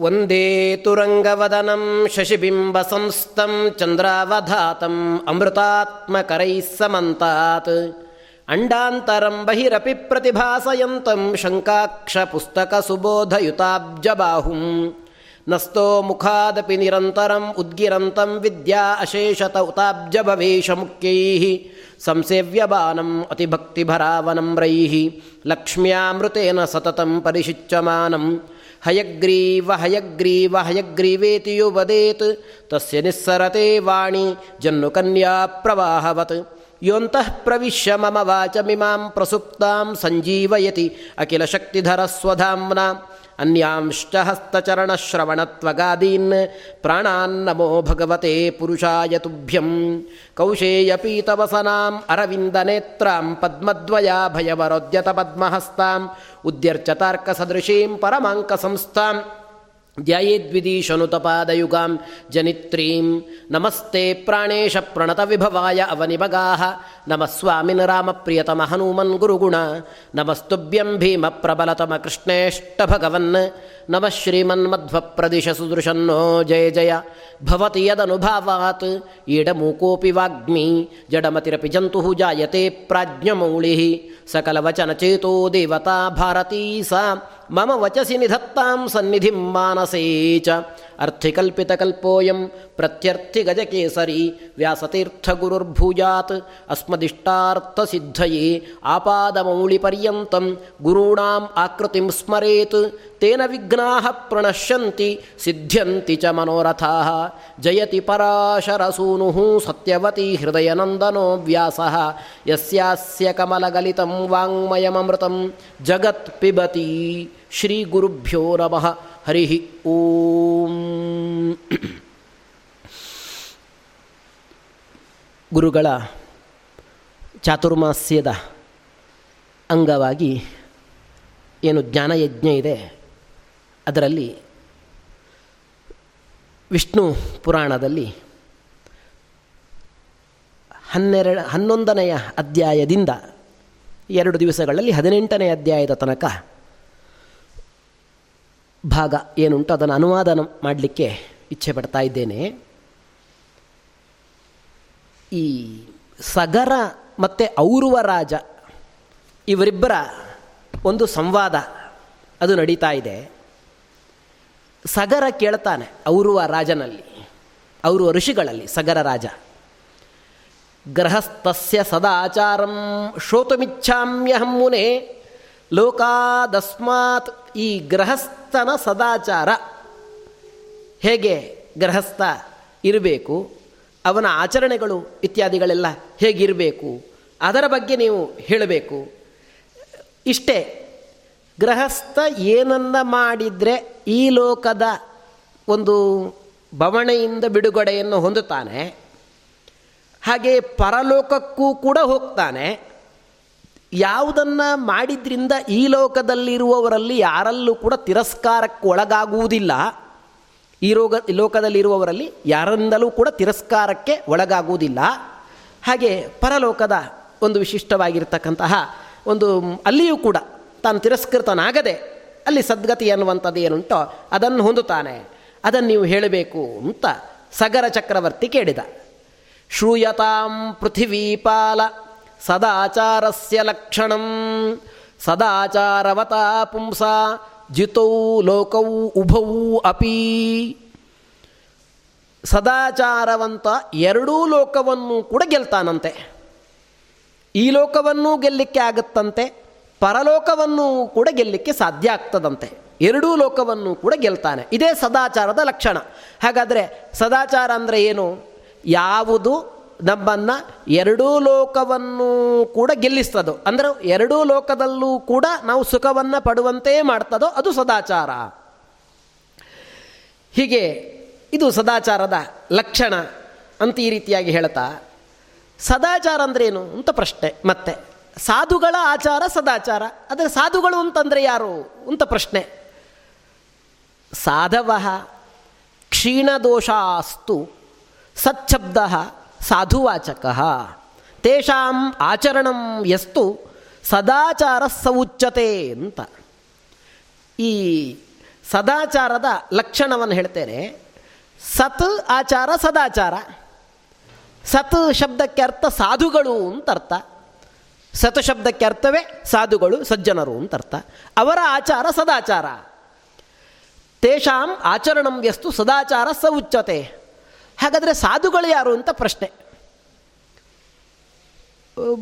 ವಂದೇ ತುರಂಗವದನಂ ಶಶಿಬಿಂಬಸಂಸ್ಥಂ ಚಂದ್ರಾವಧಾತಂ ಅಮೃತಾತ್ಮಕರೈः ಸಮಂತಾತ್ ಅಂಡಾಂತರಂ ಬಹಿರಪಿ ಪ್ರತಿಭಾಸಯಂತಂ ಶಂಕಾಕ್ಷ ಪುಸ್ತಕ ಸುಬೋಧಯುತಾಬ್ಜಬಾಹುಂ ನಸ್ತೋ ಮುಖಾದಪಿ ನಿರಂತರಂ ಉದ್ಗಿರಂತಂ ವಿದ್ಯಾ ಅಶೇಷತ ಉತಾಬ್ಜಭವೇಶಮುಖ್ಯೈः ಸಂಸೇವ್ಯಬಾನಂ ಅತಿಭಕ್ತಿಭರಾವನಮ್ರೈः ಲಕ್ಷ್ಮ್ಯಾಮೃತೇನ ಸತತಂ ಪರಿಶಿಚ್ಯಮಾನಂ हयग्रीव हयग्रीव, हयग्रीवेति यो वदेत् तस्य निस्सरते वाणी, जन्नुकन्या प्रवाहवत्। योऽन्तः प्रविश्य मम वाचमिमां प्रसुप्तां सञ्जीवयति। अखिलशक्तिधरस्वधाम्ना अन्यांश्च हस्तचरणश्रवणत्वगादीन् प्राणान्नमो भगवते पुरुषाय तुभ्यं कौशेयपीतवसनाम् अरविन्दनेत्रां पद्मद्वयाभयवरोद्यतपद्महस्ताम् उद्यर्चतार्कसदृशीं परमाङ्कसंस्थाम्। ध्यायेद्विदीशनुतपादयुगां जनित्रीं नमस्ते प्राणेशप्रणतविभवाय अवनिभगाः। नमः प्रियतम रामप्रियतमहनूमन् गुरुगुण। नमस्तुभ्यं भीमप्रबलतमकृष्णेष्टभगवन् ನಮಃ ಶ್ರೀಮನ್ಮಧ್ವಪ್ರದಿಶ ಸುದೃಶನ್ನೋ ಜಯ ಜಯ ಭವತಿ ಯದನುಭಾವಾತ್ ಈಡಮೂಕೋಪಿ ವಾಗ್ಮಿ ಜಡಮತಿರಪಿ ಜಂತು ಜಾಯತೆ ಪ್ರಾಜ್ಞಮೌಳಿ ಸಕಲವಚನಚೇತೋ ದೇವತಾ ಭಾರತೀ ಸಾ ಮಮ ವಚಸಿ ನಿಧತ್ತಾಂ ಸನ್ನಿಧಿಂ ಮಾನಸೇ ಚ ಅರ್ಥಿಕಲ್ಪಿತಕಲ್ಪೋಯಂ ಪ್ರತ್ಯರ್ಥಿ ಗಜಕೇಸರಿ ವ್ಯಾಸತೀರ್ಥಗುರುರ್ಭೂಜಾತ್ ಅಸ್ಮದಿಷ್ಟಾರ್ಥಸಿದ್ಧಯೇ ಆಪಾದಮೌಳಿಪರ್ಯಂತಂ ಗುರುಣಾಂ ಆಕೃತಿಂ ಸ್ಮರೇತ್ ತೇನ ವಿಘ್ನಾಃ ಪ್ರಣಶ್ಯಂತಿ ಸಿದ್ಧ್ಯಂತಿ ಚ ಮನೋರಥಾಃ ಜಯತಿ ಪರಾಶರಸೂನು ಸತ್ಯವತಿ ಹೃದಯನಂದನೋ ವ್ಯಾಸ ಯಸ್ಯಾಸ್ಯ ಕಮಲಗಲಿತಂ ವಾಂಗ್ಮಯಮೃತಂ ಜಗತ್ ಪಿಬತಿ ಶ್ರೀಗುರುಭ್ಯೋ ನಮಃ ಹರಿ ಓಂ. ಗುರುಗಳ ಚಾತುರ್ಮಾಸ್ಯದ ಅಂಗವಾಗಿ ಏನು ಜ್ಞಾನಯಜ್ಞ ಇದೆ, ಅದರಲ್ಲಿ ವಿಷ್ಣು ಪುರಾಣದಲ್ಲಿ ಹನ್ನೆರಡು, ಹನ್ನೊಂದನೆಯ ಅಧ್ಯಾಯದಿಂದ ಎರಡು ದಿವಸಗಳಲ್ಲಿ ಹದಿನೆಂಟನೇ ಅಧ್ಯಾಯದ ತನಕ ಭಾಗ ಏನುಂಟು, ಅದನ್ನು ಅನುವಾದ ಮಾಡಲಿಕ್ಕೆ ಇಚ್ಛೆ ಪಡ್ತಾ ಇದ್ದೇನೆ. ಈ ಸಗರ ಮತ್ತು ಔರುವ ರಾಜ ಇವರಿಬ್ಬರ ಒಂದು ಸಂವಾದ ಅದು ನಡೀತಾ ಇದೆ. ಸಗರ ಕೇಳ್ತಾನೆ ಔರುವ ರಾಜನಲ್ಲಿ, ಔರುವ ಋಷಿಗಳಲ್ಲಿ ಸಗರ ರಾಜ. ಗೃಹಸ್ಥಸ್ಯ ಸದಾಚಾರಂ ಶ್ರೋತುಮಿಚ್ಛಾಮ್ಯಹಂ ಮುನೆ, ಲೋಕಾದಸ್ಮಾತ್ ಈ ಗೃಹಸ್ಥನ ಸದಾಚಾರ. ಹೇಗೆ ಗೃಹಸ್ಥ ಇರಬೇಕು, ಅವನ ಆಚರಣೆಗಳು ಇತ್ಯಾದಿಗಳೆಲ್ಲ ಹೇಗಿರಬೇಕು ಅದರ ಬಗ್ಗೆ ನೀವು ಹೇಳಬೇಕು. ಇಷ್ಟೇ, ಗೃಹಸ್ಥ ಏನನ್ನ ಮಾಡಿದರೆ ಈ ಲೋಕದ ಒಂದು ಬವಣೆಯಿಂದ ಬಿಡುಗಡೆಯನ್ನು ಹೊಂದುತ್ತಾನೆ ಹಾಗೆ ಪರಲೋಕಕ್ಕೂ ಕೂಡ ಹೋಗ್ತಾನೆ. ಯಾವುದನ್ನು ಮಾಡಿದ್ರಿಂದ ಈ ಲೋಕದಲ್ಲಿರುವವರಲ್ಲಿ ಯಾರಲ್ಲೂ ಕೂಡ ತಿರಸ್ಕಾರಕ್ಕೆ ಒಳಗಾಗುವುದಿಲ್ಲ. ಈ ರೋಗ ಲೋಕದಲ್ಲಿರುವವರಲ್ಲಿ ಯಾರಿಂದಲೂ ಕೂಡ ತಿರಸ್ಕಾರಕ್ಕೆ ಒಳಗಾಗುವುದಿಲ್ಲ. ಹಾಗೆ ಪರಲೋಕದ ಒಂದು ವಿಶಿಷ್ಟವಾಗಿರ್ತಕ್ಕಂತಹ ಒಂದು, ಅಲ್ಲಿಯೂ ಕೂಡ ತಾನು ತಿರಸ್ಕೃತನಾಗದೆ ಅಲ್ಲಿ ಸದ್ಗತಿ ಅನ್ನುವಂಥದ್ದು ಏನುಂಟೋ ಅದನ್ನು ಹೊಂದುತ್ತಾನೆ. ಅದನ್ನು ನೀವು ಹೇಳಬೇಕು ಅಂತ ಸಗರ ಚಕ್ರವರ್ತಿ ಕೇಳಿದ. ಶ್ರೂಯತಾಂ ಪೃಥಿವೀಪಾಲ ಸದಾಚಾರಸ್ಯ ಲಕ್ಷಣಂ. ಸದಾಚಾರವತಾ ಪುಂಸ. ಜಿತೌ ಲೋಕೌ ಉಭೌ ಅಪಿ. ಸದಾಚಾರವಂತ ಎರಡೂ ಲೋಕವನ್ನು ಕೂಡ ಗೆಲ್ತಾನಂತೆ. ಈ ಲೋಕವನ್ನೂ ಗೆಲ್ಲಿಕ್ಕೆ ಆಗುತ್ತಂತೆ, ಪರಲೋಕವನ್ನು ಕೂಡ ಗೆಲ್ಲಲಿಕ್ಕೆ ಸಾಧ್ಯ ಆಗ್ತದಂತೆ. ಎರಡೂ ಲೋಕವನ್ನು ಕೂಡ ಗೆಲ್ತಾನೆ. ಇದೇ ಸದಾಚಾರದ ಲಕ್ಷಣ. ಹಾಗಾದರೆ ಸದಾಚಾರ ಅಂದರೆ ಏನು? ಯಾವುದು? ನಮ್ಮನ್ನು ಎರಡೂ ಲೋಕವನ್ನು ಕೂಡ ಗೆಲ್ಲಿಸ್ತದೋ? ಅಂದರೆ ಎರಡೂ ಲೋಕದಲ್ಲೂ ಕೂಡ ನಾವು ಸುಖವನ್ನು ಪಡುವಂತೆ ಮಾಡ್ತದೋ? ಅದು ಸದಾಚಾರ. ಹೀಗೆ ಇದು ಸದಾಚಾರದ ಲಕ್ಷಣ ಅಂತ ಈ ರೀತಿಯಾಗಿ ಹೇಳ್ತಾ, ಸದಾಚಾರ ಅಂದ್ರೇನು ಅಂತ ಪ್ರಶ್ನೆ, ಮತ್ತೆ ಸಾಧುಗಳ ಆಚಾರ ಸದಾಚಾರ. ಆದರೆ ಸಾಧುಗಳು ಅಂತಂದರೆ ಯಾರು ಅಂತ ಪ್ರಶ್ನೆ. ಸಾಧವ ಕ್ಷೀಣದೋಷಾಸ್ತು ಸಚ್ಛಬ್ದ ಸಾಧುವಾಚಕ. ತೇಷಾಂ ಆಚರಣಂ ಎಸ್ತು ಸದಾಚಾರ ಸೌಚ್ಯತೆ ಅಂತ. ಈ ಸದಾಚಾರದ ಲಕ್ಷಣವನ್ನು ಹೇಳ್ತೇನೆ. ಸತ್ ಆಚಾರ ಸದಾಚಾರ. ಸತ್ ಶಬ್ದಕ್ಕೆ ಅರ್ಥ ಸಾಧುಗಳು ಅಂತ ಅರ್ಥ. ಸತ್ ಶಬ್ದಕ್ಕೆ ಅರ್ಥವೇ ಸಾಧುಗಳು, ಸಜ್ಜನರು ಅಂತ ಅರ್ಥ. ಅವರ ಆಚಾರ ಸದಾಚಾರ. ತೇಷಾಂ ಆಚರಣಂ ಎಸ್ತು ಸದಾಚಾರ ಸ ಉಚ್ಚತೆ ಹಾಗಾದರೆ ಸಾಧುಗಳು ಯಾರು ಅಂತ ಪ್ರಶ್ನೆ.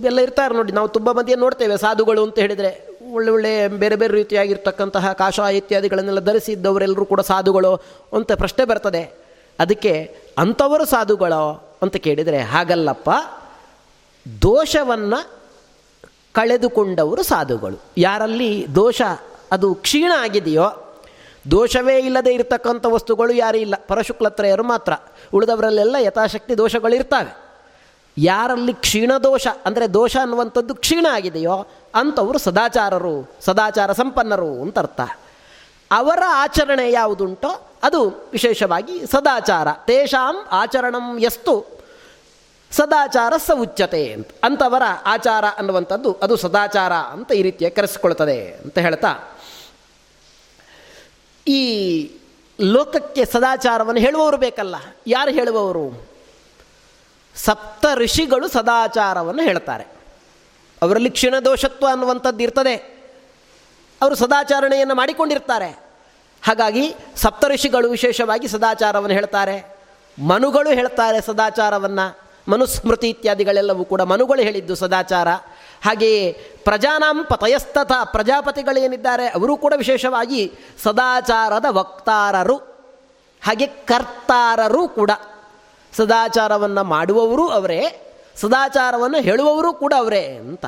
ಎಲ್ಲ ಇರ್ತಾರೆ ನೋಡಿ, ನಾವು ತುಂಬ ಮಂದಿಯನ್ನು ನೋಡ್ತೇವೆ, ಸಾಧುಗಳು ಅಂತ ಹೇಳಿದರೆ ಒಳ್ಳೆ ಒಳ್ಳೆ ಬೇರೆ ಬೇರೆ ರೀತಿಯಾಗಿರ್ತಕ್ಕಂತಹ ಕಾಷಾಯ ಇತ್ಯಾದಿಗಳನ್ನೆಲ್ಲ ಧರಿಸಿದ್ದವರೆಲ್ಲರೂ ಕೂಡ ಸಾಧುಗಳು ಅಂತ ಪ್ರಶ್ನೆ ಬರ್ತದೆ. ಅದಕ್ಕೆ ಅಂಥವರು ಸಾಧುಗಳೋ ಅಂತ ಕೇಳಿದರೆ, ಹಾಗಲ್ಲಪ್ಪ, ದೋಷವನ್ನು ಕಳೆದುಕೊಂಡವರು ಸಾಧುಗಳು. ಯಾರಲ್ಲಿ ದೋಷ ಅದು ಕ್ಷೀಣ ಆಗಿದೆಯೋ ದೋಷವೇ ಇಲ್ಲದೆ ಇರತಕ್ಕಂಥ ವಸ್ತುಗಳು ಯಾರೂ ಇಲ್ಲ. ಪರಶುಕ್ಲತ್ರಯರು ಮಾತ್ರ. ಉಳಿದವರಲ್ಲೆಲ್ಲ ಯಥಾಶಕ್ತಿ ದೋಷಗಳು ಇರ್ತವೆ ಯಾರಲ್ಲಿ ಕ್ಷೀಣ ದೋಷ, ಅಂದರೆ ದೋಷ ಅನ್ನುವಂಥದ್ದು ಕ್ಷೀಣ ಆಗಿದೆಯೋ ಅಂಥವರು ಸದಾಚಾರರು, ಸದಾಚಾರ ಸಂಪನ್ನರು ಅಂತ ಅರ್ಥ. ಅವರ ಆಚರಣೆ ಯಾವುದುಂಟೋ ಅದು ವಿಶೇಷವಾಗಿ ಸದಾಚಾರ. ತೇಷಾಂ ಆಚರಣಂ ಎಸ್ತು ಸದಾಚಾರ ಸ ಉಚ್ಚತೆ ಅಂತ. ಅಂಥವರ ಆಚಾರ ಅನ್ನುವಂಥದ್ದು ಅದು ಸದಾಚಾರ ಅಂತ ಈ ರೀತಿಯ ಕರೆಸಿಕೊಳ್ತದೆ ಅಂತ ಹೇಳ್ತಾ ಈ ಲೋಕಕ್ಕೆ ಸದಾಚಾರವನ್ನು ಹೇಳುವವರು ಬೇಕಲ್ಲ. ಯಾರು ಹೇಳುವವರು? ಸಪ್ತ ಋಷಿಗಳು ಸದಾಚಾರವನ್ನು ಹೇಳ್ತಾರೆ. ಅವರಲ್ಲಿ ಕ್ಷೀಣದೋಷತ್ವ ಅನ್ನುವಂಥದ್ದು ಇರ್ತದೆ. ಅವರು ಸದಾಚಾರಣೆಯನ್ನು ಮಾಡಿಕೊಂಡಿರ್ತಾರೆ. ಹಾಗಾಗಿ ಸಪ್ತ ಋಷಿಗಳು ವಿಶೇಷವಾಗಿ ಸದಾಚಾರವನ್ನು ಹೇಳ್ತಾರೆ. ಮನುಗಳು ಹೇಳ್ತಾರೆ ಸದಾಚಾರವನ್ನು. ಮನುಸ್ಮೃತಿ ಇತ್ಯಾದಿಗಳೆಲ್ಲವೂ ಕೂಡ ಮನುಗಳು ಹೇಳಿದ್ದು ಸದಾಚಾರ. ಹಾಗೆಯೇ ಪ್ರಜಾನಾಂ ಪತಯಸ್ತಥ ಪ್ರಜಾಪತಿಗಳೇನಿದ್ದಾರೆ ಅವರು ಕೂಡ ವಿಶೇಷವಾಗಿ ಸದಾಚಾರದ ವಕ್ತಾರರು. ಹಾಗೆ ಕರ್ತಾರರು ಕೂಡ. ಸದಾಚಾರವನ್ನು ಮಾಡುವವರು ಅವರೇ, ಸದಾಚಾರವನ್ನು ಹೇಳುವವರು ಕೂಡ ಅವರೇ ಅಂತ.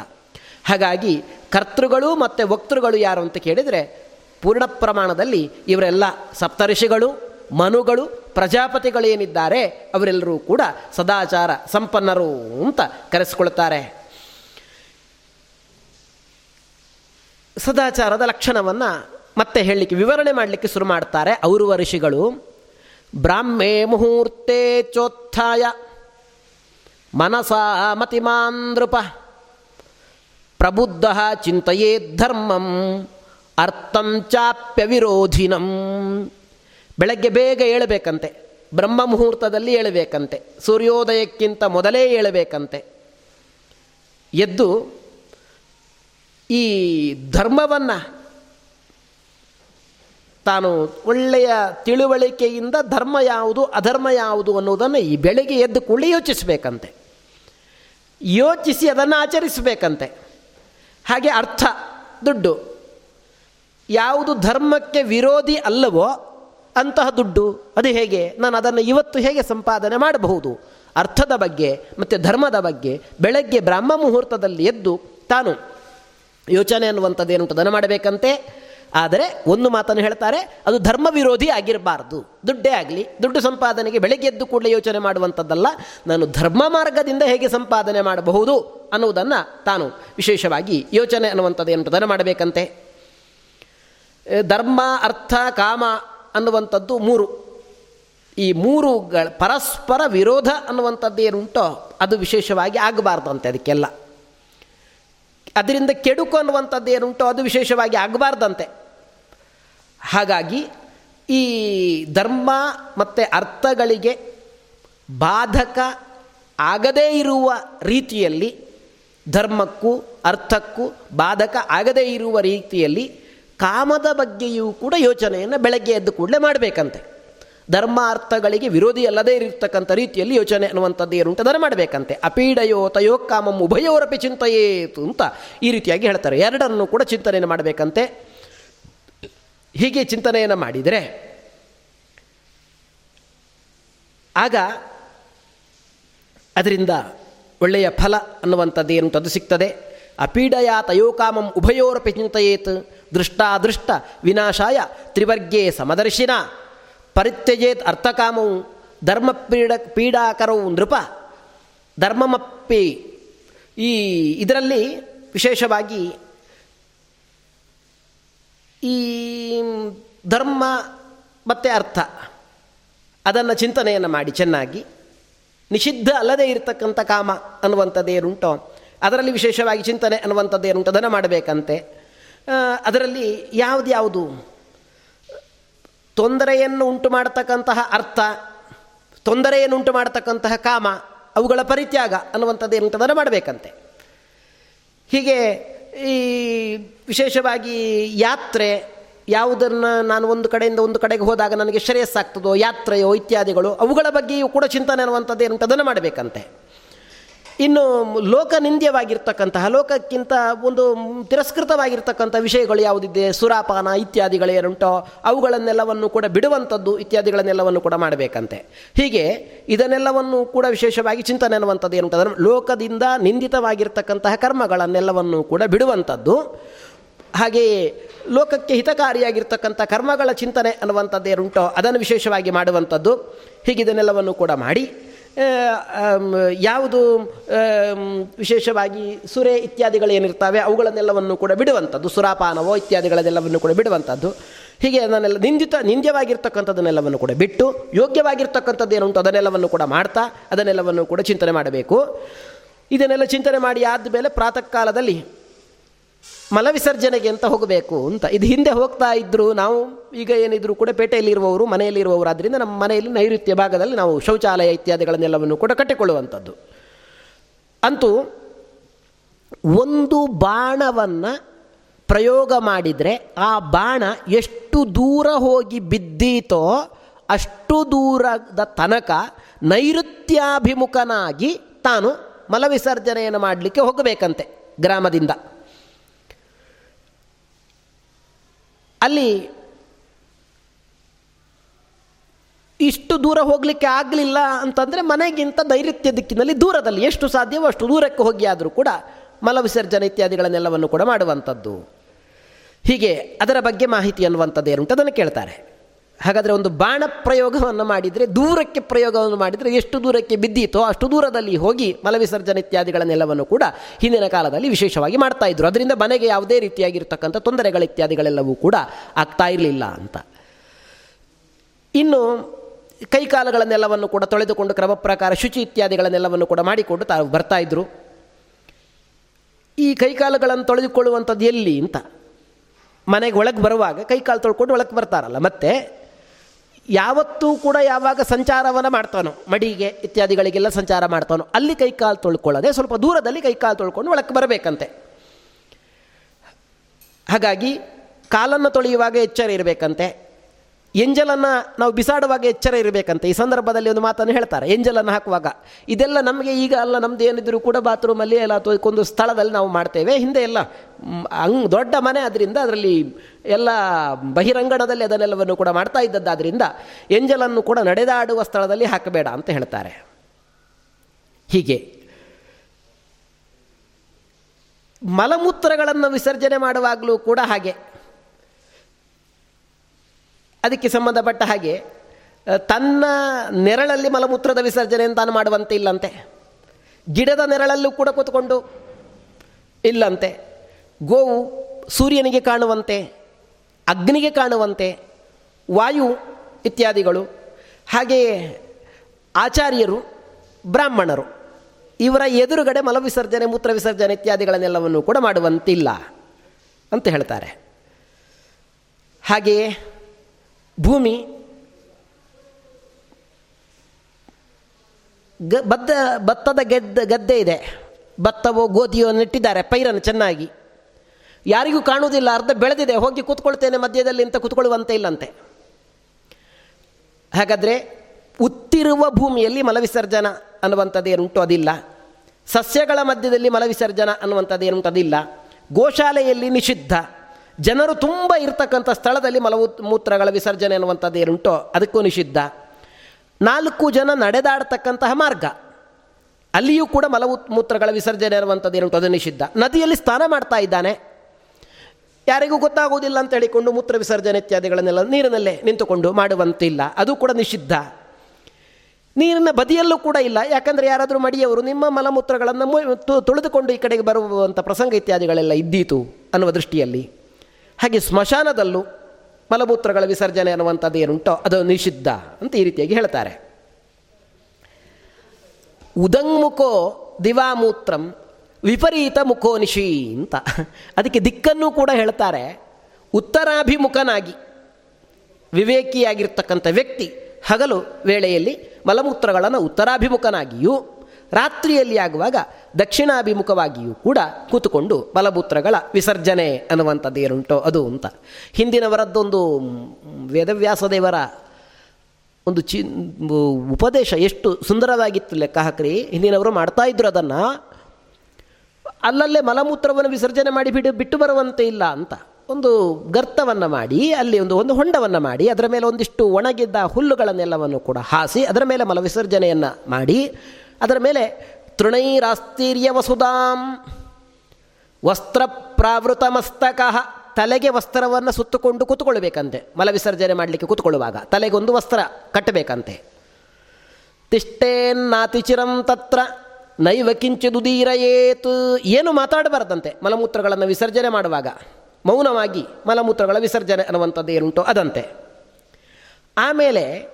ಹಾಗಾಗಿ ಕರ್ತೃಗಳು ಮತ್ತು ವಕ್ತೃಗಳು ಯಾರು ಅಂತ ಕೇಳಿದರೆ, ಪೂರ್ಣ ಪ್ರಮಾಣದಲ್ಲಿ ಇವರೆಲ್ಲ ಸಪ್ತರ್ಷಿಗಳು, ಮನುಗಳು, ಪ್ರಜಾಪತಿಗಳೇನಿದ್ದಾರೆ, ಅವರೆಲ್ಲರೂ ಕೂಡ ಸದಾಚಾರ ಸಂಪನ್ನರು ಅಂತ ಕರೆಸಿಕೊಳ್ತಾರೆ. ಸದಾಚಾರದ ಲಕ್ಷಣವನ್ನು ಮತ್ತೆ ಹೇಳಲಿಕ್ಕೆ, ವಿವರಣೆ ಮಾಡಲಿಕ್ಕೆ ಶುರು ಮಾಡ್ತಾರೆ ಔರ್ವ ಋಷಿಗಳು. ಬ್ರಾಹ್ಮೇ ಮುಹೂರ್ತೆ ಚೋತ್ಥಾಯ ಮನಸಾ ಮತಿಮಾಂದೃಪ ಪ್ರಬುದ್ಧ ಚಿಂತೆಯೇ ಧರ್ಮಂ ಅರ್ಥಂ ಚಾಪ್ಯ ವಿರೋಧಿನಂ. ಬೆಳಗ್ಗೆ ಬೇಗ ಏಳಬೇಕಂತೆ, ಬ್ರಹ್ಮ ಮುಹೂರ್ತದಲ್ಲಿ ಏಳಬೇಕಂತೆ, ಸೂರ್ಯೋದಯಕ್ಕಿಂತ ಮೊದಲೇ ಏಳಬೇಕಂತೆ. ಎದ್ದು ಈ ಧರ್ಮವನ್ನು ತಾನು ಒಳ್ಳೆಯ ತಿಳುವಳಿಕೆಯಿಂದ ಧರ್ಮ ಯಾವುದು, ಅಧರ್ಮ ಯಾವುದು ಅನ್ನೋದನ್ನು ಈ ಬೆಳಗ್ಗೆ ಎದ್ದು ಕೂಡಲೇ ಯೋಚಿಸಬೇಕಂತೆ. ಯೋಚಿಸಿ ಅದನ್ನು ಆಚರಿಸಬೇಕಂತೆ. ಹಾಗೆ ಅರ್ಥ, ದುಡ್ಡು. ಯಾವುದು ಧರ್ಮಕ್ಕೆ ವಿರೋಧಿ ಅಲ್ಲವೋ ಅಂತಹ ದುಡ್ಡು, ಅದು ಹೇಗೆ? ನಾನು ಅದನ್ನು ಇವತ್ತು ಹೇಗೆ ಸಂಪಾದನೆ ಮಾಡಬಹುದು? ಅರ್ಥದ ಬಗ್ಗೆ ಮತ್ತು ಧರ್ಮದ ಬಗ್ಗೆ ಬೆಳಗ್ಗೆ ಬ್ರಾಹ್ಮ ಮುಹೂರ್ತದಲ್ಲಿ ಎದ್ದು ತಾನು ಯೋಚನೆ ಅನ್ನುವಂಥದ್ದು ಏನುಂಟು ದನ ಮಾಡಬೇಕಂತೆ. ಆದರೆ ಒಂದು ಮಾತನ್ನು ಹೇಳ್ತಾರೆ, ಅದು ಧರ್ಮ ವಿರೋಧಿ ಆಗಿರಬಾರ್ದು. ದುಡ್ಡೇ ಆಗಲಿ, ದುಡ್ಡು ಸಂಪಾದನೆಗೆ ಬೆಳಗ್ಗೆ ಎದ್ದು ಕೂಡಲೇ ಯೋಚನೆ ಮಾಡುವಂಥದ್ದಲ್ಲ, ನಾನು ಧರ್ಮ ಮಾರ್ಗದಿಂದ ಹೇಗೆ ಸಂಪಾದನೆ ಮಾಡಬಹುದು ಅನ್ನುವುದನ್ನು ತಾನು ವಿಶೇಷವಾಗಿ ಯೋಚನೆ ಅನ್ನುವಂಥದ್ದು ಏನುಂಟು ದನ ಮಾಡಬೇಕಂತೆ. ಧರ್ಮ, ಅರ್ಥ, ಕಾಮ ಅನ್ನುವಂಥದ್ದು ಮೂರು. ಈ ಮೂರು ಪರಸ್ಪರ ವಿರೋಧ ಅನ್ನುವಂಥದ್ದು ಏನುಂಟೋ ಅದು ವಿಶೇಷವಾಗಿ ಆಗಬಾರ್ದಂತೆ ಅದಕ್ಕೆಲ್ಲ. ಅದರಿಂದ ಕೆಡುಕು ಅನ್ನುವಂಥದ್ದು ಏನುಂಟು ಅದು ವಿಶೇಷವಾಗಿ ಆಗಬಾರ್ದಂತೆ. ಹಾಗಾಗಿ ಈ ಧರ್ಮ ಮತ್ತು ಅರ್ಥಗಳಿಗೆ ಬಾಧಕ ಆಗದೇ ಇರುವ ರೀತಿಯಲ್ಲಿ ಧರ್ಮಕ್ಕೂ ಅರ್ಥಕ್ಕೂ ಬಾಧಕ ಆಗದೇ ಇರುವ ರೀತಿಯಲ್ಲಿ ಕಾಮದ ಬಗ್ಗೆಯೂ ಕೂಡ ಯೋಚನೆಯನ್ನು ಬೆಳಗ್ಗೆ ಎದ್ದು ಕೂಡಲೇ ಮಾಡಬೇಕಂತೆ. ಧರ್ಮ ಅರ್ಥಗಳಿಗೆ ವಿರೋಧಿ ಅಲ್ಲದೇ ಇರತಕ್ಕಂಥ ರೀತಿಯಲ್ಲಿ ಯೋಚನೆ ಅನ್ನುವಂಥದ್ದು ಏನುಂಟು ಅದನ್ನು ಮಾಡಬೇಕಂತೆ. ಅಪೀಡಯೋ ತಯೋ ಕಾಮಂ ಉಭಯೋರಪಿ ಚಿಂತೆಯೇತು ಅಂತ ಈ ರೀತಿಯಾಗಿ ಹೇಳ್ತಾರೆ. ಎರಡನ್ನು ಕೂಡ ಚಿಂತನೆಯನ್ನು ಮಾಡಬೇಕಂತೆ. ಹೀಗೆ ಚಿಂತನೆಯನ್ನು ಮಾಡಿದರೆ ಆಗ ಅದರಿಂದ ಒಳ್ಳೆಯ ಫಲ ಅನ್ನುವಂಥದ್ದು ಏನು ಅದು ಸಿಗ್ತದೆ. ಅಪೀಡಯ ತಯೋಕಾಮಂ ಉಭಯೋರಪಿ ಚಿಂತೆಯೇತು. ದೃಷ್ಟಾದೃಷ್ಟ ವಿನಾಶಾಯ ತ್ರಿವರ್ಗೇ ಸಮದರ್ಶಿನ. ಪರಿತ್ಯಜೇತ್ ಅರ್ಥಕಾಮವು ಧರ್ಮ ಪೀಡ ಪೀಡಾಕರವು ನೃಪ, ಧರ್ಮಮಪ್ಪಿ. ಈ ಇದರಲ್ಲಿ ವಿಶೇಷವಾಗಿ ಈ ಧರ್ಮ ಮತ್ತು ಅರ್ಥ. ಅದನ್ನು ಚಿಂತನೆಯನ್ನು ಮಾಡಿ ಚೆನ್ನಾಗಿ. ನಿಷಿದ್ಧ ಅಲ್ಲದೇ ಇರತಕ್ಕಂಥ ಕಾಮ ಅನ್ನುವಂಥದ್ದು ಏನುಂಟೋ? ಅದರಲ್ಲಿ ವಿಶೇಷವಾಗಿ ಚಿಂತನೆ ಅನ್ನುವಂಥದ್ದು ಏನುಂಟು? ಅದನ್ನು ಮಾಡಬೇಕಂತೆ. ಅದರಲ್ಲಿ ಯಾವುದು? ತೊಂದರೆಯನ್ನು ಉಂಟು ಮಾಡತಕ್ಕಂತಹ ಅರ್ಥ, ತೊಂದರೆಯನ್ನು ಉಂಟು ಮಾಡತಕ್ಕಂತಹ ಕಾಮ, ಅವುಗಳ ಪರಿತ್ಯಾಗ ಅನ್ನುವಂಥದ್ದು ಏನಂತದನ್ನು ಮಾಡಬೇಕಂತೆ. ಹೀಗೆ ಈ ವಿಶೇಷವಾಗಿ ಯಾತ್ರೆ, ಯಾವುದನ್ನು ನಾನು ಒಂದು ಕಡೆಯಿಂದ ಒಂದು ಕಡೆಗೆ ಹೋದಾಗ ನನಗೆ ಶ್ರೇಯಸ್ಸಾಗ್ತದೋ, ಯಾತ್ರೆಯೋ ಇತ್ಯಾದಿಗಳು, ಅವುಗಳ ಬಗ್ಗೆಯೂ ಕೂಡ ಚಿಂತನೆ ಅನ್ನುವಂಥದ್ದು ಮಾಡಬೇಕಂತೆ. ಇನ್ನು ಲೋಕ ನಿಂದ್ಯವಾಗಿರ್ತಕ್ಕಂತಹ ಲೋಕಕ್ಕಿಂತ ಒಂದು ತಿರಸ್ಕೃತವಾಗಿರ್ತಕ್ಕಂಥ ವಿಷಯಗಳು ಯಾವುದಿದೆ? ಸುರಾಪಾನ ಇತ್ಯಾದಿಗಳೇನುಂಟೋ ಅವುಗಳನ್ನೆಲ್ಲವನ್ನು ಕೂಡ ಬಿಡುವಂಥದ್ದು ಇತ್ಯಾದಿಗಳನ್ನೆಲ್ಲವನ್ನು ಕೂಡ ಮಾಡಬೇಕಂತೆ. ಹೀಗೆ ಇದನ್ನೆಲ್ಲವನ್ನು ಕೂಡ ವಿಶೇಷವಾಗಿ ಚಿಂತನೆ ಅನ್ನುವಂಥದ್ದು ಏನುಂಟು ಲೋಕದಿಂದ ನಿಂದಿತವಾಗಿರ್ತಕ್ಕಂತಹ ಕರ್ಮಗಳನ್ನೆಲ್ಲವನ್ನು ಕೂಡ ಬಿಡುವಂಥದ್ದು. ಹಾಗೆಯೇ ಲೋಕಕ್ಕೆ ಹಿತಕಾರಿಯಾಗಿರ್ತಕ್ಕಂಥ ಕರ್ಮಗಳ ಚಿಂತನೆ ಅನ್ನುವಂಥದ್ದು ಏನುಂಟೋ, ಅದನ್ನು ವಿಶೇಷವಾಗಿ ಮಾಡುವಂಥದ್ದು. ಹೀಗಿದನ್ನೆಲ್ಲವನ್ನು ಕೂಡ ಮಾಡಿ. ಯಾವುದು ವಿಶೇಷವಾಗಿ ಸುರೆ ಇತ್ಯಾದಿಗಳು ಏನಿರ್ತವೆ, ಅವುಗಳನ್ನೆಲ್ಲವನ್ನು ಕೂಡ ಬಿಡುವಂಥದ್ದು. ಸುರಾಪಾನವೋ ಇತ್ಯಾದಿಗಳನ್ನೆಲ್ಲವನ್ನು ಕೂಡ ಬಿಡುವಂಥದ್ದು. ಹೀಗೆ ಅದನ್ನೆಲ್ಲ ನಿಂದಿತ ನಿಂದ್ಯವಾಗಿರ್ತಕ್ಕಂಥದ್ದನ್ನೆಲ್ಲವನ್ನು ಕೂಡ ಬಿಟ್ಟು, ಯೋಗ್ಯವಾಗಿರ್ತಕ್ಕಂಥದ್ದು ಏನು ಉಂಟು, ಅದನ್ನೆಲ್ಲವನ್ನು ಕೂಡ ಮಾಡ್ತಾ, ಅದನ್ನೆಲ್ಲವನ್ನು ಕೂಡ ಚಿಂತನೆ ಮಾಡಬೇಕು. ಇದನ್ನೆಲ್ಲ ಚಿಂತನೆ ಮಾಡಿ ಆದ ಮೇಲೆ ಪ್ರಾತಃ ಕಾಲದಲ್ಲಿ ಮಲವಿಸರ್ಜನೆಗೆ ಅಂತ ಹೋಗಬೇಕು ಅಂತ. ಇದು ಹಿಂದೆ ಹೋಗ್ತಾ ಇದ್ದರು ನಾವು ಈಗ ಏನಿದ್ರು ಕೂಡ ಪೇಟೆಯಲ್ಲಿರುವವರು ಮನೆಯಲ್ಲಿರುವವರು ಆದ್ದರಿಂದ ನಮ್ಮ ಮನೆಯಲ್ಲಿ ನೈಋತ್ಯ ಭಾಗದಲ್ಲಿ ನಾವು ಶೌಚಾಲಯ ಇತ್ಯಾದಿಗಳನ್ನೆಲ್ಲವನ್ನು ಕೂಡ ಕಟ್ಟಿಕೊಳ್ಳುವಂಥದ್ದು. ಅಂತೂ ಒಂದು ಬಾಣವನ್ನು ಪ್ರಯೋಗ ಮಾಡಿದರೆ ಆ ಬಾಣ ಎಷ್ಟು ದೂರ ಹೋಗಿ ಬಿದ್ದೀತೋ ಅಷ್ಟು ದೂರದ ತನಕ ನೈಋತ್ಯಾಭಿಮುಖನಾಗಿ ತಾನು ಮಲವಿಸರ್ಜನೆಯನ್ನು ಮಾಡಲಿಕ್ಕೆ ಹೋಗಬೇಕಂತೆ ಗ್ರಾಮದಿಂದ. ಅಲ್ಲಿ ಇಷ್ಟು ದೂರ ಹೋಗಲಿಕ್ಕೆ ಆಗಲಿಲ್ಲ ಅಂತಂದರೆ ಮನೆಗಿಂತ ನೈಋತ್ಯ ದಿಕ್ಕಿನಲ್ಲಿ ದೂರದಲ್ಲಿ ಎಷ್ಟು ಸಾಧ್ಯವೋ ಅಷ್ಟು ದೂರಕ್ಕೆ ಹೋಗಿ ಆದರೂ ಕೂಡ ಮಲವಿಸರ್ಜನೆ ಇತ್ಯಾದಿಗಳನ್ನೆಲ್ಲವನ್ನು ಕೂಡ ಮಾಡುವಂಥದ್ದು. ಹೀಗೆ ಅದರ ಬಗ್ಗೆ ಮಾಹಿತಿ ಅನ್ನುವಂಥದ್ದು ಏನುಂಟು ಅದನ್ನು ಕೇಳ್ತಾರೆ. ಹಾಗಾದರೆ ಒಂದು ಬಾಣ ಪ್ರಯೋಗವನ್ನು ಮಾಡಿದರೆ ದೂರಕ್ಕೆ ಪ್ರಯೋಗವನ್ನು ಮಾಡಿದರೆ ಎಷ್ಟು ದೂರಕ್ಕೆ ಬಿದ್ದೀತೋ ಅಷ್ಟು ದೂರದಲ್ಲಿ ಹೋಗಿ ಮಲವಿಸರ್ಜನೆ ಇತ್ಯಾದಿಗಳನ್ನೆಲ್ಲವನ್ನು ಕೂಡ ಹಿಂದಿನ ಕಾಲದಲ್ಲಿ ವಿಶೇಷವಾಗಿ ಮಾಡ್ತಾ ಇದ್ರು. ಅದರಿಂದ ಮನೆಗೆ ಯಾವುದೇ ರೀತಿಯಾಗಿರ್ತಕ್ಕಂಥ ತೊಂದರೆಗಳು ಇತ್ಯಾದಿಗಳೆಲ್ಲವೂ ಕೂಡ ಆಗ್ತಾ ಇರಲಿಲ್ಲ ಅಂತ. ಇನ್ನು ಕೈಕಾಲುಗಳನ್ನೆಲ್ಲವನ್ನು ಕೂಡ ತೊಳೆದುಕೊಂಡು ಕ್ರಮ ಪ್ರಕಾರ ಶುಚಿ ಇತ್ಯಾದಿಗಳನ್ನೆಲ್ಲವನ್ನು ಕೂಡ ಮಾಡಿಕೊಂಡು ತಾವು ಬರ್ತಾ ಇದ್ರು. ಈ ಕೈಕಾಲುಗಳನ್ನು ತೊಳೆದುಕೊಳ್ಳುವಂಥದ್ದು ಎಲ್ಲಿ ಅಂತ? ಮನೆಗೆ ಒಳಗೆ ಬರುವಾಗ ಕೈಕಾಲು ತೊಳ್ಕೊಂಡು ಒಳಗೆ ಬರ್ತಾರಲ್ಲ. ಮತ್ತೆ ಯಾವತ್ತೂ ಕೂಡ ಯಾವಾಗ ಸಂಚಾರವನ್ನು ಮಾಡ್ತಾನೋ, ಮಡಿಗೆ ಇತ್ಯಾದಿಗಳಿಗೆಲ್ಲ ಸಂಚಾರ ಮಾಡ್ತಾನೋ, ಅಲ್ಲಿ ಕೈಕಾಲು ತೊಳ್ಕೊಳ್ಳದೆ ಸ್ವಲ್ಪ ದೂರದಲ್ಲಿ ಕೈಕಾಲು ತೊಳ್ಕೊಂಡು ಒಳಕ್ಕೆ ಬರಬೇಕಂತೆ. ಹಾಗಾಗಿ ಕಾಲನ್ನು ತೊಳೆಯುವಾಗ ಎಚ್ಚರ ಇರಬೇಕಂತೆ. ಎಂಜಲನ್ನು ನಾವು ಬಿಸಾಡುವಾಗ ಎಚ್ಚರ ಇರಬೇಕಂತೆ. ಈ ಸಂದರ್ಭದಲ್ಲಿ ಒಂದು ಮಾತನ್ನು ಹೇಳ್ತಾರೆ. ಎಂಜಲನ್ನು ಹಾಕುವಾಗ ಇದೆಲ್ಲ ನಮಗೆ ಈಗ ಅಲ್ಲ ನಮ್ಮದು ಏನಿದ್ರು ಕೂಡ ಬಾತ್ರೂಮಲ್ಲಿ ಎಲ್ಲ ಒಂದು ಸ್ಥಳದಲ್ಲಿ ನಾವು ಮಾಡ್ತೇವೆ. ಹಿಂದೆ ಎಲ್ಲ ಹಂಗೆ ದೊಡ್ಡ ಮನೆ ಅದರಿಂದ ಅದರಲ್ಲಿ ಎಲ್ಲ ಬಹಿರಂಗಣದಲ್ಲಿ ಅದನ್ನೆಲ್ಲವನ್ನು ಕೂಡ ಮಾಡ್ತಾ ಇದ್ದದ್ದಾದ್ದರಿಂದ ಎಂಜಲನ್ನು ಕೂಡ ನಡೆದಾಡುವ ಸ್ಥಳದಲ್ಲಿ ಹಾಕಬೇಡ ಅಂತ ಹೇಳ್ತಾರೆ. ಹೀಗೆ ಮಲಮೂತ್ರಗಳನ್ನು ವಿಸರ್ಜನೆ ಮಾಡುವಾಗಲೂ ಕೂಡ ಹಾಗೆ. ಅದಕ್ಕೆ ಸಂಬಂಧಪಟ್ಟ ಹಾಗೆ ತನ್ನ ನೆರಳಲ್ಲಿ ಮಲಮೂತ್ರದ ವಿಸರ್ಜನೆ ತಾನು ಮಾಡುವಂತೆ ಇಲ್ಲಂತೆ. ಗಿಡದ ನೆರಳಲ್ಲೂ ಕೂಡ ಕೂತ್ಕೊಂಡು ಇಲ್ಲಂತೆ. ಗೋವು ಸೂರ್ಯನಿಗೆ ಕಾಣುವಂತೆ, ಅಗ್ನಿಗೆ ಕಾಣುವಂತೆ, ವಾಯು ಇತ್ಯಾದಿಗಳು. ಹಾಗೆಯೇ ಆಚಾರ್ಯರು, ಬ್ರಾಹ್ಮಣರು, ಇವರ ಎದುರುಗಡೆ ಮಲವಿಸರ್ಜನೆ, ಮೂತ್ರ ವಿಸರ್ಜನೆ ಇತ್ಯಾದಿಗಳನ್ನೆಲ್ಲವನ್ನು ಕೂಡ ಮಾಡುವಂತಿಲ್ಲ ಅಂತ ಹೇಳ್ತಾರೆ. ಹಾಗೆಯೇ ಭೂಮಿ, ಗ, ಬದ್ದ ಭತ್ತದ ಗೆದ್ದ, ಗದ್ದೆ ಇದೆ. ಭತ್ತವೋ ಗೋಧಿಯೋ ನೆಟ್ಟಿದ್ದಾರೆ ಪೈರನ್ನು ಚೆನ್ನಾಗಿ. ಯಾರಿಗೂ ಕಾಣುವುದಿಲ್ಲ, ಅರ್ಧ ಬೆಳೆದಿದೆ, ಹೋಗಿ ಕೂತ್ಕೊಳ್ತೇನೆ ಮಧ್ಯದಲ್ಲಿ ಅಂತ ಕೂತ್ಕೊಳ್ಳುವಂತೆ ಇಲ್ಲಂತೆ. ಹಾಗಾದರೆ ಉತ್ತಿರುವ ಭೂಮಿಯಲ್ಲಿ ಮಲವಿಸರ್ಜನ ಅನ್ನುವಂಥದ್ದು ಏನುಂಟು ಅದಿಲ್ಲ. ಸಸ್ಯಗಳ ಮಧ್ಯದಲ್ಲಿ ಮಲವಿಸರ್ಜನ ಅನ್ನುವಂಥದ್ದು ಏನುಂಟು ಅದಿಲ್ಲ. ಗೋಶಾಲೆಯಲ್ಲಿ ನಿಷಿದ್ಧ. ಜನರು ತುಂಬ ಇರ್ತಕ್ಕಂಥ ಸ್ಥಳದಲ್ಲಿ ಮಲವು ಮೂತ್ರಗಳ ವಿಸರ್ಜನೆ ಅನ್ನುವಂಥದ್ದು ಏನುಂಟೋ ಅದಕ್ಕೂ ನಿಷಿದ್ಧ. ನಾಲ್ಕು ಜನ ನಡೆದಾಡ್ತಕ್ಕಂತಹ ಮಾರ್ಗ. ಅಲ್ಲಿಯೂ ಕೂಡ ಮಲವು ಮೂತ್ರಗಳ ವಿಸರ್ಜನೆ ಅನ್ನುವಂಥದ್ದು ಏನುಂಟು ಅದು ನಿಷಿದ್ಧ. ನದಿಯಲ್ಲಿ ಸ್ನಾನ ಮಾಡ್ತಾ ಇದ್ದಾನೆ. ಯಾರಿಗೂ ಗೊತ್ತಾಗುವುದಿಲ್ಲ ಅಂತ ಹೇಳಿಕೊಂಡು ಮೂತ್ರ ವಿಸರ್ಜನೆ ಇತ್ಯಾದಿಗಳನ್ನೆಲ್ಲ ನೀರಿನಲ್ಲೇ ನಿಂತುಕೊಂಡು ಮಾಡುವಂತಿಲ್ಲ. ಅದು ಕೂಡ ನಿಷಿದ್ಧ. ನೀರಿನ ಬದಿಯಲ್ಲೂ ಕೂಡ ಇಲ್ಲ. ಯಾಕಂದರೆ ಯಾರಾದರೂ ಮಡಿಯವರು ನಿಮ್ಮ ಮಲಮೂತ್ರಗಳನ್ನು ತುಳಿದುಕೊಂಡು ಈ ಕಡೆಗೆ ಬರುವಂಥ ಪ್ರಸಂಗ ಇತ್ಯಾದಿಗಳೆಲ್ಲ ಇದ್ದೀತು ಅನ್ನುವ ದೃಷ್ಟಿಯಲ್ಲಿ. ಹಾಗೆ ಸ್ಮಶಾನದಲ್ಲೂ ಮಲಮೂತ್ರಗಳ ವಿಸರ್ಜನೆ ಅನ್ನುವಂಥದ್ದು ಏನುಂಟೋ, ಅದು ನಿಷಿದ್ಧ ಅಂತ ಈ ರೀತಿಯಾಗಿ ಹೇಳ್ತಾರೆ. ಉದಂಗ್ಮುಖೋ ದಿವಾಮೂತ್ರಂ ವಿಪರೀತ ಮುಖೋನಿಶಿ ಅಂತ. ಅದಕ್ಕೆ ದಿಕ್ಕನ್ನು ಕೂಡ ಹೇಳ್ತಾರೆ. ಉತ್ತರಾಭಿಮುಖನಾಗಿ ವಿವೇಕಿಯಾಗಿರ್ತಕ್ಕಂಥ ವ್ಯಕ್ತಿ ಹಗಲು ವೇಳೆಯಲ್ಲಿ ಮಲಮೂತ್ರಗಳನ್ನು ಉತ್ತರಾಭಿಮುಖನಾಗಿಯೂ ರಾತ್ರಿಯಲ್ಲಿ ಆಗುವಾಗ ದಕ್ಷಿಣಾಭಿಮುಖವಾಗಿಯೂ ಕೂಡ ಕೂತುಕೊಂಡು ಬಲಭೂತ್ರಗಳ ವಿಸರ್ಜನೆ ಅನ್ನುವಂಥದ್ದು ಏನುಂಟೋ? ಅದು ಅಂತ. ಹಿಂದಿನವರದ್ದೊಂದು ವೇದವ್ಯಾಸ ದೇವರ ಒಂದು ಚಿ ಉಪದೇಶ ಎಷ್ಟು ಸುಂದರವಾಗಿತ್ತು ಲೆಕ್ಕ ಹಾಕ್ರಿ. ಹಿಂದಿನವರು ಮಾಡ್ತಾ ಇದ್ರು ಅದನ್ನು. ಅಲ್ಲಲ್ಲೇ ಮಲಮೂತ್ರವನ್ನು ವಿಸರ್ಜನೆ ಮಾಡಿ ಬಿಡು ಬಿಟ್ಟು ಬರುವಂತೆ ಇಲ್ಲ ಅಂತ. ಒಂದು ಗರ್ತವನ್ನು ಮಾಡಿ, ಅಲ್ಲಿ ಒಂದು ಒಂದು ಹೊಂಡವನ್ನು ಮಾಡಿ, ಅದರ ಮೇಲೆ ಒಂದಿಷ್ಟು ಒಣಗಿದ್ದ ಹುಲ್ಲುಗಳನ್ನೆಲ್ಲವನ್ನು ಕೂಡ ಹಾಸಿ, ಅದರ ಮೇಲೆ ಮಲ ವಿಸರ್ಜನೆಯನ್ನು ಮಾಡಿ ಅದರ ಮೇಲೆ ತೃಣೈರಾಸ್ತೀರ್ಯ ವಸುಧಾಂ ವಸ್ತ್ರ ಪ್ರಾವೃತ ಮಸ್ತಕ ತಲೆಗೆ ವಸ್ತ್ರವನ್ನು ಸುತ್ತುಕೊಂಡು ಕೂತ್ಕೊಳ್ಬೇಕಂತೆ ಮಲವಿಸರ್ಜನೆ ಮಾಡಲಿಕ್ಕೆ ಕೂತ್ಕೊಳ್ಳುವಾಗ, ತಲೆಗೊಂದು ವಸ್ತ್ರ ಕಟ್ಟಬೇಕಂತೆ. ತಿಷ್ಟೇನ್ನಾತಿಚಿರಂ ತತ್ರ, ನೈವ ಕಿಂಚಿದುದೀರಯೇತ್ ಏನು ಮಾತಾಡಬಾರ್ದಂತೆ, ಮಲಮೂತ್ರಗಳನ್ನು ವಿಸರ್ಜನೆ ಮಾಡುವಾಗ, ಮೌನವಾಗಿ ಮಲಮೂತ್ರಗಳ ವಿಸರ್ಜನೆ ಅನ್ನುವಂಥದ್ದು ಏನುಂಟು ಅದಂತೆ. ಆಮೇಲೆ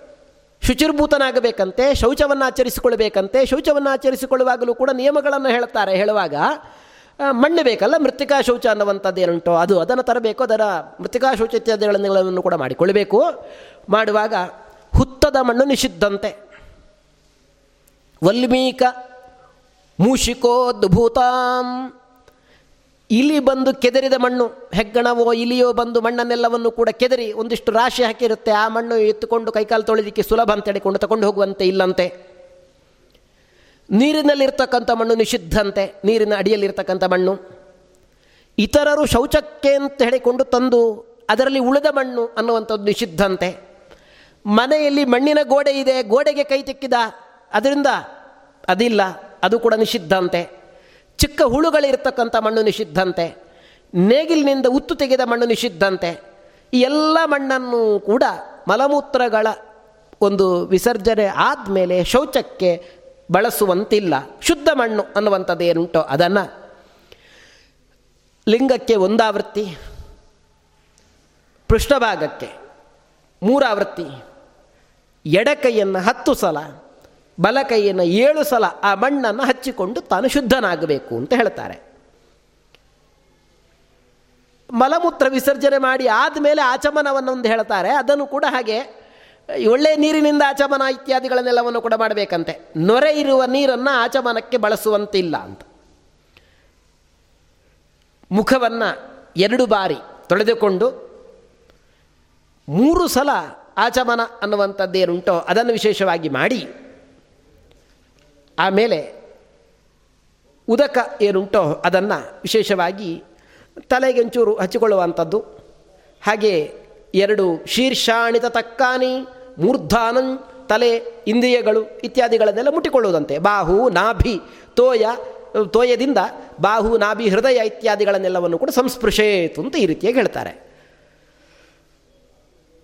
ಶುಚಿರ್ಭೂತನಾಗಬೇಕಂತೆ ಶೌಚವನ್ನು ಆಚರಿಸಿಕೊಳ್ಳಬೇಕಂತೆ ಶೌಚವನ್ನು ಆಚರಿಸಿಕೊಳ್ಳುವಾಗಲೂ ಕೂಡ ನಿಯಮಗಳನ್ನು ಹೇಳ್ತಾರೆ ಹೇಳುವಾಗ ಮಣ್ಣು ಬೇಕಲ್ಲ, ಮೃತ್ತಿಕಾ ಶೌಚ ಅನ್ನುವಂಥದ್ದು ಏನುಂಟು? ಅದು ಅದನ್ನು ತರಬೇಕು, ಅದರ ಮೃತ್ತಿಕಾ ಶೌಚ ಇತ್ಯಾದಿಗಳನ್ನು ಕೂಡ ಮಾಡಿಕೊಳ್ಳಬೇಕು. ಮಾಡುವಾಗ ಹುತ್ತದ ಮಣ್ಣು ನಿಷಿದ್ಧಂತೆ. ವಲ್ಮೀಕ, ಮೂಷಿಕೋದ್ಭೂತಾಂ. ಇಲಿ ಬಂದು ಕೆದರಿದ ಮಣ್ಣು, ಹೆಗ್ಗಣವೋ ಇಲಿಯೋ ಬಂದು ಮಣ್ಣನ್ನೆಲ್ಲವನ್ನು ಕೂಡ ಕೆದರಿ ಒಂದಿಷ್ಟು ರಾಶಿ ಹಾಕಿರುತ್ತೆ, ಆ ಮಣ್ಣು ಎತ್ತುಕೊಂಡು ಕೈಕಾಲು ತೊಳೆದಿಕ್ಕೆ ಸುಲಭ ಅಂತ ಹೇಳಿಕೊಂಡು ತಗೊಂಡು ಹೋಗುವಂತೆ ಇಲ್ಲಂತೆ. ನೀರಿನಲ್ಲಿರ್ತಕ್ಕಂಥ ಮಣ್ಣು ನಿಷಿದ್ಧಂತೆ, ನೀರಿನ ಅಡಿಯಲ್ಲಿರ್ತಕ್ಕಂಥ ಮಣ್ಣು. ಇತರರು ಶೌಚಕ್ಕೆ ಅಂತ ಹೇಳಿಕೊಂಡು ತಂದು ಅದರಲ್ಲಿ ಉಳಿದ ಮಣ್ಣು ಅನ್ನುವಂಥದ್ದು ನಿಷಿದ್ಧಂತೆ. ಮನೆಯಲ್ಲಿ ಮಣ್ಣಿನ ಗೋಡೆ ಇದೆ, ಗೋಡೆಗೆ ಕೈ ತೆಕ್ಕಿದ, ಅದರಿಂದ ಅದಿಲ್ಲ, ಅದು ಕೂಡ ನಿಷಿದ್ಧಂತೆ. ಚಿಕ್ಕ ಹುಳುಗಳಿರ್ತಕ್ಕಂಥ ಮಣ್ಣು ನಿಷಿದ್ಧಂತೆ, ನೇಗಿಲಿನಿಂದ ಉತ್ತು ತೆಗೆದ ಮಣ್ಣು ನಿಷಿದ್ಧಂತೆ, ಈ ಎಲ್ಲ ಮಣ್ಣನ್ನು ಕೂಡ ಮಲಮೂತ್ರಗಳ ಒಂದು ವಿಸರ್ಜನೆ ಆದಮೇಲೆ ಶೌಚಕ್ಕೆ ಬಳಸುವಂತಿಲ್ಲ. ಶುದ್ಧ ಮಣ್ಣು ಅನ್ನುವಂಥದ್ದೇನುಂಟೋ ಅದನ್ನು. ಲಿಂಗಕ್ಕೆ ಒಂದಾವೃತ್ತಿ, ಪೃಷ್ಠಭಾಗಕ್ಕೆ ಮೂರಾವೃತ್ತಿ, ಎಡಕೈಯನ್ನು ಹತ್ತು ಸಲ ಬಲಕೈಯನ್ನು ಏಳು ಸಲ ಆ ಮಣ್ಣನ್ನು ಹಚ್ಚಿಕೊಂಡು ತಾನು ಶುದ್ಧನಾಗಬೇಕು ಅಂತ ಹೇಳ್ತಾರೆ. ಮಲಮೂತ್ರ ವಿಸರ್ಜನೆ ಮಾಡಿ ಆದಮೇಲೆ ಆಚಮನವನ್ನೊಂದು ಹೇಳ್ತಾರೆ. ಅದನ್ನು ಕೂಡ ಹಾಗೆ ಒಳ್ಳೆಯ ನೀರಿನಿಂದ ಆಚಮನ ಇತ್ಯಾದಿಗಳನ್ನೆಲ್ಲವನ್ನು ಕೂಡ ಮಾಡಬೇಕಂತೆ. ನೊರೆ ಇರುವ ನೀರನ್ನು ಆಚಮನಕ್ಕೆ ಬಳಸುವಂತಿಲ್ಲ ಅಂತ. ಮುಖವನ್ನು ಎರಡು ಬಾರಿ ತೊಳೆದುಕೊಂಡು ಮೂರು ಸಲ ಆಚಮನ ಅನ್ನುವಂಥದ್ದೇನುಂಟೋ ಅದನ್ನು ವಿಶೇಷವಾಗಿ ಮಾಡಿ ಆಮೇಲೆ ಉದಕ ಏನುಂಟೋ ಅದನ್ನು ವಿಶೇಷವಾಗಿ ತಲೆಗೆಂಚೂರು ಹಚ್ಚಿಕೊಳ್ಳುವಂಥದ್ದು. ಹಾಗೆ ಎರಡು ಶೀರ್ಷಾಣಿತ ತಕ್ಕಾನಿ, ಮೂರ್ಧಾನಂ, ತಲೆ, ಇಂದ್ರಿಯಗಳು ಇತ್ಯಾದಿಗಳನ್ನೆಲ್ಲ ಮುಟ್ಟಿಕೊಳ್ಳುವುದಂತೆ. ಬಾಹು, ನಾಭಿ, ತೋಯ, ತೋಯದಿಂದ ಬಾಹು, ನಾಭಿ, ಹೃದಯ ಇತ್ಯಾದಿಗಳನ್ನೆಲ್ಲವನ್ನು ಕೂಡ ಸಂಸ್ಪೃಶೇತು ಅಂತ ಈ ರೀತಿಯಾಗಿ ಹೇಳ್ತಾರೆ.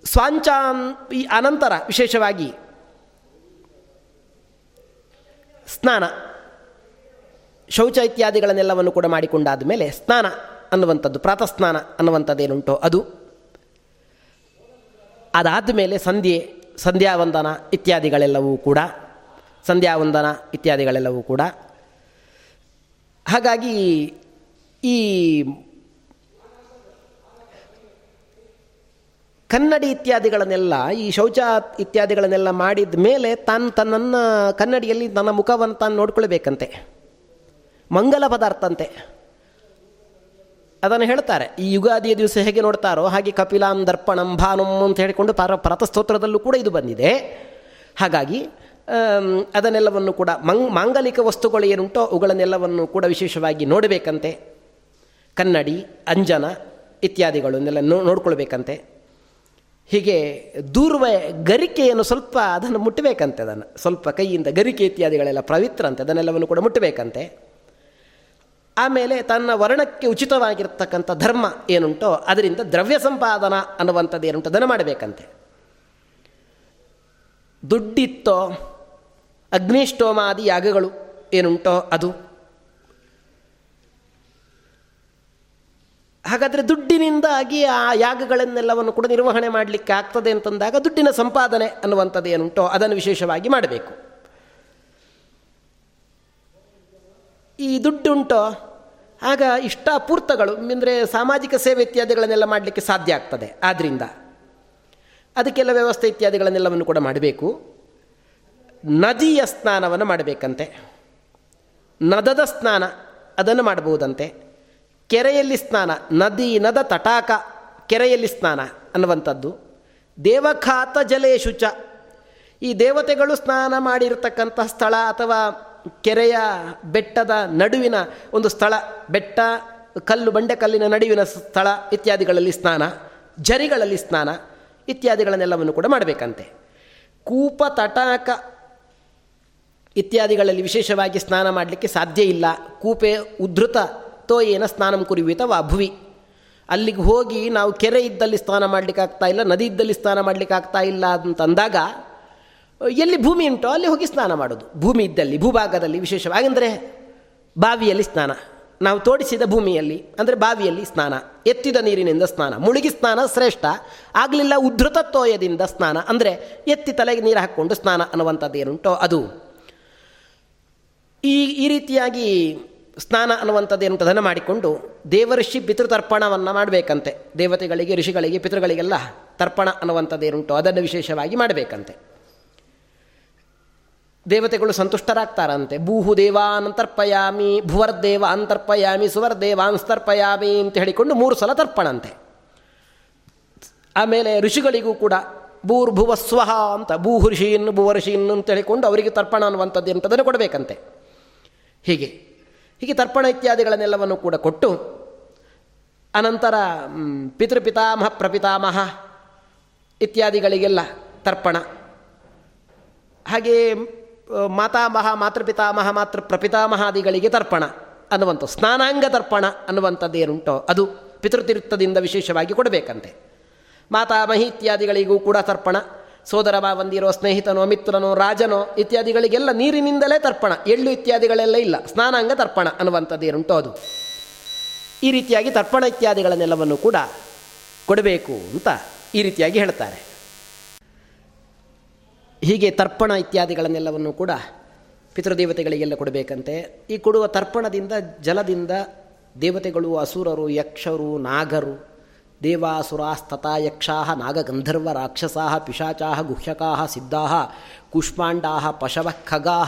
ಸ್ವಾಂಚಾನ್ ಈ ಅನಂತರ ವಿಶೇಷವಾಗಿ ಸ್ನಾನ. ಶೌಚ ಇತ್ಯಾದಿಗಳನ್ನೆಲ್ಲವನ್ನು ಕೂಡ ಮಾಡಿಕೊಂಡಾದ ಮೇಲೆ ಸ್ನಾನ ಅನ್ನುವಂಥದ್ದು, ಪ್ರಾತಃಸ್ನಾನ ಅನ್ನುವಂಥದ್ದೇನುಂಟೋ ಅದು. ಅದಾದ ಮೇಲೆ ಸಂಧ್ಯೆ, ಸಂಧ್ಯಾವಂದನ ಇತ್ಯಾದಿಗಳೆಲ್ಲವೂ ಕೂಡ, ಸಂಧ್ಯಾವಂದನ ಇತ್ಯಾದಿಗಳೆಲ್ಲವೂ ಕೂಡ. ಹಾಗಾಗಿ ಈ ಕನ್ನಡಿ ಇತ್ಯಾದಿಗಳನ್ನೆಲ್ಲ, ಈ ಶೌಚ ಇತ್ಯಾದಿಗಳನ್ನೆಲ್ಲ ಮಾಡಿದ ಮೇಲೆ ತಾನು ತನ್ನನ್ನು ಕನ್ನಡಿಯಲ್ಲಿ ತನ್ನ ಮುಖವನ್ನು ತಾನು ನೋಡ್ಕೊಳ್ಬೇಕಂತೆ. ಮಂಗಲ ಪದಾರ್ಥ ಅಂತೆ ಅದನ್ನು ಹೇಳ್ತಾರೆ. ಈ ಯುಗಾದಿಯ ದಿವಸ ಹೇಗೆ ನೋಡ್ತಾರೋ, ಹಾಗೆ ಕಪಿಲಾಂ ದರ್ಪಣಂ ಭಾನುಂ ಅಂತ ಹೇಳಿಕೊಂಡು ಪರ ಪರತಸ್ತೋತ್ರದಲ್ಲೂ ಕೂಡ ಇದು ಬಂದಿದೆ. ಹಾಗಾಗಿ ಅದನ್ನೆಲ್ಲವನ್ನು ಕೂಡ ಮಂಗ್, ಮಾಂಗಲಿಕ ವಸ್ತುಗಳು ಏನುಂಟೋ ಅವುಗಳನ್ನೆಲ್ಲವನ್ನು ಕೂಡ ವಿಶೇಷವಾಗಿ ನೋಡಬೇಕಂತೆ. ಕನ್ನಡಿ, ಅಂಜನ ಇತ್ಯಾದಿಗಳನ್ನೆಲ್ಲ ನೋ, ನೋಡ್ಕೊಳ್ಬೇಕಂತೆ. ಹೀಗೆ ದೂರ್ವ ಗರಿಕೆಯನ್ನು ಸ್ವಲ್ಪ ಅದನ್ನು ಮುಟ್ಟಬೇಕಂತೆ ಅದನ್ನು. ಸ್ವಲ್ಪ ಕೈಯಿಂದ ಗರಿಕೆ ಇತ್ಯಾದಿಗಳೆಲ್ಲ ಪವಿತ್ರ ಅಂತೆ, ಅದನ್ನೆಲ್ಲವನ್ನು ಕೂಡ ಮುಟ್ಟಬೇಕಂತೆ. ಆಮೇಲೆ ತನ್ನ ವರ್ಣಕ್ಕೆ ಉಚಿತವಾಗಿರ್ತಕ್ಕಂಥ ಧರ್ಮ ಏನುಂಟೋ, ಅದರಿಂದ ದ್ರವ್ಯ ಸಂಪಾದನ ಅನ್ನುವಂಥದ್ದು ಏನುಂಟು, ಅದನ್ನು ಮಾಡಬೇಕಂತೆ. ದುಡ್ಡಿತ್ತೋ ಅಗ್ನಿಷ್ಟೋಮಾದಿ ಯಾಗಗಳು ಏನುಂಟೋ, ಅದು ಹಾಗಾದರೆ ದುಡ್ಡಿನಿಂದಾಗಿ ಆ ಯಾಗಗಳನ್ನೆಲ್ಲವನ್ನು ಕೂಡ ನಿರ್ವಹಣೆ ಮಾಡಲಿಕ್ಕೆ ಆಗ್ತದೆ ಅಂತಂದಾಗ ದುಡ್ಡಿನ ಸಂಪಾದನೆ ಅನ್ನುವಂಥದ್ದು ಏನುಂಟೋ ಅದನ್ನು ವಿಶೇಷವಾಗಿ ಮಾಡಬೇಕು. ಈ ದುಡ್ಡುಂಟೋ, ಆಗ ಇಷ್ಟಾಪೂರ್ತಗಳು, ಅಂದರೆ ಸಾಮಾಜಿಕ ಸೇವೆ ಇತ್ಯಾದಿಗಳನ್ನೆಲ್ಲ ಮಾಡಲಿಕ್ಕೆ ಸಾಧ್ಯ ಆಗ್ತದೆ. ಆದ್ದರಿಂದ ಅದಕ್ಕೆಲ್ಲ ವ್ಯವಸ್ಥೆ ಇತ್ಯಾದಿಗಳನ್ನೆಲ್ಲವನ್ನು ಕೂಡ ಮಾಡಬೇಕು. ನದಿಯ ಸ್ನಾನವನ್ನು ಮಾಡಬೇಕಂತೆ. ನದದ ಸ್ನಾನ ಅದನ್ನು ಮಾಡಬಹುದಂತೆ. ಕೆರೆಯಲ್ಲಿ ಸ್ನಾನ, ನದಿ, ನದ ತಟಾಕ, ಕೆರೆಯಲ್ಲಿ ಸ್ನಾನ ಅನ್ನುವಂಥದ್ದು. ದೇವಖಾತ ಜಲೇಶುಚ. ಈ ದೇವತೆಗಳು ಸ್ನಾನ ಮಾಡಿರತಕ್ಕಂಥ ಸ್ಥಳ ಅಥವಾ ಕೆರೆಯ ಬೆಟ್ಟದ ನಡುವಿನ ಒಂದು ಸ್ಥಳ, ಬೆಟ್ಟ, ಕಲ್ಲು, ಬಂಡೆ ಕಲ್ಲಿನ ನಡುವಿನ ಸ್ಥಳ ಇತ್ಯಾದಿಗಳಲ್ಲಿ ಸ್ನಾನ ಜರಿಗಳಲ್ಲಿ ಸ್ನಾನ ಇತ್ಯಾದಿಗಳನ್ನೆಲ್ಲವನ್ನು ಕೂಡ ಮಾಡಬೇಕಂತೆ. ಕೂಪ, ತಟಾಕ ಇತ್ಯಾದಿಗಳಲ್ಲಿ ವಿಶೇಷವಾಗಿ ಸ್ನಾನ ಮಾಡಲಿಕ್ಕೆ ಸಾಧ್ಯ ಇಲ್ಲ. ಕೂಪೆ ಉದ್ಧೃತ ತೋಯೇನ ಸ್ನಾನಂ ಕುರಿವಿತ ಭುವಿ. ಅಲ್ಲಿಗೆ ಹೋಗಿ ನಾವು ಕೆರೆ ಇದ್ದಲ್ಲಿ ಸ್ನಾನ ಮಾಡಲಿಕ್ಕೆ ಆಗ್ತಾ ಇಲ್ಲ, ನದಿ ಇದ್ದಲ್ಲಿ ಸ್ನಾನ ಮಾಡಲಿಕ್ಕೆ ಆಗ್ತಾ ಇಲ್ಲ ಅಂತಂದಾಗ, ಎಲ್ಲಿ ಭೂಮಿ ಉಂಟೋ ಅಲ್ಲಿ ಹೋಗಿ ಸ್ನಾನ ಮಾಡೋದು. ಭೂಮಿ ಇದ್ದಲ್ಲಿ, ಭೂಭಾಗದಲ್ಲಿ ವಿಶೇಷವಾಗಿ ಅಂದರೆ ಬಾವಿಯಲ್ಲಿ ಸ್ನಾನ. ನಾವು ತೋಡಿಸಿದ ಭೂಮಿಯಲ್ಲಿ, ಅಂದರೆ ಬಾವಿಯಲ್ಲಿ ಸ್ನಾನ, ಎತ್ತಿದ ನೀರಿನಿಂದ ಸ್ನಾನ, ಮುಳುಗಿ ಸ್ನಾನ ಶ್ರೇಷ್ಠ, ಆಗಲಿಲ್ಲ ಉದ್ಧತ ತೋಯದಿಂದ ಸ್ನಾನ, ಅಂದರೆ ಎತ್ತಿ ತಲೆಗೆ ನೀರು ಹಾಕ್ಕೊಂಡು ಸ್ನಾನ ಅನ್ನುವಂಥದ್ದು ಏನುಂಟೋ ಅದು. ಈ ಈ ರೀತಿಯಾಗಿ ಸ್ನಾನ ಅನ್ನುವಂಥದ್ದು ಏನು ಮಾಡಿಕೊಂಡು ದೇವಋಷಿ ಪಿತೃತರ್ಪಣವನ್ನು ಮಾಡಬೇಕಂತೆ. ದೇವತೆಗಳಿಗೆ, ಋಷಿಗಳಿಗೆ, ಪಿತೃಗಳಿಗೆಲ್ಲ ತರ್ಪಣ ಅನ್ನುವಂಥದ್ದೇನುಂಟು ಅದನ್ನು ವಿಶೇಷವಾಗಿ ಮಾಡಬೇಕಂತೆ. ದೇವತೆಗಳು ಸಂತುಷ್ಟರಾಗ್ತಾರಂತೆ. ಭೂಹು ದೇವಾನಂತರ್ಪಯಾಮಿ ಭುವರ್ದೇವ ಅಂತರ್ಪಯಾಮಿ ಸುವರ್ದೇವಾಂಸ್ತರ್ಪಯಾಮಿ ಅಂತ ಹೇಳಿಕೊಂಡು ಮೂರು ಸಲ ತರ್ಪಣಂತೆ. ಆಮೇಲೆ ಋಷಿಗಳಿಗೂ ಕೂಡ ಭೂರ್ಭುವ ಸ್ವಹ ಅಂತ, ಭೂಹು ಭುವ ಋಷಿಯನ್ನು ಅಂತ ಹೇಳಿಕೊಂಡು ಅವರಿಗೆ ತರ್ಪಣ ಅನ್ನುವಂಥದ್ದು ಎಂಥದನ್ನು ಕೊಡಬೇಕಂತೆ. ಹೀಗೆ. ಹೀಗೆ ತರ್ಪಣ ಇತ್ಯಾದಿಗಳನ್ನೆಲ್ಲವನ್ನು ಕೂಡ ಕೊಟ್ಟು, ಅನಂತರ ಪಿತೃಪಿತಾಮಹ, ಪ್ರಪಿತಾಮಹ ಇತ್ಯಾದಿಗಳಿಗೆಲ್ಲ ತರ್ಪಣ. ಹಾಗೆಯೇ ಮಾತಾಮಹ, ಮಾತೃಪಿತಾಮಹ ಮಾತೃ ಪ್ರಪಿತಾಮಹಾದಿಗಳಿಗೆ ತರ್ಪಣ ಅನ್ನುವಂಥ ಸ್ನಾನಾಂಗ ತರ್ಪಣ ಅನ್ನುವಂಥದ್ದೇನುಂಟೋ, ಅದು ಪಿತೃತೀರ್ಥದಿಂದ ವಿಶೇಷವಾಗಿ ಕೊಡಬೇಕಂತೆ. ಮಾತಾಮಹಿ ಇತ್ಯಾದಿಗಳಿಗೂ ಕೂಡ ತರ್ಪಣ. ಸೋದರ ಬಾವಂದಿರೋ, ಸ್ನೇಹಿತನೋ, ಮಿತ್ರನೋ, ರಾಜನೋ ಇತ್ಯಾದಿಗಳಿಗೆಲ್ಲ ನೀರಿನಿಂದಲೇ ತರ್ಪಣ. ಎಳ್ಳು ಇತ್ಯಾದಿಗಳೆಲ್ಲ ಇಲ್ಲ. ಸ್ನಾನಾಂಗ ತರ್ಪಣ ಅನ್ನುವಂಥದ್ದು ಏನುಂಟು ಅದು. ಈ ರೀತಿಯಾಗಿ ತರ್ಪಣ ಇತ್ಯಾದಿಗಳನ್ನೆಲ್ಲವನ್ನು ಕೂಡ ಕೊಡಬೇಕು ಅಂತ ಈ ರೀತಿಯಾಗಿ ಹೇಳ್ತಾರೆ. ಹೀಗೆ ತರ್ಪಣ ಇತ್ಯಾದಿಗಳನ್ನೆಲ್ಲವನ್ನು ಕೂಡ ಪಿತೃದೇವತೆಗಳಿಗೆಲ್ಲ ಕೊಡಬೇಕಂತೆ. ಈ ಕೊಡುವ ತರ್ಪಣದಿಂದ, ಜಲದಿಂದ ದೇವತೆಗಳು ಅಸುರರು, ಯಕ್ಷರು, ನಾಗರು ದೇವಾಸುರಾಸ್ತಥಾ ಯಕ್ಷಾ ನಾಗಗಂಧರ್ವ ರಾಕ್ಷಸಾ ಪಿಶಾಚಾ ಗುಹ್ಯಕಾ ಸಿದ್ಧಾ ಕುಷ್ಮಾಂಡಾ ಪಶವ ಖಗಾ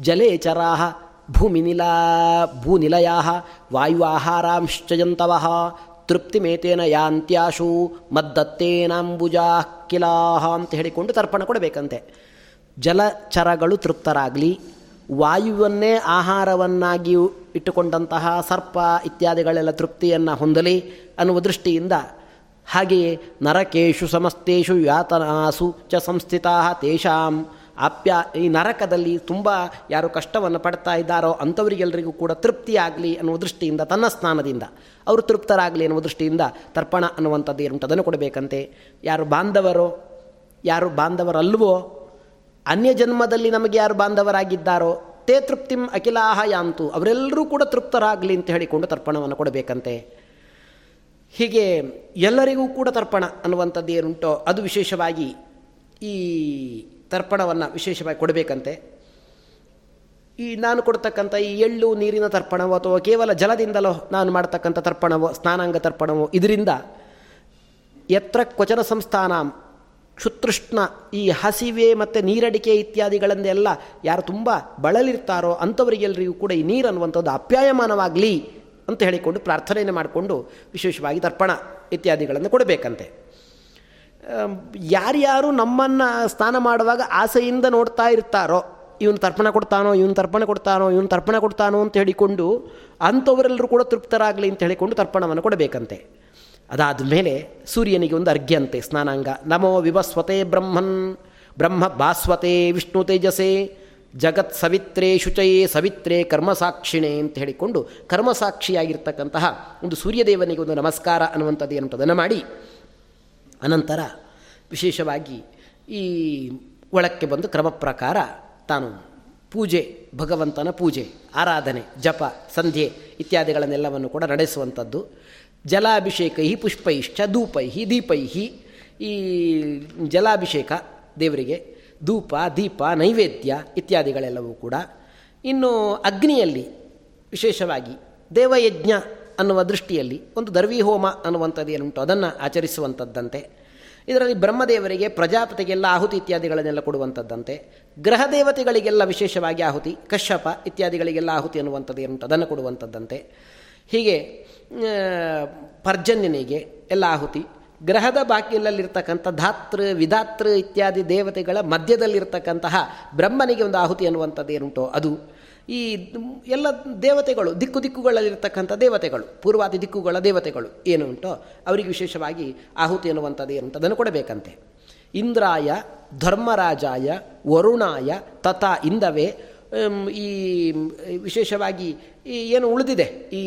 ಜಲೇಚರಾ ಭೂಮಿನಿಲಾ ಭೂನಿಲಯಾ ವಾಯುಆಹಾರಾಂಶ್ಚಯಂತವ ತೃಪ್ತಿಮೇತೇನ ಯಾಂತ್ಯಾಶು, ಮದ್ದತ್ತೇನಾಂಬುಜಾ ಕಿಲಾಹ ಅಂತ ಹೇಳಿಕೊಂಡು ತರ್ಪಣ ಕೊಡಬೇಕಂತೆ. ಜಲಚರಗಳು ತೃಪ್ತರಾಗಲಿ, ವಾಯುವನ್ನೇ ಆಹಾರವನ್ನಾಗಿ ಇಟ್ಟುಕೊಂಡಂತಹ ಸರ್ಪ ಇತ್ಯಾದಿಗಳೆಲ್ಲ ತೃಪ್ತಿಯನ್ನು ಹೊಂದಲಿ ಅನ್ನುವ ದೃಷ್ಟಿಯಿಂದ ಹಾಗೆಯೇ ನರಕೇಶು ಸಮಸ್ತೇಶು ಯಾತನಾಸು ಚ ಸಂಸ್ಥಿತಾ ತೇಷಾಂ. ಆಪ್ಯ ಈ ನರಕದಲ್ಲಿ ತುಂಬ ಯಾರು ಕಷ್ಟವನ್ನು ಪಡ್ತಾ ಇದ್ದಾರೋ ಅಂಥವರಿಗೆಲ್ಲರಿಗೂ ಕೂಡ ತೃಪ್ತಿಯಾಗಲಿ ಅನ್ನುವ ದೃಷ್ಟಿಯಿಂದ ತನ್ನ ಸ್ನಾನದಿಂದ. ಅವರು ತೃಪ್ತರಾಗಲಿ ಅನ್ನುವ ದೃಷ್ಟಿಯಿಂದ ತರ್ಪಣ ಅನ್ನುವಂಥದ್ದು ಏನುಂಟು? ಅದನ್ನು ಕೊಡಬೇಕಂತೆ ಯಾರು ಬಾಂಧವರೋ, ಯಾರು ಬಾಂಧವರಲ್ವೋ, ಅನ್ಯ ಜನ್ಮದಲ್ಲಿ ನಮಗೆ ಯಾರು ಬಾಂಧವರಾಗಿದ್ದಾರೋ, ತೇ ತೃಪ್ತಿಂ ಅಖಿಲಾಹ ಯಾಂತು, ಅವರೆಲ್ಲರೂ ಕೂಡ ತೃಪ್ತರಾಗಲಿ ಅಂತ ಹೇಳಿಕೊಂಡು ತರ್ಪಣವನ್ನು ಕೊಡಬೇಕಂತೆ. ಹೀಗೆ ಎಲ್ಲರಿಗೂ ಕೂಡ ತರ್ಪಣ ಅನ್ನುವಂಥದ್ದು ಏನುಂಟೋ ಅದು ವಿಶೇಷವಾಗಿ ಈ ತರ್ಪಣವನ್ನು ವಿಶೇಷವಾಗಿ ಕೊಡಬೇಕಂತೆ. ಈ ನಾನು ಕೊಡ್ತಕ್ಕಂಥ ಈ ಎಳ್ಳು ನೀರಿನ ತರ್ಪಣವೋ ಅಥವಾ ಕೇವಲ ಜಲದಿಂದಲೋ ನಾನು ಮಾಡ್ತಕ್ಕಂಥ ತರ್ಪಣವೋ, ಸ್ನಾನಾಂಗ ತರ್ಪಣವೋ, ಇದರಿಂದ ಎತ್ರ ಕ್ವಚನ ಸಂಸ್ಥಾನ, ಕ್ಷುತೃಷ್ಣ, ಈ ಹಸಿವೆ ಮತ್ತು ನೀರಡಿಕೆ ಇತ್ಯಾದಿಗಳನ್ನೆಲ್ಲ ಯಾರು ತುಂಬ ಬಳಲಿರ್ತಾರೋ ಅಂಥವರಿಗೆಲ್ಲರಿಗೂ ಕೂಡ ಈ ನೀರು ಅನ್ನುವಂಥದ್ದು ಅಪ್ಯಾಯಮಾನವಾಗಲಿ ಅಂತ ಹೇಳಿಕೊಂಡು ಪ್ರಾರ್ಥನೆಯನ್ನು ಮಾಡಿಕೊಂಡು ವಿಶೇಷವಾಗಿ ತರ್ಪಣ ಇತ್ಯಾದಿಗಳನ್ನು ಕೊಡಬೇಕಂತೆ. ಯಾರ್ಯಾರು ನಮ್ಮನ್ನು ಸ್ನಾನ ಮಾಡುವಾಗ ಆಸೆಯಿಂದ ನೋಡ್ತಾ ಇರ್ತಾರೋ, ಇವನು ತರ್ಪಣ ಕೊಡ್ತಾನೋ, ಇವನು ತರ್ಪಣ ಕೊಡ್ತಾನೋ, ಇವನು ತರ್ಪಣ ಕೊಡ್ತಾನೋ ಅಂತ ಹೇಳಿಕೊಂಡು ಅಂಥವರೆಲ್ಲರೂ ಕೂಡ ತೃಪ್ತರಾಗಲಿ ಅಂತ ಹೇಳಿಕೊಂಡು ತರ್ಪಣವನ್ನು ಕೊಡಬೇಕಂತೆ. ಅದಾದ ಮೇಲೆ ಸೂರ್ಯನಿಗೆ ಒಂದು ಅರ್ಘ್ಯ ಅಂತೆ ಸ್ನಾನಾಂಗ. ನಮೋ ವಿವಸ್ವತೆ ಬ್ರಹ್ಮನ್, ಬ್ರಹ್ಮ ಭಾಸ್ವತೆ ವಿಷ್ಣು ತೇಜಸೆ ಜಗತ್ ಸವಿತ್ರೇ ಶುಚಯೇ ಸವಿತ್ರೇ ಕರ್ಮಸಾಕ್ಷಿಣೆ ಅಂತ ಹೇಳಿಕೊಂಡು ಕರ್ಮಸಾಕ್ಷಿಯಾಗಿರ್ತಕ್ಕಂತಹ ಒಂದು ಸೂರ್ಯದೇವನಿಗೆ ಒಂದು ನಮಸ್ಕಾರ ಅನ್ನುವಂಥದ್ದು ಏನಂತದನ್ನು ಮಾಡಿ. ಅನಂತರ ವಿಶೇಷವಾಗಿ ಈ ಒಳಕ್ಕೆ ಬಂದು ಕ್ರಮ ಪ್ರಕಾರ ತಾನು ಪೂಜೆ, ಭಗವಂತನ ಪೂಜೆ, ಆರಾಧನೆ, ಜಪ, ಸಂಧ್ಯೆ ಇತ್ಯಾದಿಗಳನ್ನೆಲ್ಲವನ್ನು ಕೂಡ ನಡೆಸುವಂಥದ್ದು. ಜಲಾಭಿಷೇಕೈ ಪುಷ್ಪೈಶ್ಚ, ಧೂಪೈಹಿ, ದೀಪೈಹಿ ಈ ಜಲಾಭಿಷೇಕ ದೇವರಿಗೆ ಧೂಪ, ದೀಪ, ನೈವೇದ್ಯ ಇತ್ಯಾದಿಗಳೆಲ್ಲವೂ ಕೂಡ ಇನ್ನು ಅಗ್ನಿಯಲ್ಲಿ ವಿಶೇಷವಾಗಿ ದೇವಯಜ್ಞ ಅನ್ನುವ ದೃಷ್ಟಿಯಲ್ಲಿ ಒಂದು ದರ್ವಿ ಹೋಮ ಅನ್ನುವಂಥದ್ದು ಏನುಂಟು ಅದನ್ನು ಆಚರಿಸುವಂಥದ್ದಂತೆ. ಇದರಲ್ಲಿ ಬ್ರಹ್ಮದೇವರಿಗೆ ಪ್ರಜಾಪತಿಗೆಲ್ಲ ಆಹುತಿ ಇತ್ಯಾದಿಗಳನ್ನೆಲ್ಲ ಕೊಡುವಂಥದ್ದಂತೆ ಗ್ರಹ ದೇವತೆಗಳಿಗೆಲ್ಲ ವಿಶೇಷವಾಗಿ ಆಹುತಿ, ಕಶ್ಯಪ ಇತ್ಯಾದಿಗಳಿಗೆಲ್ಲ ಆಹುತಿ ಅನ್ನುವಂಥದ್ದು ಏನುಂಟು ಅದನ್ನು ಕೊಡುವಂಥದ್ದಂತೆ. ಹೀಗೆ ಪರ್ಜನ್ಯನಿಗೆ ಎಲ್ಲ ಆಹುತಿ ಗ್ರಹದ ಬಾಕಿಲಲ್ಲಿರ್ತಕ್ಕಂಥ ಧಾತೃ, ವಿಧಾತೃ ಇತ್ಯಾದಿ ದೇವತೆಗಳ ಮಧ್ಯದಲ್ಲಿರ್ತಕ್ಕಂತಹ ಬ್ರಹ್ಮನಿಗೆ ಒಂದು ಆಹುತಿ ಅನ್ನುವಂಥದ್ದು ಏನುಂಟೋ ಅದು. ಈ ಎಲ್ಲ ದೇವತೆಗಳು, ದಿಕ್ಕು ದಿಕ್ಕುಗಳಲ್ಲಿರ್ತಕ್ಕಂಥ ದೇವತೆಗಳು, ಪೂರ್ವಾದಿ ದಿಕ್ಕುಗಳ ದೇವತೆಗಳು ಏನು ಉಂಟೋ ಅವರಿಗೆ ವಿಶೇಷವಾಗಿ ಆಹುತಿ ಅನ್ನುವಂಥದ್ದು ಏನುಂಟು, ಅದನ್ನು ಕೊಡಬೇಕಂತೆ. ಇಂದ್ರಾಯ, ಧರ್ಮರಾಜಾಯ, ವರುಣಾಯ ತಥಾ ಇಂದವೇ ಈ ವಿಶೇಷವಾಗಿ ಈ ಏನು ಉಳಿದಿದೆ, ಈ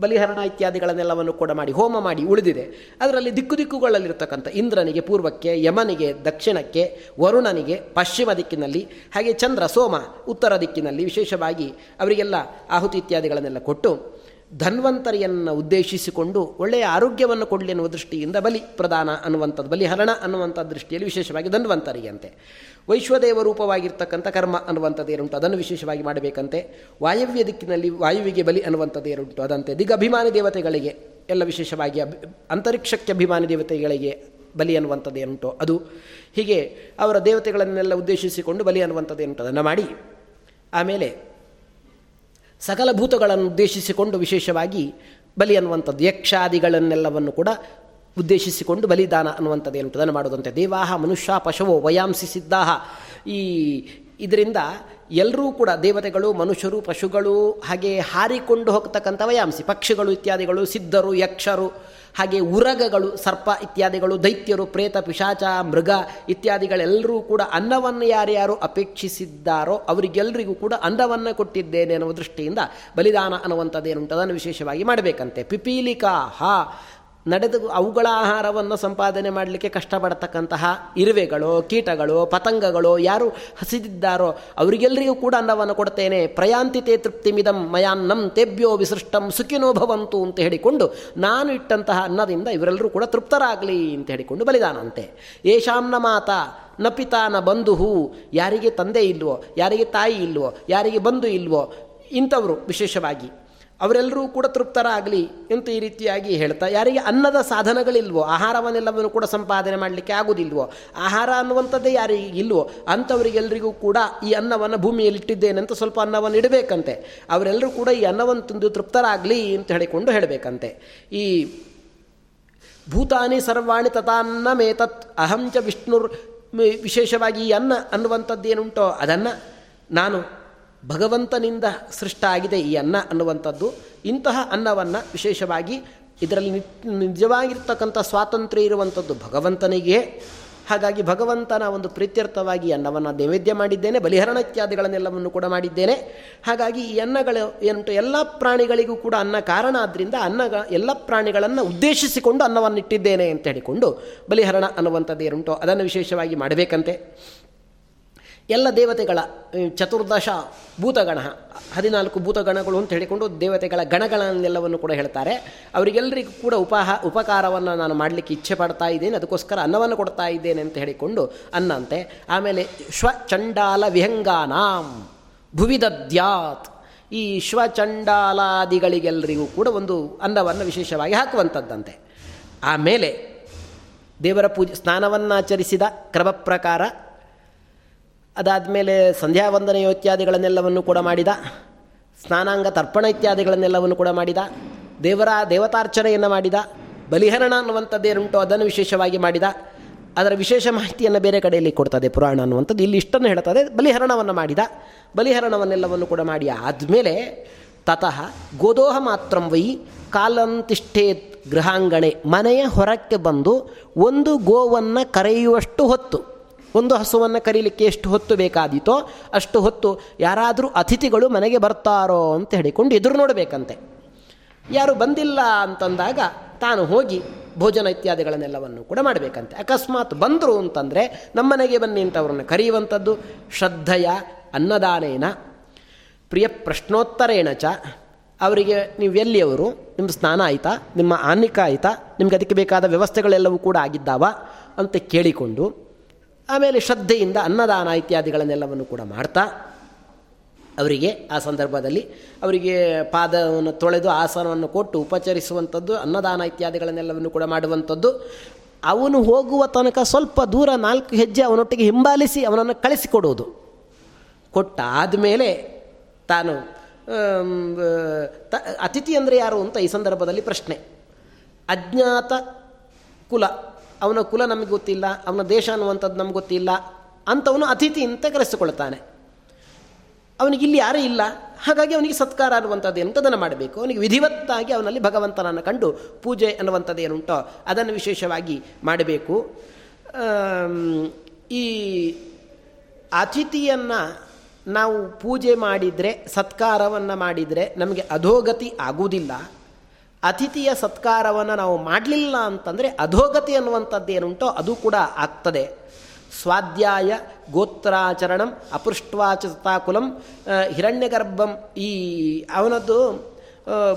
ಬಲಿಹರಣ ಇತ್ಯಾದಿಗಳನ್ನೆಲ್ಲವನ್ನು ಕೂಡ ಮಾಡಿ, ಹೋಮ ಮಾಡಿ ಉಳಿದಿದೆ. ಅದರಲ್ಲಿ ದಿಕ್ಕು ದಿಕ್ಕುಗಳಲ್ಲಿರ್ತಕ್ಕಂಥ ಇಂದ್ರನಿಗೆ ಪೂರ್ವಕ್ಕೆ, ಯಮನಿಗೆ ದಕ್ಷಿಣಕ್ಕೆ, ವರುಣನಿಗೆ ಪಶ್ಚಿಮ ದಿಕ್ಕಿನಲ್ಲಿ, ಹಾಗೆ ಚಂದ್ರ, ಸೋಮ ಉತ್ತರ ದಿಕ್ಕಿನಲ್ಲಿ ವಿಶೇಷವಾಗಿ ಅವರಿಗೆಲ್ಲ ಆಹುತಿ ಇತ್ಯಾದಿಗಳನ್ನೆಲ್ಲ ಕೊಟ್ಟು, ಧನ್ವಂತರಿಯನ್ನು ಉದ್ದೇಶಿಸಿಕೊಂಡು ಒಳ್ಳೆಯ ಆರೋಗ್ಯವನ್ನು ಕೊಡಲಿ ಅನ್ನುವ ದೃಷ್ಟಿಯಿಂದ ಬಲಿ ಪ್ರದಾನ ಅನ್ನುವಂಥದ್ದು, ಬಲಿಹರಣ ಅನ್ನುವಂಥ ದೃಷ್ಟಿಯಲ್ಲಿ ವಿಶೇಷವಾಗಿ ಧನ್ವಂತರಿಗೆ ಅಂತೆ ವೈಶ್ವದೇವ ರೂಪವಾಗಿರ್ತಕ್ಕಂಥ ಕರ್ಮ ಅನ್ನುವಂಥದ್ದು ಏನುಂಟು? ಅದನ್ನು ವಿಶೇಷವಾಗಿ ಮಾಡಬೇಕಂತೆ. ವಾಯವ್ಯ ದಿಕ್ಕಿನಲ್ಲಿ ವಾಯುವಿಗೆ ಬಲಿ ಅನ್ನುವಂಥದ್ದು ಏನುಂಟು? ಅದಂತೆ. ದಿಗಭಿಮಾನಿ ದೇವತೆಗಳಿಗೆ, ಎಲ್ಲ ವಿಶೇಷವಾಗಿ ಅಂತರಿಕ್ಷಕ್ಕೆ ಅಭಿಮಾನಿ ದೇವತೆಗಳಿಗೆ ಬಲಿ ಅನ್ನುವಂಥದ್ದು ಏನುಂಟು? ಅದು ಹೀಗೆ ಅವರ ದೇವತೆಗಳನ್ನೆಲ್ಲ ಉದ್ದೇಶಿಸಿಕೊಂಡು ಬಲಿ ಅನ್ನುವಂಥದ್ದು ಏನುಂಟು? ಅದನ್ನು ಮಾಡಿ. ಆಮೇಲೆ ಸಕಲ ಭೂತಗಳನ್ನು ಉದ್ದೇಶಿಸಿಕೊಂಡು ವಿಶೇಷವಾಗಿ ಬಲಿ ಅನ್ನುವಂಥದ್ದು, ಯಕ್ಷಾದಿಗಳನ್ನೆಲ್ಲವನ್ನು ಕೂಡ ಉದ್ದೇಶಿಸಿಕೊಂಡು ಬಲಿದಾನ ಅನ್ನುವಂಥದ್ದು ಏನು ಪ್ರದಾನ ಮಾಡೋದಂತೆ. ದೇವಾಹ ಮನುಷ್ಯ ಪಶವೋ ವಯಾಂಸಿ ಸಿದ್ಧಾಹ. ಈ ಇದರಿಂದ ಎಲ್ಲರೂ ಕೂಡ ದೇವತೆಗಳು, ಮನುಷ್ಯರು, ಪಶುಗಳು ಹಾಗೆ ಹಾರಿಕೊಂಡು ಹೋಗ್ತಕ್ಕಂಥ ವಯಾಂಸಿ. ಪಕ್ಷಿಗಳು ಇತ್ಯಾದಿಗಳು, ಸಿದ್ಧರು, ಯಕ್ಷರು, ಹಾಗೆ ಉರಗಗಳು, ಸರ್ಪ ಇತ್ಯಾದಿಗಳು, ದೈತ್ಯರು, ಪ್ರೇತ, ಪಿಶಾಚ, ಮೃಗ ಇತ್ಯಾದಿಗಳೆಲ್ಲರೂ ಕೂಡ ಅನ್ನವನ್ನು ಯಾರ್ಯಾರು ಅಪೇಕ್ಷಿಸಿದ್ದಾರೋ ಅವರಿಗೆಲ್ಲರಿಗೂ ಕೂಡ ಅನ್ನವನ್ನು ಕೊಟ್ಟಿದ್ದೇನೆ ಅನ್ನುವ ದೃಷ್ಟಿಯಿಂದ ಬಲಿದಾನ ಅನ್ನುವಂಥದ್ದೇನುಂಟು ಅದನ್ನು ವಿಶೇಷವಾಗಿ ಮಾಡಬೇಕಂತೆ. ಪಿಪೀಲಿಕಾ ನಡೆದು ಅವುಗಳ ಆಹಾರವನ್ನು ಸಂಪಾದನೆ ಮಾಡಲಿಕ್ಕೆ ಕಷ್ಟಪಡ್ತಕ್ಕಂತಹ ಇರುವೆಗಳು, ಕೀಟಗಳು, ಪತಂಗಗಳು ಯಾರು ಹಸಿದಿದ್ದಾರೋ ಅವರಿಗೆಲ್ಲರಿಗೂ ಕೂಡ ಅನ್ನವನ್ನು ಕೊಡ್ತೇನೆ. ಪ್ರಯಾಂತಿತೆ ತೃಪ್ತಿಮಿದಂ ಮಯಾನ್ನಂ ತೇಬ್ಯೋ ವಿಸೃಷ್ಟಂ ಸುಖಿನೋ ಭವಂತು ಅಂತ ಹೇಳಿಕೊಂಡು ನಾನು ಇಟ್ಟಂತಹ ಅನ್ನದಿಂದ ಇವರೆಲ್ಲರೂ ಕೂಡ ತೃಪ್ತರಾಗಲಿ ಅಂತ ಹೇಳಿಕೊಂಡು ಬಲಿದಾನಂತೆ. ಯೇಷಾಂನ ಮಾತ, ನ ಪಿತಾ ನ ಬಂಧು ಯಾರಿಗೆ ತಂದೆ ಇಲ್ವೋ, ಯಾರಿಗೆ ತಾಯಿ ಇಲ್ವೋ, ಯಾರಿಗೆ ಬಂಧು ಇಲ್ವೋ, ಇಂಥವರು ವಿಶೇಷವಾಗಿ. ಅವರೆಲ್ಲರೂ ಕೂಡ ತೃಪ್ತರಾಗಲಿ ಅಂತ ಈ ರೀತಿಯಾಗಿ ಹೇಳ್ತಾ, ಯಾರಿಗೆ ಅನ್ನದ ಸಾಧನಗಳಿಲ್ವೋ, ಆಹಾರವನ್ನೆಲ್ಲವನ್ನು ಕೂಡ ಸಂಪಾದನೆ ಮಾಡಲಿಕ್ಕೆ ಆಗೋದಿಲ್ವೋ, ಆಹಾರ ಅನ್ನುವಂಥದ್ದೇ ಯಾರಿಗೆ ಇಲ್ವೋ ಅಂಥವರಿಗೆಲ್ಲರಿಗೂ ಕೂಡ ಈ ಅನ್ನವನ್ನು ಭೂಮಿಯಲ್ಲಿ ಇಟ್ಟಿದ್ದೇನೆ ಅಂತ ಸ್ವಲ್ಪ ಅನ್ನವನ್ನು ಇಡಬೇಕಂತೆ. ಅವರೆಲ್ಲರೂ ಕೂಡ ಈ ಅನ್ನವನ್ನು ತಿಂದು ತೃಪ್ತರಾಗಲಿ ಅಂತ ಹೇಳಿಕೊಂಡು ಹೇಳಬೇಕಂತೆ. ಈ ಭೂತಾನಿ ಸರ್ವಾಣಿ ತಥಾನ್ನಮೇತತ್ ಅಹಂಚ ವಿಷ್ಣುರ್ ವಿಶೇಷವಾಗಿ ಈ ಅನ್ನ ಅನ್ನುವಂಥದ್ದೇನುಂಟೋ ಅದನ್ನು ನಾನು ಭಗವಂತನಿಂದ ಸೃಷ್ಟ ಆಗಿದೆ ಈ ಅನ್ನ ಅನ್ನುವಂಥದ್ದು. ಇಂತಹ ಅನ್ನವನ್ನು ವಿಶೇಷವಾಗಿ ಇದರಲ್ಲಿ ನಿಜವಾಗಿರ್ತಕ್ಕಂಥ ಸ್ವಾತಂತ್ರ್ಯ ಇರುವಂಥದ್ದು ಭಗವಂತನಿಗೆ. ಹಾಗಾಗಿ ಭಗವಂತನ ಒಂದು ಪ್ರೀತ್ಯರ್ಥವಾಗಿ ಅನ್ನವನ್ನು ನೈವೇದ್ಯ ಮಾಡಿದ್ದೇನೆ ಬಲಿಹರಣ ಇತ್ಯಾದಿಗಳನ್ನೆಲ್ಲವನ್ನು ಕೂಡ ಮಾಡಿದ್ದೇನೆ. ಹಾಗಾಗಿ ಈ ಅನ್ನಗಳು ಏನುಂಟು ಎಲ್ಲ ಪ್ರಾಣಿಗಳಿಗೂ ಕೂಡ ಅನ್ನ ಕಾರಣ ಆದ್ದರಿಂದ ಅನ್ನ ಎಲ್ಲ ಪ್ರಾಣಿಗಳನ್ನು ಉದ್ದೇಶಿಸಿಕೊಂಡು ಅನ್ನವನ್ನು ಇಟ್ಟಿದ್ದೇನೆ ಅಂತ ಹೇಳಿಕೊಂಡು ಬಲಿಹರಣ ಅನ್ನುವಂಥದ್ದು ಏನುಂಟು ಅದನ್ನು ವಿಶೇಷವಾಗಿ ಮಾಡಬೇಕಂತೆ. ಎಲ್ಲ ದೇವತೆಗಳ ಚತುರ್ದಶ ಭೂತಗಣ, ಹದಿನಾಲ್ಕು ಭೂತಗಣಗಳು ಅಂತ ಹೇಳಿಕೊಂಡು ದೇವತೆಗಳ ಗಣಗಳನ್ನೆಲ್ಲವನ್ನು ಕೂಡ ಹೇಳ್ತಾರೆ. ಅವರಿಗೆಲ್ಲರಿಗೂ ಕೂಡ ಉಪಹ, ಉಪಕಾರವನ್ನು ನಾನು ಮಾಡಲಿಕ್ಕೆ ಇಚ್ಛೆ ಪಡ್ತಾ ಇದ್ದೇನೆ, ಅದಕ್ಕೋಸ್ಕರ ಅನ್ನವನ್ನು ಕೊಡ್ತಾ ಇದ್ದೇನೆ ಅಂತ ಹೇಳಿಕೊಂಡು ಅನ್ನಂತೆ ಆಮೇಲೆ ಶ್ವಚಂಡಾಲ ವಿಹಂಗಾನಾಂ ಭುವಿದದ್ಯಾತ್. ಈ ಶ್ವಚಂಡಾಲಾದಿಗಳಿಗೆಲ್ಲರಿಗೂ ಕೂಡ ಒಂದು ಅನ್ನವನ್ನು ವಿಶೇಷವಾಗಿ ಹಾಕುವಂಥದ್ದಂತೆ. ಆಮೇಲೆ ದೇವರ ಪೂಜೆ, ಸ್ನಾನವನ್ನಾಚರಿಸಿದ ಕ್ರಮ ಪ್ರಕಾರ ಅದಾದಮೇಲೆ ಸಂಧ್ಯಾವಂದನೆಯ ಇತ್ಯಾದಿಗಳನ್ನೆಲ್ಲವನ್ನು ಕೂಡ ಮಾಡಿದ, ಸ್ನಾನಾಂಗ ತರ್ಪಣ ಇತ್ಯಾದಿಗಳನ್ನೆಲ್ಲವನ್ನು ಕೂಡ ಮಾಡಿದ, ದೇವರ ದೇವತಾರ್ಚನೆಯನ್ನು ಮಾಡಿದ, ಬಲಿಹರಣ ಅನ್ನುವಂಥದ್ದೇನುಂಟು ಅದನ್ನು ವಿಶೇಷವಾಗಿ ಮಾಡಿದ. ಅದರ ವಿಶೇಷ ಮಾಹಿತಿಯನ್ನು ಬೇರೆ ಕಡೆಯಲ್ಲಿ ಕೊಡ್ತದೆ ಪುರಾಣ ಅನ್ನುವಂಥದ್ದು. ಇಲ್ಲಿ ಇಷ್ಟನ್ನು ಹೇಳ್ತದೆ ಬಲಿಹರಣವನ್ನು ಮಾಡಿದ. ಬಲಿಹರಣವನ್ನೆಲ್ಲವನ್ನು ಕೂಡ ಮಾಡಿ. ಆದಮೇಲೆ ತತಃ ಗೋದೋಹ ಮಾತ್ರಂ ವೈ ಕಾಲಂತಿಷ್ಠೇತ್ ಗೃಹಾಂಗಣೆ ಮನೆಯ ಹೊರಕ್ಕೆ ಬಂದು ಒಂದು ಗೋವನ್ನು ಕರೆಯುವಷ್ಟು ಹೊತ್ತು ಒಂದು ಹಸುವನ್ನು ಕರೀಲಿಕ್ಕೆ ಎಷ್ಟು ಹೊತ್ತು ಬೇಕಾದೀತೋ ಅಷ್ಟು ಹೊತ್ತು ಯಾರಾದರೂ ಅತಿಥಿಗಳು ಮನೆಗೆ ಬರ್ತಾರೋ ಅಂತ ಹೇಳಿಕೊಂಡು ಎದುರು ನೋಡಬೇಕಂತೆ. ಯಾರು ಬಂದಿಲ್ಲ ಅಂತಂದಾಗ ತಾನು ಹೋಗಿ ಭೋಜನ ಇತ್ಯಾದಿಗಳನ್ನೆಲ್ಲವನ್ನು ಕೂಡ ಮಾಡಬೇಕಂತೆ. ಅಕಸ್ಮಾತ್ ಬಂದರು ಅಂತಂದರೆ ನಮ್ಮನೆಗೆ ಬನ್ನಿ ಅಂತ ಅವರನ್ನು ಕರೆಯುವಂಥದ್ದು ಶ್ರದ್ಧೆಯ, ಅನ್ನದಾನೇನ, ಪ್ರಿಯ ಪ್ರಶ್ನೋತ್ತರೇಣ ಚ. ಅವರಿಗೆ ನೀವು ಎಲ್ಲಿಯವರು? ನಿಮ್ಮ ಸ್ನಾನ ಆಯಿತಾ? ನಿಮ್ಮ ಆನ್ನಿಕ ಆಯಿತಾ? ನಿಮ್ಗೆ ಅದಕ್ಕೆ ಬೇಕಾದ ವ್ಯವಸ್ಥೆಗಳೆಲ್ಲವೂ ಕೂಡ ಆಗಿದ್ದಾವ? ಅಂತ ಕೇಳಿಕೊಂಡು ಆಮೇಲೆ ಶ್ರದ್ಧೆಯಿಂದ ಅನ್ನದಾನ ಇತ್ಯಾದಿಗಳನ್ನೆಲ್ಲವನ್ನು ಕೂಡ ಮಾಡ್ತಾ, ಅವರಿಗೆ ಆ ಸಂದರ್ಭದಲ್ಲಿ ಅವರಿಗೆ ಪಾದವನ್ನು ತೊಳೆದು ಆಸನವನ್ನು ಕೊಟ್ಟು ಉಪಚರಿಸುವಂಥದ್ದು, ಅನ್ನದಾನ ಇತ್ಯಾದಿಗಳನ್ನೆಲ್ಲವನ್ನು ಕೂಡ ಮಾಡುವಂಥದ್ದು. ಅವನು ಹೋಗುವ ತನಕ ಸ್ವಲ್ಪ ದೂರ ನಾಲ್ಕು ಹೆಜ್ಜೆ ಅವನೊಟ್ಟಿಗೆ ಹಿಂಬಾಲಿಸಿ ಅವನನ್ನು ಕಳಿಸಿಕೊಡುವುದು. ಕೊಟ್ಟಾದ ಮೇಲೆ ತಾನು ತ, ಅತಿಥಿ ಅಂದರೆ ಯಾರು ಅಂತ ಈ ಸಂದರ್ಭದಲ್ಲಿ ಪ್ರಶ್ನೆ. ಅಜ್ಞಾತ ಕುಲ. ಅವನ ಕುಲ ನಮಗೆ ಗೊತ್ತಿಲ್ಲ, ಅವನ ದೇಶ ಅನ್ನುವಂಥದ್ದು ನಮ್ಗೆ ಗೊತ್ತಿಲ್ಲ ಅಂಥವನು ಅತಿಥಿ ಅಂತ ಕರೆಸಿಕೊಳ್ತಾನೆ ಅವನಿಗೆ ಇಲ್ಲಿ ಯಾರೂ ಇಲ್ಲ. ಹಾಗಾಗಿ ಅವನಿಗೆ ಸತ್ಕಾರ ಅನ್ನುವಂಥದ್ದು ಎಂಥದನ್ನು ಮಾಡಬೇಕು? ಅವನಿಗೆ ವಿಧಿವತ್ತಾಗಿ ಅವನಲ್ಲಿ ಭಗವಂತನನ್ನು ಕಂಡು ಪೂಜೆ ಅನ್ನುವಂಥದ್ದು ಏನುಂಟೋ ಅದನ್ನು ವಿಶೇಷವಾಗಿ ಮಾಡಬೇಕು. ಈ ಅತಿಥಿಯನ್ನು ನಾವು ಪೂಜೆ ಮಾಡಿದರೆ, ಸತ್ಕಾರವನ್ನು ಮಾಡಿದರೆ ನಮಗೆ ಅಧೋಗತಿ ಆಗುವುದಿಲ್ಲ. ಅತಿಥಿಯ ಸತ್ಕಾರವನ್ನು ನಾವು ಮಾಡಲಿಲ್ಲ ಅಂತಂದರೆ ಅಧೋಗತಿ ಅನ್ನುವಂಥದ್ದು ಏನುಂಟೋ ಅದು ಕೂಡ ಆಗ್ತದೆ. ಸ್ವಾಧ್ಯಾಯ, ಗೋತ್ರಾಚರಣಂ ಅಪೃಷ್ಟ್ವಾಚತಾಕುಲಂ ಹಿರಣ್ಯಗರ್ಭಂ, ಈ ಅವನದ್ದು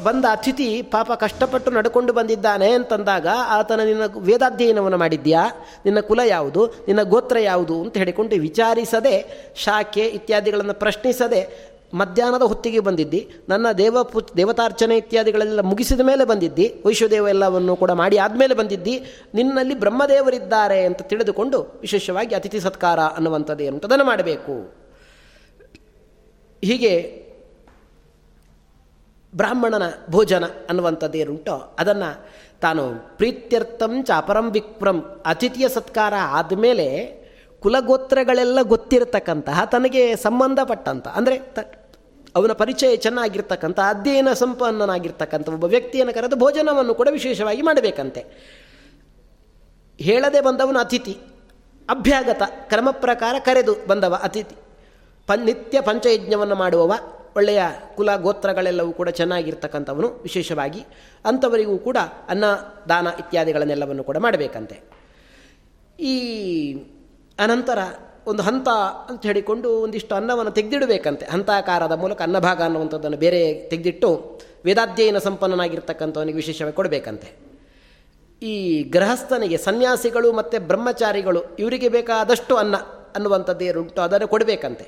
ಬಂದ ಅತಿಥಿ ಪಾಪ ಕಷ್ಟಪಟ್ಟು ನಡ್ಕೊಂಡು ಬಂದಿದ್ದಾನೆ ಅಂತಂದಾಗ ಆತನ ನಿನ್ನ ವೇದಾಧ್ಯಯನವನ್ನು ಮಾಡಿದ್ಯಾ? ನಿನ್ನ ಕುಲ ಯಾವುದು? ನಿನ್ನ ಗೋತ್ರ ಯಾವುದು? ಅಂತ ಹೇಳಿಕೊಂಡು ವಿಚಾರಿಸದೆ, ಶಾಖೆ ಇತ್ಯಾದಿಗಳನ್ನು ಪ್ರಶ್ನಿಸದೆ ಮಧ್ಯಾಹ್ನದ ಹೊತ್ತಿಗೆ ಬಂದಿದ್ದಿ, ನನ್ನ ದೇವ ಪು, ದೇವತಾರ್ಚನೆ ಇತ್ಯಾದಿಗಳೆಲ್ಲ ಮುಗಿಸಿದ ಮೇಲೆ ಬಂದಿದ್ದಿ, ವೈಶ್ವದೇವ ಎಲ್ಲವನ್ನು ಕೂಡ ಮಾಡಿ ಆದಮೇಲೆ ಬಂದಿದ್ದಿ, ನಿನ್ನಲ್ಲಿ ಬ್ರಹ್ಮದೇವರಿದ್ದಾರೆ ಅಂತ ತಿಳಿದುಕೊಂಡು ವಿಶೇಷವಾಗಿ ಅತಿಥಿ ಸತ್ಕಾರ ಅನ್ನುವಂಥದ್ದು ಏನು ಅದನ್ನು ಮಾಡಬೇಕು. ಹೀಗೆ ಬ್ರಾಹ್ಮಣನ ಭೋಜನ ಅನ್ನುವಂಥದ್ದು ಏನುಂಟೋ ಅದನ್ನು ತಾನು ಪ್ರೀತ್ಯರ್ಥಂ ಚಾಪರಂ ವಿಕ್ರಂ ಅತಿಥಿಯ ಸತ್ಕಾರ ಆದಮೇಲೆ ಕುಲಗೋತ್ರಗಳೆಲ್ಲ ಗೊತ್ತಿರತಕ್ಕಂತಹ ತನಗೆ ಸಂಬಂಧಪಟ್ಟಂತ, ಅಂದರೆ ಅವನ ಪರಿಚಯ ಚೆನ್ನಾಗಿರ್ತಕ್ಕಂಥ, ಅಧ್ಯಯನ ಸಂಪನ್ನನಾಗಿರ್ತಕ್ಕಂಥ ಒಬ್ಬ ವ್ಯಕ್ತಿಯನ್ನು ಕರೆದು ಭೋಜನವನ್ನು ಕೂಡ ವಿಶೇಷವಾಗಿ ಮಾಡಬೇಕಂತೆ. ಹೇಳದೆ ಬಂದವನು ಅತಿಥಿ, ಅಭ್ಯಾಗತ, ಕ್ರಮ ಪ್ರಕಾರ ಕರೆದು ಬಂದವ ಅತಿಥಿ. ಪನ್ ನಿತ್ಯ ಪಂಚಯಜ್ಞವನ್ನು ಮಾಡುವವ, ಒಳ್ಳೆಯ ಕುಲ ಗೋತ್ರಗಳೆಲ್ಲವೂ ಕೂಡ ಚೆನ್ನಾಗಿರ್ತಕ್ಕಂಥವನು ವಿಶೇಷವಾಗಿ, ಅಂಥವರಿಗೂ ಕೂಡ ಅನ್ನ, ದಾನ ಇತ್ಯಾದಿಗಳನ್ನೆಲ್ಲವನ್ನು ಕೂಡ ಮಾಡಬೇಕಂತೆ. ಈ ಅನಂತರ ಒಂದು ಹಂತ ಅಂತ ಹೇಳಿಕೊಂಡು ಒಂದಿಷ್ಟು ಅನ್ನವನ್ನು ತೆಗೆದಿಡಬೇಕಂತೆ. ಹಂತಾಕಾರದ ಮೂಲಕ ಅನ್ನಭಾಗ ಅನ್ನುವಂಥದ್ದನ್ನು ಬೇರೆ ತೆಗೆದಿಟ್ಟು ವೇದಾಧ್ಯಯನ ಸಂಪನ್ನನಾಗಿರ್ತಕ್ಕಂಥವನಿಗೆ ವಿಶೇಷವಾಗಿ ಕೊಡಬೇಕಂತೆ. ಈ ಗೃಹಸ್ಥನಿಗೆ ಸನ್ಯಾಸಿಗಳು ಮತ್ತು ಬ್ರಹ್ಮಚಾರಿಗಳು ಇವರಿಗೆ ಬೇಕಾದಷ್ಟು ಅನ್ನ ಅನ್ನುವಂಥದ್ದು ಏನುಂಟು ಅದನ್ನು ಕೊಡಬೇಕಂತೆ.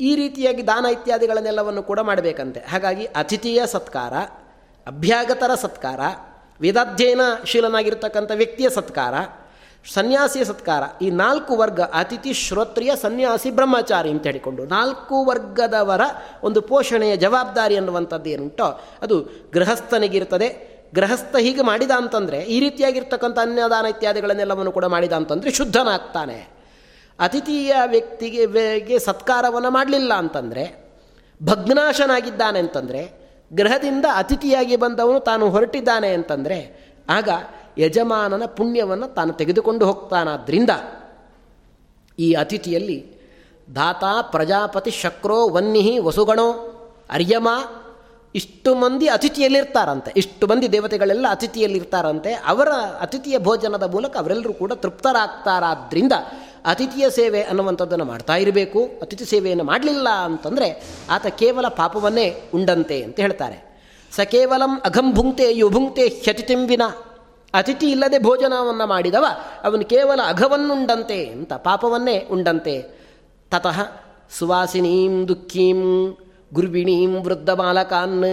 ಈ ರೀತಿಯಾಗಿ ದಾನ ಇತ್ಯಾದಿಗಳನ್ನೆಲ್ಲವನ್ನು ಕೂಡ ಮಾಡಬೇಕಂತೆ. ಹಾಗಾಗಿ ಅತಿಥಿಯ ಸತ್ಕಾರ, ಅಭ್ಯಾಗತರ ಸತ್ಕಾರ ವೇದಾಧ್ಯಯನ ಶೀಲನಾಗಿರ್ತಕ್ಕಂಥ ವ್ಯಕ್ತಿಯ ಸತ್ಕಾರ ಸನ್ಯಾಸಿಯ ಸತ್ಕಾರ. ಈ ನಾಲ್ಕು ವರ್ಗ ಅತಿಥಿ ಶ್ರೋತ್ರಿಯ ಸನ್ಯಾಸಿ ಬ್ರಹ್ಮಚಾರಿ ಅಂತ ಹೇಳಿಕೊಂಡು ನಾಲ್ಕು ವರ್ಗದವರ ಒಂದು ಪೋಷಣೆಯ ಜವಾಬ್ದಾರಿ ಅನ್ನುವಂಥದ್ದು ಏನುಂಟೋ, ಅದು ಗೃಹಸ್ಥನಿಗಿರ್ತದೆ. ಗೃಹಸ್ಥ ಹೀಗೆ ಮಾಡಿದ ಅಂತಂದರೆ, ಈ ರೀತಿಯಾಗಿರ್ತಕ್ಕಂಥ ಅನ್ಯದಾನ ಇತ್ಯಾದಿಗಳನ್ನೆಲ್ಲವನ್ನು ಕೂಡ ಮಾಡಿದ ಅಂತಂದರೆ ಶುದ್ಧನಾಗ್ತಾನೆ. ಅತಿಥಿಯ ವ್ಯಕ್ತಿಗೆ ಸತ್ಕಾರವನ್ನು ಮಾಡಲಿಲ್ಲ ಅಂತಂದರೆ, ಭಗ್ನಾಶನಾಗಿದ್ದಾನೆ ಅಂತಂದರೆ, ಗೃಹದಿಂದ ಅತಿಥಿಯಾಗಿ ಬಂದವನು ತಾನು ಹೊರಟಿದ್ದಾನೆ ಅಂತಂದರೆ, ಆಗ ಯಜಮಾನನ ಪುಣ್ಯವನ್ನು ತಾನು ತೆಗೆದುಕೊಂಡು ಹೋಗ್ತಾನಾದ್ರಿಂದ ಈ ಅತಿಥಿಯಲ್ಲಿ ದಾತ ಪ್ರಜಾಪತಿ ಶಕ್ರೋ ವನ್ನಿಹಿ ವಸುಗಣೋ ಅರ್ಯಮ ಇಷ್ಟು ಮಂದಿ ಅತಿಥಿಯಲ್ಲಿರ್ತಾರಂತೆ. ಇಷ್ಟು ಮಂದಿ ದೇವತೆಗಳೆಲ್ಲ ಅತಿಥಿಯಲ್ಲಿರ್ತಾರಂತೆ. ಅವರ ಅತಿಥಿಯ ಭೋಜನದ ಮೂಲಕ ಅವರೆಲ್ಲರೂ ಕೂಡ ತೃಪ್ತರಾಗ್ತಾರಾದ್ರಿಂದ ಅತಿಥಿಯ ಸೇವೆ ಅನ್ನುವಂಥದ್ದನ್ನು ಮಾಡ್ತಾ ಇರಬೇಕು. ಅತಿಥಿ ಸೇವೆಯನ್ನು ಮಾಡಲಿಲ್ಲ ಅಂತಂದರೆ ಆತ ಕೇವಲ ಪಾಪವನ್ನೇ ಉಂಡಂತೆ ಅಂತ ಹೇಳ್ತಾರೆ. ಸ ಕೇವಲಂ ಅಘಂ ಭುಂಕ್ತೆ ಹ್ಯತಿತಿಂಬಿನ ಅತಿಥಿ ಇಲ್ಲದೆ ಭೋಜನವನ್ನು ಮಾಡಿದವ, ಅವನು ಕೇವಲ ಅಘವನ್ನುಂಡಂತೆ ಅಂತ, ಪಾಪವನ್ನೇ ಉಂಡಂತೆ. ತತಃ ಸುವಾಸಿನೀಂ ದುಃಖೀಂ ಗುರ್ವಿಣೀಂ ವೃದ್ಧ ಬಾಲಕಾನ್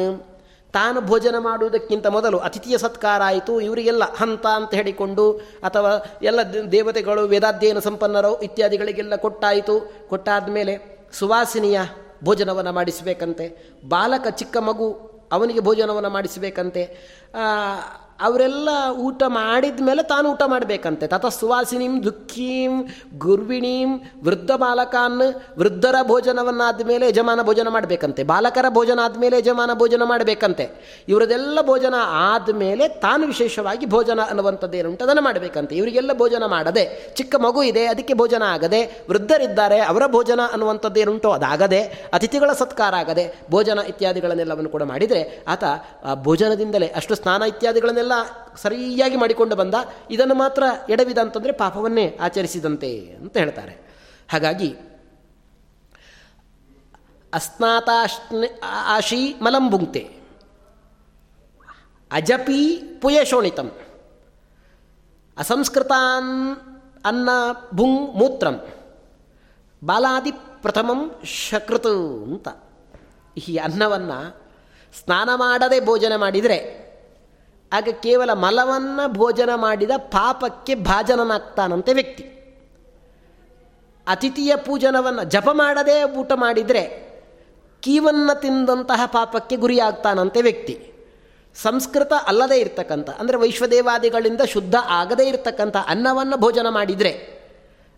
ತಾನು ಭೋಜನ ಮಾಡುವುದಕ್ಕಿಂತ ಮೊದಲು ಅತಿಥಿಯ ಸತ್ಕಾರ ಆಯಿತು. ಇವರಿಗೆಲ್ಲ ಹಂತ ಅಂತ ಹೇಳಿಕೊಂಡು, ಅಥವಾ ಎಲ್ಲ ದೇವತೆಗಳು, ವೇದಾಧ್ಯಯನ ಸಂಪನ್ನರು ಇತ್ಯಾದಿಗಳಿಗೆಲ್ಲ ಕೊಟ್ಟಾಯಿತು. ಕೊಟ್ಟಾದ ಮೇಲೆ ಸುವಾಸಿನಿಯ ಭೋಜನವನ್ನು ಮಾಡಿಸಬೇಕಂತೆ. ಬಾಲಕ ಚಿಕ್ಕ ಮಗು ಅವನಿಗೆ ಭೋಜನವನ್ನು ಮಾಡಿಸಬೇಕಂತೆ. ಅವರೆಲ್ಲ ಊಟ ಮಾಡಿದ ಮೇಲೆ ತಾನು ಊಟ ಮಾಡಬೇಕಂತೆ. ತತ ಸುವಾಸಿನಿಂ, ದುಃಖೀಂ, ಗುರ್ವಿಣೀಂ, ವೃದ್ಧ ಬಾಲಕಾನ್, ವೃದ್ಧರ ಭೋಜನವನ್ನಾದ ಮೇಲೆ ಯಜಮಾನ ಭೋಜನ ಮಾಡಬೇಕಂತೆ. ಬಾಲಕರ ಭೋಜನ ಆದಮೇಲೆ ಯಜಮಾನ ಭೋಜನ ಮಾಡಬೇಕಂತೆ. ಇವರದೆಲ್ಲ ಭೋಜನ ಆದಮೇಲೆ ತಾನು ವಿಶೇಷವಾಗಿ ಭೋಜನ ಅನ್ನುವಂಥದ್ದೇನುಂಟು ಅದನ್ನು ಮಾಡಬೇಕಂತೆ. ಇವರಿಗೆಲ್ಲ ಭೋಜನ ಮಾಡದೆ, ಚಿಕ್ಕ ಮಗು ಇದೆ, ಅದಕ್ಕೆ ಭೋಜನ ಆಗದೆ, ವೃದ್ಧರಿದ್ದಾರೆ, ಅವರ ಭೋಜನ ಅನ್ನುವಂಥದ್ದೇನುಂಟು ಅದಾಗದೆ, ಅತಿಥಿಗಳ ಸತ್ಕಾರ ಆಗದೆ, ಭೋಜನ ಇತ್ಯಾದಿಗಳನ್ನೆಲ್ಲವನ್ನು ಕೂಡ ಮಾಡಿದರೆ ಆತ ಭೋಜನದಿಂದಲೇ ಅಷ್ಟು ಸ್ನಾನ ಇತ್ಯಾದಿಗಳನ್ನೆಲ್ಲ ಸರಿಯಾಗಿ ಮಾಡಿಕೊಂಡು ಬಂದ, ಇದನ್ನು ಮಾತ್ರ ಎಡವಿದ ಅಂತಂದರೆ ಪಾಪವನ್ನೇ ಆಚರಿಸಿದಂತೆ ಅಂತ ಹೇಳ್ತಾರೆ. ಹಾಗಾಗಿ, ಅಸ್ನಾತಾಶ್ನ, ಆಶಿ ಮಲಂಬುಂಕ್ತೆ ಅಜಪಿ ಪುಯಶೋಣಿತಂ, ಅಸಂಸ್ಕೃತಾನ್ ಅನ್ನ ಭುಂ ಮೂತ್ರಂ, ಬಾಲಾದಿ ಪ್ರಥಮಂ ಶಕೃತು ಅಂತ. ಈ ಅನ್ನವನ್ನು ಸ್ನಾನ ಮಾಡದೆ ಭೋಜನ ಮಾಡಿದರೆ ಆಗ ಕೇವಲ ಮಲವನ್ನು ಭೋಜನ ಮಾಡಿದ ಪಾಪಕ್ಕೆ ಭಾಜನನಾಗ್ತಾನಂತೆ ವ್ಯಕ್ತಿ. ಅತಿಥಿಯ ಪೂಜನವನ್ನು ಜಪ ಮಾಡದೇ ಊಟ ಮಾಡಿದರೆ ಕೀವನ್ನು ತಿಂದಂತಹ ಪಾಪಕ್ಕೆ ಗುರಿಯಾಗ್ತಾನಂತೆ ವ್ಯಕ್ತಿ. ಸಂಸ್ಕೃತ ಅಲ್ಲದೇ ಇರತಕ್ಕಂಥ, ಅಂದರೆ ವೈಶ್ವದೇವಾದಿಗಳಿಂದ ಶುದ್ಧ ಆಗದೇ ಇರತಕ್ಕಂಥ ಅನ್ನವನ್ನು ಭೋಜನ ಮಾಡಿದರೆ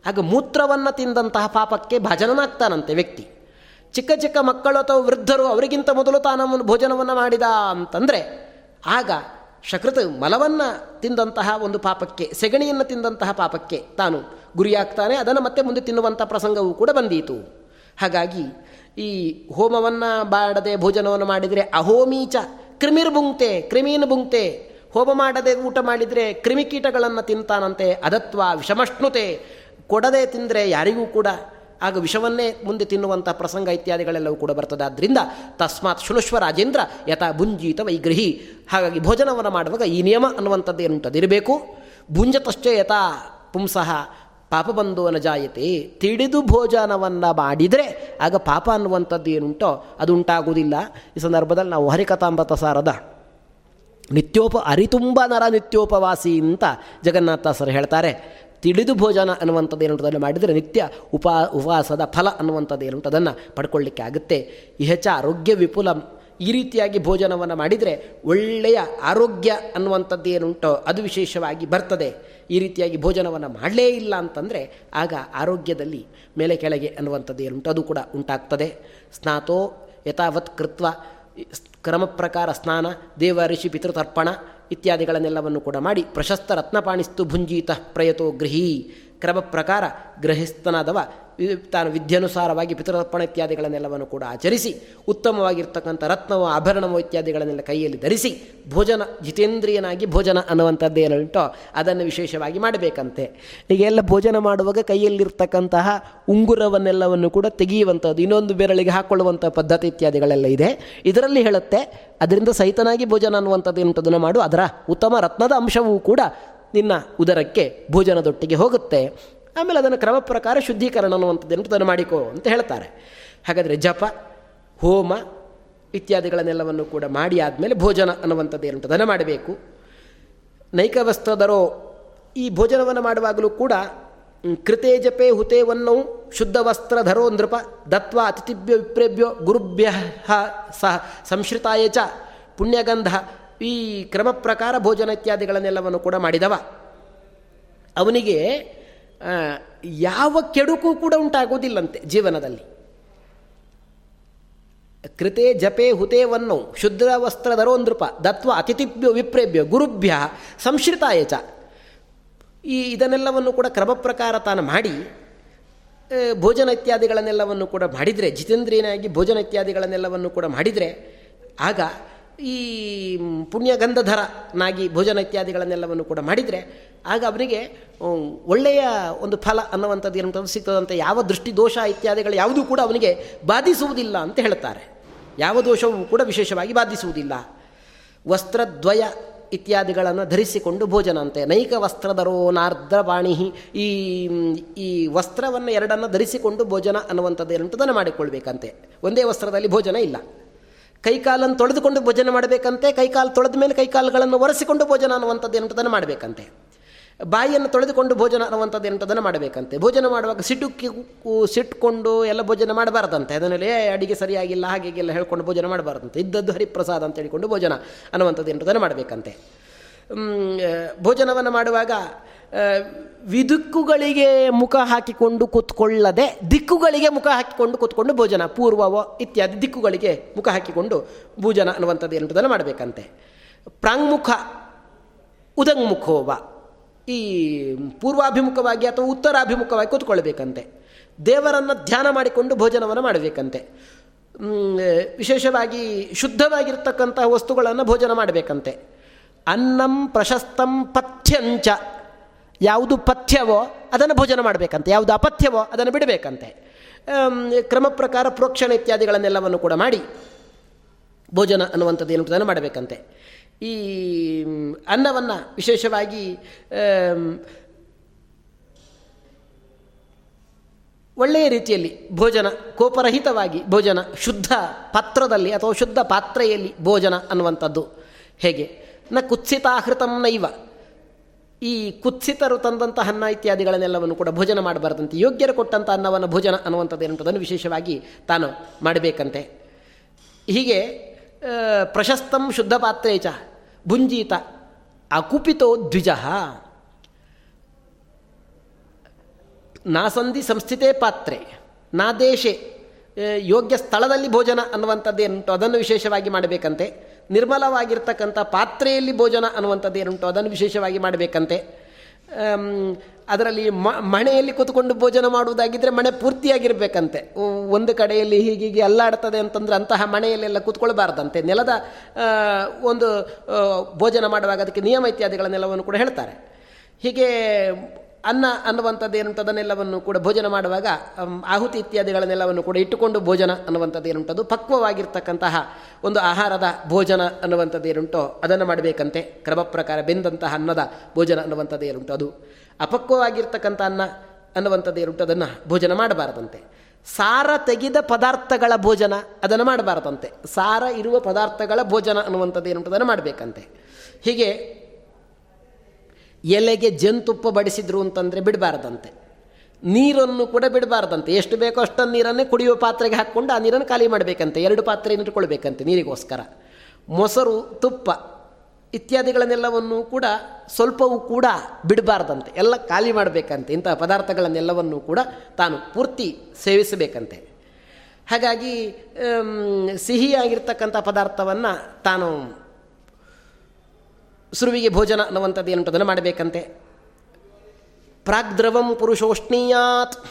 ಆಗ ಮೂತ್ರವನ್ನು ತಿಂದಂತಹ ಪಾಪಕ್ಕೆ ಭಾಜನನಾಗ್ತಾನಂತೆ ವ್ಯಕ್ತಿ. ಚಿಕ್ಕ ಚಿಕ್ಕ ಮಕ್ಕಳು ಅಥವಾ ವೃದ್ಧರು ಅವರಿಗಿಂತ ಮೊದಲು ತಾನವನ್ನು ಭೋಜನವನ್ನು ಮಾಡಿದ ಅಂತಂದರೆ ಆಗ ಶಕೃತ ಮಲವನ್ನು ತಿಂದಂತಹ ಒಂದು ಪಾಪಕ್ಕೆ, ಸೆಗಣಿಯನ್ನು ತಿಂದಂತಹ ಪಾಪಕ್ಕೆ ತಾನು ಗುರಿಯಾಗ್ತಾನೆ, ಅದನ್ನು ಮತ್ತೆ ಮುಂದೆ ತಿನ್ನುವಂಥ ಪ್ರಸಂಗವೂ ಕೂಡ ಬಂದೀತು. ಹಾಗಾಗಿ ಈ ಹೋಮವನ್ನು ಬಾಡದೆ ಭೋಜನವನ್ನು ಮಾಡಿದರೆ ಅಹೋಮೀಚ ಕ್ರಿಮಿರ್ ಬುಂಕ್ತೆ ಕ್ರಿಮೀನು ಬುಂಕ್ತೆ ಹೋಮ ಮಾಡದೆ ಊಟ ಮಾಡಿದರೆ ಕ್ರಿಮಿಕೀಟಗಳನ್ನು ತಿಂತಾನಂತೆ, ಅದತ್ವ ವಿಷಮಷ್ಣುತೆ, ಕೊಡದೆ ತಿಂದರೆ ಯಾರಿಗೂ ಕೂಡ ಆಗ ವಿಷವನ್ನೇ ಮುಂದೆ ತಿನ್ನುವಂಥ ಪ್ರಸಂಗ ಇತ್ಯಾದಿಗಳೆಲ್ಲವೂ ಕೂಡ ಬರ್ತದೆ. ಆದ್ದರಿಂದ ತಸ್ಮಾತ್ ಶುನುಶ್ವ ರಾಜೇಂದ್ರ ಯಥಾ ಭುಂಜೀತ ವೈಗ್ರಹಿ. ಹಾಗಾಗಿ ಭೋಜನವನ್ನು ಮಾಡುವಾಗ ಈ ನಿಯಮ ಅನ್ನುವಂಥದ್ದು ಏನುಂಟದಿರಬೇಕು? ಭುಂಜತಷ್ಟೇ ಯಥಾ ಪುಂಸಃ ಪಾಪ ಬಂಧುವನ ಜಾಯತೆ ತಿಳಿದು ಭೋಜನವನ್ನು ಮಾಡಿದರೆ ಆಗ ಪಾಪ ಅನ್ನುವಂಥದ್ದು ಏನುಂಟೋ ಅದು ಉಂಟಾಗುವುದಿಲ್ಲ. ಈ ಸಂದರ್ಭದಲ್ಲಿ ನಾವು ಹರಿಕಥಾಂಬತ ಸಾರದ ನಿತ್ಯೋಪ ಅರಿತುಂಬ ನರ ನಿತ್ಯೋಪವಾಸಿ ಅಂತ ಜಗನ್ನಾಥ ಸರ್ ಹೇಳ್ತಾರೆ. ತಿಳಿದು ಭೋಜನ ಅನ್ನುವಂಥದ್ದು ಏನುಂಟು ಮಾಡಿದರೆ ನಿತ್ಯ ಉಪಾ, ಉಪವಾಸದ ಫಲ ಅನ್ನುವಂಥದ್ದು ಅದನ್ನು ಪಡ್ಕೊಳ್ಳಿಕ್ಕೆ ಆಗುತ್ತೆ. ಇಹಚ ಆರೋಗ್ಯ ವಿಪುಲ. ಈ ರೀತಿಯಾಗಿ ಭೋಜನವನ್ನು ಮಾಡಿದರೆ ಒಳ್ಳೆಯ ಆರೋಗ್ಯ ಅನ್ನುವಂಥದ್ದು ಏನುಂಟೋ ಅದು ವಿಶೇಷವಾಗಿ ಬರ್ತದೆ. ಈ ರೀತಿಯಾಗಿ ಭೋಜನವನ್ನು ಮಾಡಲೇ ಇಲ್ಲ ಅಂತಂದರೆ ಆಗ ಆರೋಗ್ಯದಲ್ಲಿ ಮೇಲೆ ಕೆಳಗೆ ಅನ್ನುವಂಥದ್ದು ಏನುಂಟು ಅದು ಕೂಡ ಉಂಟಾಗ್ತದೆ. ಸ್ನಾತೋ ಯಥಾವತ್ ಕೃತ್ವ. ಕ್ರಮ ಪ್ರಕಾರ ಸ್ನಾನ, ದೇವ ಋಷಿ ಪಿತೃತರ್ಪಣ ಇತ್ಯಾದಿಗಳನ್ನೆಲ್ಲವನ್ನು ಕೂಡ ಮಾಡಿ ಪ್ರಶಸ್ತ ರತ್ನಪಾಣಿಸ್ತು ಭುಂಜೀತಃ ಪ್ರಯತೋ ಕ್ರಮ ಪ್ರಕಾರ ಗ್ರಹಿಸ್ತನಾದವ ತಾನು ವಿದ್ಯಾನುಸಾರವಾಗಿ ಪಿತೃತರ್ಪಣ ಇತ್ಯಾದಿಗಳನ್ನೆಲ್ಲವನ್ನು ಕೂಡ ಆಚರಿಸಿ, ಉತ್ತಮವಾಗಿರ್ತಕ್ಕಂಥ ರತ್ನವೋ, ಆಭರಣವೋ ಇತ್ಯಾದಿಗಳನ್ನೆಲ್ಲ ಕೈಯಲ್ಲಿ ಧರಿಸಿ, ಭೋಜನ, ಜಿತೇಂದ್ರಿಯನಾಗಿ ಭೋಜನ ಅನ್ನುವಂಥದ್ದು ಏನುಂಟೋ ಅದನ್ನು ವಿಶೇಷವಾಗಿ ಮಾಡಬೇಕಂತೆ. ಹೀಗೆಲ್ಲ ಭೋಜನ ಮಾಡುವಾಗ ಕೈಯಲ್ಲಿರ್ತಕ್ಕಂತಹ ಉಂಗುರವನ್ನೆಲ್ಲವನ್ನು ಕೂಡ ತೆಗೆಯುವಂಥದ್ದು, ಇನ್ನೊಂದು ಬೆರಳಿಗೆ ಹಾಕ್ಕೊಳ್ಳುವಂಥ ಪದ್ಧತಿ ಇತ್ಯಾದಿಗಳೆಲ್ಲ ಇದೆ. ಇದರಲ್ಲಿ ಹೇಳುತ್ತೆ, ಅದರಿಂದ ಸಹಿತನಾಗಿ ಭೋಜನ ಅನ್ನುವಂಥದ್ದು ಮಾಡು. ಅದರ ಉತ್ತಮ ರತ್ನದ ಅಂಶವೂ ಕೂಡ ನಿನ್ನ ಉದರಕ್ಕೆ ಭೋಜನದೊಟ್ಟಿಗೆ ಹೋಗುತ್ತೆ. ಆಮೇಲೆ ಅದನ್ನು ಕ್ರಮ ಪ್ರಕಾರ ಶುದ್ಧೀಕರಣ ಅನ್ನುವಂಥದ್ದು ಅದನ್ನು ಮಾಡಿಕೋ ಅಂತ ಹೇಳ್ತಾರೆ. ಹಾಗಾದರೆ ಜಪ, ಹೋಮ ಇತ್ಯಾದಿಗಳನ್ನೆಲ್ಲವನ್ನು ಕೂಡ ಮಾಡಿ ಆದಮೇಲೆ ಭೋಜನ ಅನ್ನುವಂಥದ್ದು ಏನುಂಟು ಅದನ್ನು ಮಾಡಬೇಕು. ನೈಕವಸ್ತ್ರದರೋ ಈ ಭೋಜನವನ್ನು ಮಾಡುವಾಗಲೂ ಕೂಡ ಕೃತೆ ಜಪೆ ಹುತೇವನ್ನು ಶುದ್ಧ ವಸ್ತ್ರಧರೋ ನೃಪ ದತ್ವ ಅತಿಥಿಭ್ಯ ವಿಪ್ರೇಭ್ಯೋ ಗುರುಭ್ಯ ಸಹ ಸಂಶ್ರಿತಾಯ ಚ ಪುಣ್ಯಗಂಧ ಈ ಕ್ರಮ ಪ್ರಕಾರ ಭೋಜನ ಇತ್ಯಾದಿಗಳನ್ನೆಲ್ಲವನ್ನು ಕೂಡ ಮಾಡಿದವ. ಅವನಿಗೆ ಯಾವ ಕೆಡುಕು ಕೂಡ ಉಂಟಾಗುವುದಿಲ್ಲಂತೆ ಜೀವನದಲ್ಲಿ. ಕೃತೆ ಜಪೆ ಹುತೇವನ್ನು ಶುದ್ರ ವಸ್ತ್ರಧರೋ ನೃಪ ದತ್ವ ಅತಿಥಿಭ್ಯೋ ವಿಪ್ರೇಭ್ಯೋ ಗುರುಭ್ಯ ಸಂಶ್ರಿತಾಯ ಚ. ಈ ಇದನ್ನೆಲ್ಲವನ್ನು ಕೂಡ ಕ್ರಮ ಪ್ರಕಾರ ತಾನು ಮಾಡಿ ಭೋಜನ ಇತ್ಯಾದಿಗಳನ್ನೆಲ್ಲವನ್ನು ಕೂಡ ಮಾಡಿದರೆ, ಜಿತೇಂದ್ರಿಯನಾಗಿ ಭೋಜನ ಇತ್ಯಾದಿಗಳನ್ನೆಲ್ಲವನ್ನು ಕೂಡ ಮಾಡಿದರೆ, ಆಗ ಈ ಪುಣ್ಯಗಂಧಧರನಾಗಿ ಭೋಜನ ಇತ್ಯಾದಿಗಳನ್ನೆಲ್ಲವನ್ನು ಕೂಡ ಮಾಡಿದರೆ ಆಗ ಅವನಿಗೆ ಒಳ್ಳೆಯ ಒಂದು ಫಲ ಅನ್ನುವಂಥದ್ದು ಏನಂತಂದು ಸಿಗ್ತದಂತೆ. ಯಾವ ದೃಷ್ಟಿ ದೋಷ ಇತ್ಯಾದಿಗಳು ಯಾವುದೂ ಕೂಡ ಅವನಿಗೆ ಬಾಧಿಸುವುದಿಲ್ಲ ಅಂತ ಹೇಳ್ತಾರೆ ಯಾವ ದೋಷವೂ ಕೂಡ ವಿಶೇಷವಾಗಿ ಬಾಧಿಸುವುದಿಲ್ಲ. ವಸ್ತ್ರದ್ವಯ ಇತ್ಯಾದಿಗಳನ್ನು ಧರಿಸಿಕೊಂಡು ಭೋಜನ ಅಂತೆ. ನೈಕ ವಸ್ತ್ರಧರೋ ನಾರ್ದ್ರವಾಣಿ ಈ ಈ ವಸ್ತ್ರವನ್ನು ಎರಡನ್ನು ಧರಿಸಿಕೊಂಡು ಭೋಜನ ಅನ್ನುವಂಥದ್ದು ಏನಂತದನ್ನು ಮಾಡಿಕೊಳ್ಬೇಕಂತೆ. ಒಂದೇ ವಸ್ತ್ರದಲ್ಲಿ ಭೋಜನ ಇಲ್ಲ. ಕೈಕಾಲನ್ನು ತೊಳೆದುಕೊಂಡು ಭೋಜನ ಮಾಡಬೇಕಂತೆ, ಕೈಕಾಲು ತೊಳೆದ ಮೇಲೆ ಕೈಕಾಲುಗಳನ್ನು ಒರೆಸಿಕೊಂಡು ಭೋಜನ ಅನ್ನುವಂಥದ್ದು ಎಂಥದನ್ನು ಮಾಡಬೇಕಂತೆ. ಬಾಯಿಯನ್ನು ತೊಳೆದುಕೊಂಡು ಭೋಜನ ಅನ್ನುವಂಥದ್ದು ಎಂಥದನ್ನು ಮಾಡಬೇಕಂತೆ. ಭೋಜನ ಮಾಡುವಾಗ ಸಿಟುಕ್ಕಿ ಸಿಟ್ಕೊಂಡು ಎಲ್ಲ ಭೋಜನ ಮಾಡಬಾರ್ದಂತೆ. ಅದನ್ನಲ್ಲಿ ಅಡಿಗೆ ಸರಿಯಾಗಿಲ್ಲ ಹಾಗೆಲ್ಲ ಹೇಳ್ಕೊಂಡು ಭೋಜನ ಮಾಡಬಾರ್ದಂತೆ. ಇದ್ದದ್ದು ಹರಿಪ್ರಸಾದ ಅಂತ ಹೇಳಿಕೊಂಡು ಭೋಜನ ಅನ್ನುವಂಥದ್ದು ಎಂಥದನ್ನು ಮಾಡಬೇಕಂತೆ. ಭೋಜನವನ್ನು ಮಾಡುವಾಗ ವಿದುಕ್ಕುಗಳಿಗೆ ಮುಖ ಹಾಕಿಕೊಂಡು ಕೂತ್ಕೊಳ್ಳದೆ ದಿಕ್ಕುಗಳಿಗೆ ಮುಖ ಹಾಕಿಕೊಂಡು ಕೂತ್ಕೊಂಡು ಭೋಜನ, ಪೂರ್ವವೋ ಇತ್ಯಾದಿ ದಿಕ್ಕುಗಳಿಗೆ ಮುಖ ಹಾಕಿಕೊಂಡು ಭೋಜನ ಅನ್ನುವಂಥದ್ದು ಎಂಟುದನ್ನು ಮಾಡಬೇಕಂತೆ. ಪ್ರಾಂಗ್ಮುಖ, ಉದಂಗ್ಮುಖೋವ. ಈ ಪೂರ್ವಾಭಿಮುಖವಾಗಿ ಅಥವಾ ಉತ್ತರಾಭಿಮುಖವಾಗಿ ಕೂತ್ಕೊಳ್ಬೇಕಂತೆ. ದೇವರನ್ನು ಧ್ಯಾನ ಮಾಡಿಕೊಂಡು ಭೋಜನವನ್ನು ಮಾಡಬೇಕಂತೆ. ವಿಶೇಷವಾಗಿ ಶುದ್ಧವಾಗಿರ್ತಕ್ಕಂಥ ವಸ್ತುಗಳನ್ನು ಭೋಜನ ಮಾಡಬೇಕಂತೆ. ಅನ್ನಂ ಪ್ರಶಸ್ತಂ ಪಥ್ಯಂಚ. ಯಾವುದು ಪಥ್ಯವೋ ಅದನ್ನು ಭೋಜನ ಮಾಡಬೇಕಂತೆ. ಯಾವುದು ಅಪಥ್ಯವೋ ಅದನ್ನು ಬಿಡಬೇಕಂತೆ. ಕ್ರಮ ಪ್ರಕಾರ ಪ್ರೋಕ್ಷಣ ಇತ್ಯಾದಿಗಳನ್ನೆಲ್ಲವನ್ನು ಕೂಡ ಮಾಡಿ ಭೋಜನ ಅನ್ನುವಂಥದ್ದು ಏನು ಮಾಡಬೇಕಂತೆ. ಈ ಅನ್ನವನ್ನು ವಿಶೇಷವಾಗಿ ಒಳ್ಳೆಯ ರೀತಿಯಲ್ಲಿ ಭೋಜನ, ಕೋಪರಹಿತವಾಗಿ ಭೋಜನ, ಶುದ್ಧ ಪಾತ್ರದಲ್ಲಿ ಅಥವಾ ಶುದ್ಧ ಪಾತ್ರೆಯಲ್ಲಿ ಭೋಜನ ಅನ್ನುವಂಥದ್ದು ಹೇಗೆ? ನ ಕುತ್ಸಿತಾಹೃತಂ ನೈವ. ಈ ಕುತ್ಸಿತರು ತಂದಂತಹ ಅನ್ನ ಇತ್ಯಾದಿಗಳನ್ನೆಲ್ಲವನ್ನು ಕೂಡ ಭೋಜನ ಮಾಡಬಾರ್ದಂತೆ ಯೋಗ್ಯರು ಕೊಟ್ಟಂಥ ಅನ್ನವನ್ನು ಭೋಜನ ಅನ್ನುವಂಥದ್ದು ವಿಶೇಷವಾಗಿ ತಾನು ಮಾಡಬೇಕಂತೆ. ಹೀಗೆ ಪ್ರಶಸ್ತಂ ಶುದ್ಧ ಪಾತ್ರೇ ಚ ಭುಂಜೀತ ಅಕುಪಿತೋ ದ್ವಿಜ. ನಾಸಂಧಿ ಸಂಸ್ಥಿತೆ ಪಾತ್ರೆ ನಾ ದೇಶೆ ಯೋಗ್ಯ ಸ್ಥಳದಲ್ಲಿ ಭೋಜನ ಅನ್ನುವಂಥದ್ದೇನುಂಟು ಅದನ್ನು ವಿಶೇಷವಾಗಿ ಮಾಡಬೇಕಂತೆ. ನಿರ್ಮಲವಾಗಿರ್ತಕ್ಕಂಥ ಪಾತ್ರೆಯಲ್ಲಿ ಭೋಜನ ಅನ್ನುವಂಥದ್ದು ಏನುಂಟು, ಅದನ್ನು ವಿಶೇಷವಾಗಿ ಮಾಡಬೇಕಂತೆ. ಅದರಲ್ಲಿ ಮಣೆಯಲ್ಲಿ ಕೂತ್ಕೊಂಡು ಭೋಜನ ಮಾಡುವುದಾಗಿದ್ದರೆ ಮಣೆ ಪೂರ್ತಿಯಾಗಿರಬೇಕಂತೆ. ಒಂದು ಕಡೆಯಲ್ಲಿ ಹೀಗೀಗೆ ಅಲ್ಲಾಡ್ತದೆ ಅಂತಂದರೆ ಅಂತಹ ಮಣೆಯಲ್ಲೆಲ್ಲ ಕೂತ್ಕೊಳ್ಬಾರ್ದಂತೆ. ನೆಲದ ಒಂದು ಭೋಜನ ಮಾಡುವಾಗ ಅದಕ್ಕೆ ನಿಯಮ ಇತ್ಯಾದಿಗಳನ್ನೆಲ್ಲವನ್ನು ಕೂಡ ಹೇಳ್ತಾರೆ. ಹೀಗೆ ಅನ್ನ ಅನ್ನುವಂಥದ್ದು ಏನುಂಟು ಅದನ್ನೆಲ್ಲವನ್ನು ಕೂಡ ಭೋಜನ ಮಾಡುವಾಗ ಆಹುತಿ ಇತ್ಯಾದಿಗಳನ್ನೆಲ್ಲವನ್ನು ಕೂಡ ಇಟ್ಟುಕೊಂಡು ಭೋಜನ ಅನ್ನುವಂಥದ್ದು ಏನುಂಟದು ಪಕ್ವವಾಗಿರ್ತಕ್ಕಂತಹ ಒಂದು ಆಹಾರದ ಭೋಜನ ಅನ್ನುವಂಥದ್ದು ಏನುಂಟೋ ಅದನ್ನು ಮಾಡಬೇಕಂತೆ. ಕ್ರಮ ಪ್ರಕಾರ ಬೆಂದಂತಹ ಅನ್ನದ ಭೋಜನ ಅನ್ನುವಂಥದ್ದು ಏನುಂಟು ಅದು. ಅಪಕ್ವವಾಗಿರ್ತಕ್ಕಂಥ ಅನ್ನ ಅನ್ನುವಂಥದ್ದು ಏನುಂಟು ಅದನ್ನು ಭೋಜನ ಮಾಡಬಾರದಂತೆ. ಸಾರ ತೆಗೆದ ಪದಾರ್ಥಗಳ ಭೋಜನ ಅದನ್ನು ಮಾಡಬಾರದಂತೆ. ಸಾರ ಇರುವ ಪದಾರ್ಥಗಳ ಭೋಜನ ಅನ್ನುವಂಥದ್ದು ಏನುಂಟು ಅದನ್ನು ಮಾಡಬೇಕಂತೆ. ಹೀಗೆ ಎಲೆಗೆ ಜಂತುಪ್ಪ ಬಡಿಸಿದ್ರು ಅಂತಂದರೆ ಬಿಡಬಾರ್ದಂತೆ. ನೀರನ್ನು ಕೂಡ ಬಿಡಬಾರ್ದಂತೆ. ಎಷ್ಟು ಬೇಕೋ ಅಷ್ಟೊಂದು ನೀರನ್ನೇ ಕುಡಿಯುವ ಪಾತ್ರೆಗೆ ಹಾಕ್ಕೊಂಡು ಆ ನೀರನ್ನು ಖಾಲಿ ಮಾಡಬೇಕಂತೆ. ಎರಡು ಪಾತ್ರೆಯನ್ನು ಇಟ್ಕೊಳ್ಬೇಕಂತೆ ನೀರಿಗೋಸ್ಕರ. ಮೊಸರು, ತುಪ್ಪ ಇತ್ಯಾದಿಗಳನ್ನೆಲ್ಲವನ್ನು ಕೂಡ ಸ್ವಲ್ಪವೂ ಕೂಡ ಬಿಡಬಾರ್ದಂತೆ. ಎಲ್ಲ ಖಾಲಿ ಮಾಡಬೇಕಂತೆ. ಇಂಥ ಪದಾರ್ಥಗಳನ್ನೆಲ್ಲವನ್ನು ಕೂಡ ತಾನು ಪೂರ್ತಿ ಸೇವಿಸಬೇಕಂತೆ. ಹಾಗಾಗಿ ಸಿಹಿಯಾಗಿರ್ತಕ್ಕಂಥ ಪದಾರ್ಥವನ್ನು ತಾನು ಸುರುವಿಗೆ ಭೋಜನ ಅನ್ನುವಂಥದ್ದು ಏನು ಅದನ್ನು ಮಾಡಬೇಕಂತೆ. ಪ್ರಾಗ್ದ್ರವಂ ಪುರುಷೋಷ್ಣೀಯಾತ್.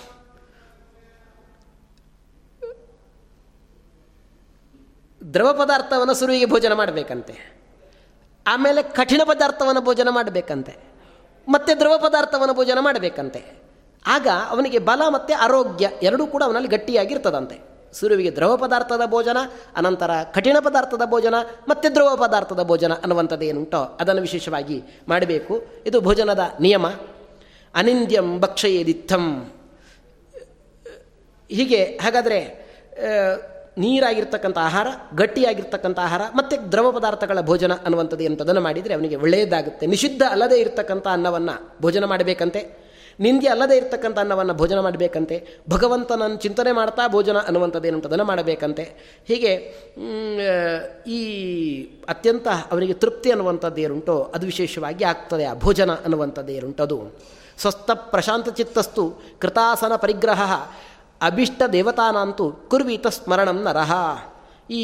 ದ್ರವ ಪದಾರ್ಥವನ್ನು ಸುರುವಿಗೆ ಭೋಜನ ಮಾಡಬೇಕಂತೆ. ಆಮೇಲೆ ಕಠಿಣ ಪದಾರ್ಥವನ್ನು ಭೋಜನ ಮಾಡಬೇಕಂತೆ. ಮತ್ತೆ ದ್ರವ ಪದಾರ್ಥವನ್ನು ಭೋಜನ ಮಾಡಬೇಕಂತೆ. ಆಗ ಅವನಿಗೆ ಬಲ ಮತ್ತು ಆರೋಗ್ಯ ಎರಡೂ ಕೂಡ ಅವನಲ್ಲಿ ಗಟ್ಟಿಯಾಗಿರ್ತದಂತೆ. ಸುರುವಿಗೆ ದ್ರವ ಪದಾರ್ಥದ ಭೋಜನ, ಅನಂತರ ಕಠಿಣ ಪದಾರ್ಥದ ಭೋಜನ, ಮತ್ತು ದ್ರವ ಪದಾರ್ಥದ ಭೋಜನ ಅನ್ನುವಂಥದ್ದು ಏನುಂಟೋ ಅದನ್ನು ವಿಶೇಷವಾಗಿ ಮಾಡಬೇಕು. ಇದು ಭೋಜನದ ನಿಯಮ. ಅನಿಂದ್ಯಂ ಭಕ್ಷಯೇದಿತ್ತಂ ಹೀಗೆ ಹಾಗಾದರೆ ನೀರಾಗಿರ್ತಕ್ಕಂಥ ಆಹಾರ, ಗಟ್ಟಿಯಾಗಿರ್ತಕ್ಕಂಥ ಆಹಾರ, ಮತ್ತು ದ್ರವ ಪದಾರ್ಥಗಳ ಭೋಜನ ಅನ್ನುವಂಥದ್ದು ಅದನ್ನು ಮಾಡಿದರೆ ಅವನಿಗೆ ಒಳ್ಳೆಯದಾಗುತ್ತೆ. ನಿಷಿದ್ಧ ಅಲ್ಲದೆ ಇರತಕ್ಕಂಥ ಅನ್ನವನ್ನು ಭೋಜನ ಮಾಡಬೇಕಂತೆ. ನಿಂದೆ ಅಲ್ಲದೆ ಇರತಕ್ಕಂಥ ಅನ್ನವನ್ನು ಭೋಜನ ಮಾಡಬೇಕಂತೆ. ಭಗವಂತನನ್ನು ಚಿಂತನೆ ಮಾಡ್ತಾ ಭೋಜನ ಅನ್ನುವಂಥದ್ದು ಏನಂತದನ್ನು ಮಾಡಬೇಕಂತೆ. ಹೀಗೆ ಈ ಅತ್ಯಂತ ಅವನಿಗೆ ತೃಪ್ತಿ ಅನ್ನುವಂಥದ್ದು ಏನುಂಟೋ ಅದು ವಿಶೇಷವಾಗಿ ಆಗ್ತದೆ ಆ ಭೋಜನ ಅನ್ನುವಂಥದ್ದು ಅದು ಸ್ವಸ್ಥ ಪ್ರಶಾಂತ ಚಿತ್ತಸ್ತು ಕೃತಾಸನ ಪರಿಗ್ರಹ ಅಭಿಷ್ಟ ದೇವತಾನಂತೂ ಕುರ್ವೀತ ಸ್ಮರಣಂ ನರಹ ಈ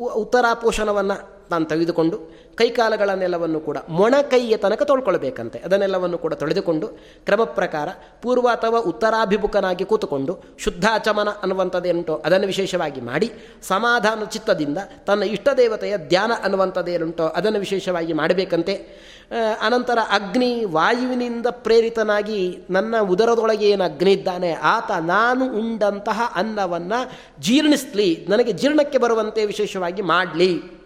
ಉತ್ತರಾಪೋಷಣವನ್ನು ನಾನು ತೆಗೆದುಕೊಂಡು ಕೈಕಾಲಗಳನ್ನೆಲ್ಲವನ್ನು ಕೂಡ ಮೊಣಕೈಯ ತನಕ ತೊಳ್ಕೊಳ್ಬೇಕಂತೆ. ಅದನ್ನೆಲ್ಲವನ್ನು ಕೂಡ ತೊಳೆದುಕೊಂಡು ಕ್ರಮ ಪ್ರಕಾರ ಪೂರ್ವ ಅಥವಾ ಉತ್ತರಾಭಿಮುಖನಾಗಿ ಕೂತುಕೊಂಡು ಶುದ್ಧಾಚಮನ ಅನ್ನುವಂಥದ್ದೇನುಂಟೋ ಅದನ್ನು ವಿಶೇಷವಾಗಿ ಮಾಡಿ ಸಮಾಧಾನ ಚಿತ್ತದಿಂದ ತನ್ನ ಇಷ್ಟ ದೇವತೆಯ ಧ್ಯಾನ ಅನ್ನುವಂಥದ್ದೇನುಂಟೋ ಅದನ್ನು ವಿಶೇಷವಾಗಿ ಮಾಡಬೇಕಂತೆ. ಅನಂತರ ಅಗ್ನಿ ವಾಯುವಿನಿಂದ ಪ್ರೇರಿತನಾಗಿ ನನ್ನ ಉದರದೊಳಗೆ ಏನು ಅಗ್ನಿ ಇದ್ದಾನೆ, ಆತ ನಾನು ಉಂಡಂತಹ ಅನ್ನವನ್ನು ಜೀರ್ಣಿಸ್ಲಿ, ನನಗೆ ಜೀರ್ಣಕ್ಕೆ ಬರುವಂತೆ ವಿಶೇಷವಾಗಿ ಮಾಡಲಿ.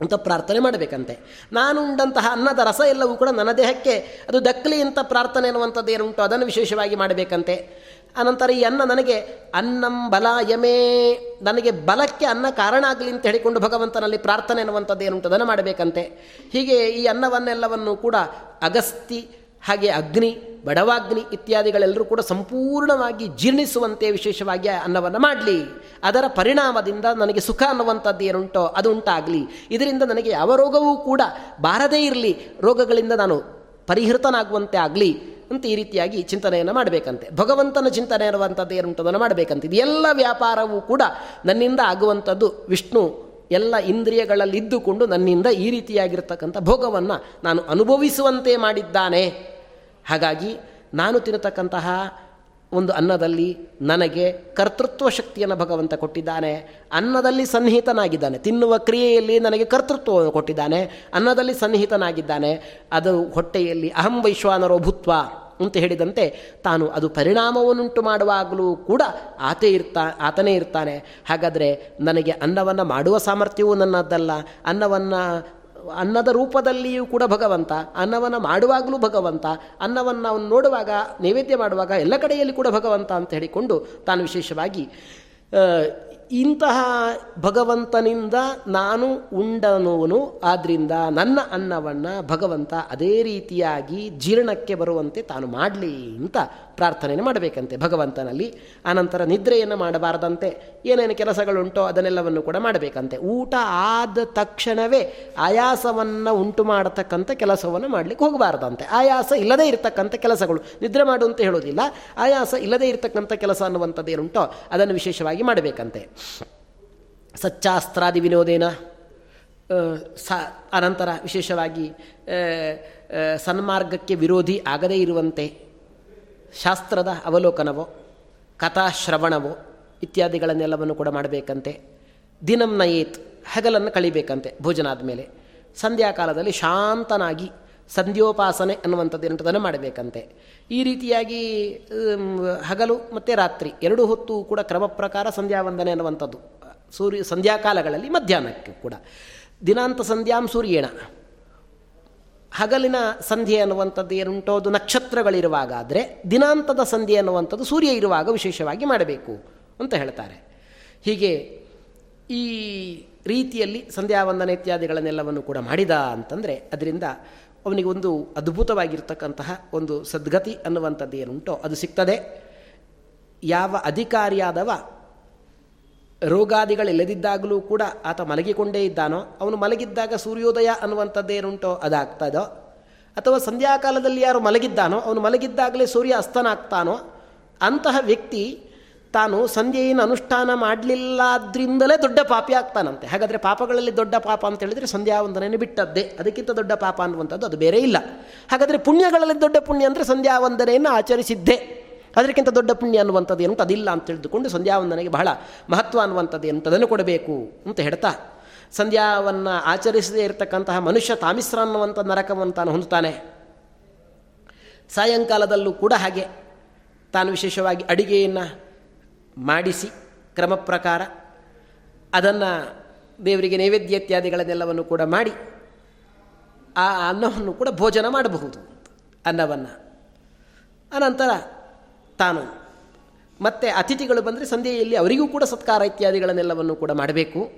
ಅಂತ ಪ್ರಾರ್ಥನೆ ಮಾಡಬೇಕಂತೆ. ನಾನು ಉಂಡಂತಹ ಅನ್ನದ ರಸ ಎಲ್ಲವೂ ಕೂಡ ನನ್ನ ದೇಹಕ್ಕೆ ಅದು ದಕ್ಕಲಿ ಅಂತ ಪ್ರಾರ್ಥನೆ ಅನ್ನುವಂಥದ್ದು ಏನುಂಟು ಅದನ್ನು ವಿಶೇಷವಾಗಿ ಮಾಡಬೇಕಂತೆ. ಅನಂತರ ಈ ಅನ್ನ ನನಗೆ ಅನ್ನಂ ಬಲ ಯಮೇ ನನಗೆ ಬಲಕ್ಕೆ ಅನ್ನ ಕಾರಣ ಆಗಲಿ ಅಂತ ಹೇಳಿಕೊಂಡು ಭಗವಂತನಲ್ಲಿ ಪ್ರಾರ್ಥನೆ ಅನ್ನುವಂಥದ್ದು ಏನುಂಟು ಅದನ್ನು ಮಾಡಬೇಕಂತೆ. ಹೀಗೆ ಈ ಅನ್ನವನ್ನೆಲ್ಲವನ್ನು ಕೂಡ ಅಗಸ್ತಿ ಹಾಗೆ ಅಗ್ನಿ, ಬಡವಾಗ್ನಿ ಇತ್ಯಾದಿಗಳೆಲ್ಲರೂ ಕೂಡ ಸಂಪೂರ್ಣವಾಗಿ ಜೀರ್ಣಿಸುವಂತೆ ವಿಶೇಷವಾಗಿ ಅನ್ನವನ್ನು ಮಾಡಲಿ. ಅದರ ಪರಿಣಾಮದಿಂದ ನನಗೆ ಸುಖ ಅನ್ನುವಂಥದ್ದು ಏನುಂಟೋ ಅದು ಉಂಟಾಗಲಿ. ಇದರಿಂದ ನನಗೆ ಯಾವ ರೋಗವೂ ಕೂಡ ಬಾರದೇ ಇರಲಿ. ರೋಗಗಳಿಂದ ನಾನು ಪರಿಹೃತನಾಗುವಂತೆ ಆಗಲಿ ಅಂತ ಈ ರೀತಿಯಾಗಿ ಚಿಂತನೆಯನ್ನು ಮಾಡಬೇಕಂತೆ. ಭಗವಂತನ ಚಿಂತನೆ ಅನ್ನುವಂಥದ್ದು ಏನುಂಟದನ್ನು ಮಾಡಬೇಕಂತೆ. ಎಲ್ಲ ವ್ಯಾಪಾರವೂ ಕೂಡ ನನ್ನಿಂದ ಆಗುವಂಥದ್ದು ವಿಷ್ಣು ಎಲ್ಲ ಇಂದ್ರಿಯಗಳಲ್ಲಿದ್ದುಕೊಂಡು ನನ್ನಿಂದ ಈ ರೀತಿಯಾಗಿರ್ತಕ್ಕಂಥ ಭೋಗವನ್ನು ನಾನು ಅನುಭವಿಸುವಂತೆ ಮಾಡಿದ್ದಾನೆ. ಹಾಗಾಗಿ ನಾನು ತಿನ್ನತಕ್ಕಂತಹ ಒಂದು ಅನ್ನದಲ್ಲಿ ನನಗೆ ಕರ್ತೃತ್ವ ಶಕ್ತಿಯನ್ನು ಭಗವಂತ ಕೊಟ್ಟಿದ್ದಾನೆ. ಅನ್ನದಲ್ಲಿ ಸನ್ನಿಹಿತನಾಗಿದ್ದಾನೆ. ತಿನ್ನುವ ಕ್ರಿಯೆಯಲ್ಲಿ ನನಗೆ ಕರ್ತೃತ್ವವನ್ನು ಕೊಟ್ಟಿದ್ದಾನೆ. ಅನ್ನದಲ್ಲಿ ಸನ್ನಿಹಿತನಾಗಿದ್ದಾನೆ. ಅದು ಹೊಟ್ಟೆಯಲ್ಲಿ ಅಹಂ ವೈಶ್ವಾನರೋ ಭೂತ್ವ ಅಂತ ಹೇಳಿದಂತೆ ತಾನು ಅದು ಪರಿಣಾಮವನ್ನುಂಟು ಮಾಡುವಾಗಲೂ ಕೂಡ ಆತೇ ಇರ್ತಾ, ಆತನೇ ಇರ್ತಾನೆ. ಹಾಗಾದರೆ ನನಗೆ ಅನ್ನವನ್ನು ಮಾಡುವ ಸಾಮರ್ಥ್ಯವೂ ನನ್ನದ್ದಲ್ಲ ಅನ್ನವನ್ನು ಅನ್ನದ ರೂಪದಲ್ಲಿಯೂ ಕೂಡ ಭಗವಂತ, ಅನ್ನವನ್ನು ಮಾಡುವಾಗಲೂ ಭಗವಂತ, ಅನ್ನವನ್ನು ಅವನು ನೋಡುವಾಗ, ನೈವೇದ್ಯ ಮಾಡುವಾಗ ಎಲ್ಲ ಕಡೆಯಲ್ಲಿ ಕೂಡ ಭಗವಂತ ಅಂತ ಹೇಳಿಕೊಂಡು ತಾನು ವಿಶೇಷವಾಗಿ ಇಂತಹ ಭಗವಂತನಿಂದ ನಾನು ಉಂಡನೋನು ಆದ್ದರಿಂದ ನನ್ನ ಅನ್ನವನ್ನು ಭಗವಂತ ಅದೇ ರೀತಿಯಾಗಿ ಜೀರ್ಣಕ್ಕೆ ಬರುವಂತೆ ತಾನು ಮಾಡಲಿ ಅಂತ ಪ್ರಾರ್ಥನೆಯನ್ನು ಮಾಡಬೇಕಂತೆ ಭಗವಂತನಲ್ಲಿ. ಆನಂತರ ನಿದ್ರೆಯನ್ನು ಮಾಡಬಾರದಂತೆ, ಏನೇನು ಕೆಲಸಗಳುಂಟೋ ಅದನ್ನೆಲ್ಲವನ್ನು ಕೂಡ ಮಾಡಬೇಕಂತೆ. ಊಟ ಆದ ತಕ್ಷಣವೇ ಆಯಾಸವನ್ನು ಉಂಟು ಮಾಡತಕ್ಕಂಥ ಕೆಲಸವನ್ನು ಮಾಡಲಿಕ್ಕೆ ಹೋಗಬಾರದಂತೆ. ಆಯಾಸ ಇಲ್ಲದೇ ಇರತಕ್ಕಂಥ ಕೆಲಸಗಳು. ನಿದ್ರೆ ಮಾಡು ಅಂತ ಹೇಳೋದಿಲ್ಲ ಆಯಾಸ ಇಲ್ಲದೇ ಇರತಕ್ಕಂಥ ಕೆಲಸ ಅನ್ನುವಂಥದ್ದು ಏನುಂಟೋ ಅದನ್ನು ವಿಶೇಷವಾಗಿ ಮಾಡಬೇಕಂತೆ. ಸಚ್ಚಾಸ್ತ್ರಾದಿ ವಿನೋದೇನ ಸ, ಅನಂತರ ವಿಶೇಷವಾಗಿ ಸನ್ಮಾರ್ಗಕ್ಕೆ ವಿರೋಧಿ ಆಗದೇ ಇರುವಂತೆ ಶಾಸ್ತ್ರದ ಅವಲೋಕನವೋ, ಕಥಾಶ್ರವಣವೋ ಇತ್ಯಾದಿಗಳನ್ನೆಲ್ಲವನ್ನು ಕೂಡ ಮಾಡಬೇಕಂತೆ. ದಿನಂ ನಯೇತ್ ಹಗಲನ್ನು ಕಳಿಬೇಕಂತೆ ಭೋಜನ ಆದಮೇಲೆ ಸಂಧ್ಯಾಕಾಲದಲ್ಲಿ ಶಾಂತನಾಗಿ ಸಂಧ್ಯೋಪಾಸನೆ ಅನ್ನುವಂಥದ್ದು ಎಂಟದನ್ನು ಮಾಡಬೇಕಂತೆ. ಈ ರೀತಿಯಾಗಿ ಹಗಲು ಮತ್ತು ರಾತ್ರಿ ಎರಡು ಹೊತ್ತು ಕೂಡ ಕ್ರಮ ಪ್ರಕಾರ ಸಂಧ್ಯಾ ವಂದನೆ ಅನ್ನುವಂಥದ್ದು. ಸೂರ್ಯ, ಸಂಧ್ಯಾಕಾಲಗಳಲ್ಲಿ ಮಧ್ಯಾಹ್ನಕ್ಕೆ ಕೂಡ. ದಿನಾಂತ ಸಂಧ್ಯಾಂ ಸೂರ್ಯೇಣ. ಹಗಲಿನ ಸಂಧ್ಯೆ ಅನ್ನುವಂಥದ್ದು ಏನುಂಟೋ? ಅದು ನಕ್ಷತ್ರಗಳಿರುವಾಗ ಆದರೆ ದಿನಾಂತದ ಸಂಧ್ಯೆ ಅನ್ನುವಂಥದ್ದು ಸೂರ್ಯ ಇರುವಾಗ ವಿಶೇಷವಾಗಿ ಮಾಡಬೇಕು ಅಂತ ಹೇಳ್ತಾರೆ. ಹೀಗೆ ಈ ರೀತಿಯಲ್ಲಿ ಸಂಧ್ಯಾವಂದನೆ ಇತ್ಯಾದಿಗಳನ್ನೆಲ್ಲವನ್ನು ಕೂಡ ಮಾಡಿದ ಅಂತಂದರೆ, ಅದರಿಂದ ಅವನಿಗೆ ಒಂದು ಅದ್ಭುತವಾಗಿರ್ತಕ್ಕಂತಹ ಒಂದು ಸದ್ಗತಿ ಅನ್ನುವಂಥದ್ದು ಏನುಂಟೋ ಅದು ಸಿಗ್ತದೆ. ಯಾವ ಅಧಿಕಾರಿಯಾದವ ರೋಗಾದಿಗಳಿಲ್ಲದಿದ್ದಾಗಲೂ ಕೂಡ ಆತ ಮಲಗಿಕೊಂಡೇ ಇದ್ದಾನೋ, ಅವನು ಮಲಗಿದ್ದಾಗ ಸೂರ್ಯೋದಯ ಅನ್ನುವಂಥದ್ದೇನುಂಟೋ ಅದಾಗ್ತದೋ, ಅಥವಾ ಸಂಧ್ಯಾಕಾಲದಲ್ಲಿ ಯಾರು ಮಲಗಿದ್ದಾನೋ, ಅವನು ಮಲಗಿದ್ದಾಗಲೇ ಸೂರ್ಯ ಅಸ್ತನಾಗ್ತಾನೋ ಅಂತಹ ವ್ಯಕ್ತಿ ತಾನು ಸಂಧ್ಯೆಯನ್ನು ಅನುಷ್ಠಾನ ಮಾಡಲಿಲ್ಲಾದ್ರಿಂದಲೇ ದೊಡ್ಡ ಪಾಪಿ ಆಗ್ತಾನಂತೆ. ಹಾಗಾದರೆ ಪಾಪಗಳಲ್ಲಿ ದೊಡ್ಡ ಪಾಪ ಅಂತ ಹೇಳಿದರೆ ಸಂಧ್ಯಾ ವಂದನೆಯನ್ನು ಬಿಟ್ಟದ್ದೇ. ಅದಕ್ಕಿಂತ ದೊಡ್ಡ ಪಾಪ ಅನ್ನುವಂಥದ್ದು ಅದು ಬೇರೆ ಇಲ್ಲ. ಹಾಗಾದರೆ ಪುಣ್ಯಗಳಲ್ಲಿ ದೊಡ್ಡ ಪುಣ್ಯ ಅಂದರೆ ಸಂಧ್ಯಾವಂದನೆಯನ್ನು ಆಚರಿಸಿದ್ದೇ. ಅದಕ್ಕಿಂತ ದೊಡ್ಡ ಪುಣ್ಯ ಅನ್ನುವಂಥದ್ದು ಏನು ಅದಿಲ್ಲ ಅಂತ ತಿಳಿದುಕೊಂಡು ಸಂಧ್ಯಾವಂದನೆಗೆ ಬಹಳ ಮಹತ್ವ ಅನ್ನುವಂಥದ್ದು ಎಂಥದನ್ನು ಕೊಡಬೇಕು ಅಂತ ಹೇಳ್ತಾ. ಸಂಧ್ಯಾವನ್ನು ಆಚರಿಸದೇ ಇರತಕ್ಕಂತಹ ಮನುಷ್ಯ ತಾಮಿಸ್ರ ಅನ್ನುವಂಥ ನರಕವನ್ನು ತಾನು ಹೊಂದುತ್ತಾನೆ. ಸಾಯಂಕಾಲದಲ್ಲೂ ಕೂಡ ಹಾಗೆ. ತಾನು ವಿಶೇಷವಾಗಿ ಅಡಿಗೆಯನ್ನು ಮಾಡಿಸಿ ಕ್ರಮ ಪ್ರಕಾರ ಅದನ್ನು ದೇವರಿಗೆ ನೈವೇದ್ಯ ಇತ್ಯಾದಿಗಳನ್ನೆಲ್ಲವನ್ನು ಕೂಡ ಮಾಡಿ ಆ ಅನ್ನವನ್ನು ಕೂಡ ಭೋಜನ ಮಾಡಬಹುದು ಅನ್ನವನ್ನು. ಅನಂತರ ತಾನು ಮತ್ತೆ ಅತಿಥಿಗಳು ಬಂದರೆ ಸಂಧ್ಯೆಯಲ್ಲಿ ಅವರಿಗೂ ಕೂಡ ಸತ್ಕಾರ ಇತ್ಯಾದಿಗಳನ್ನೆಲ್ಲವನ್ನು ಕೂಡ ಮಾಡಬೇಕು.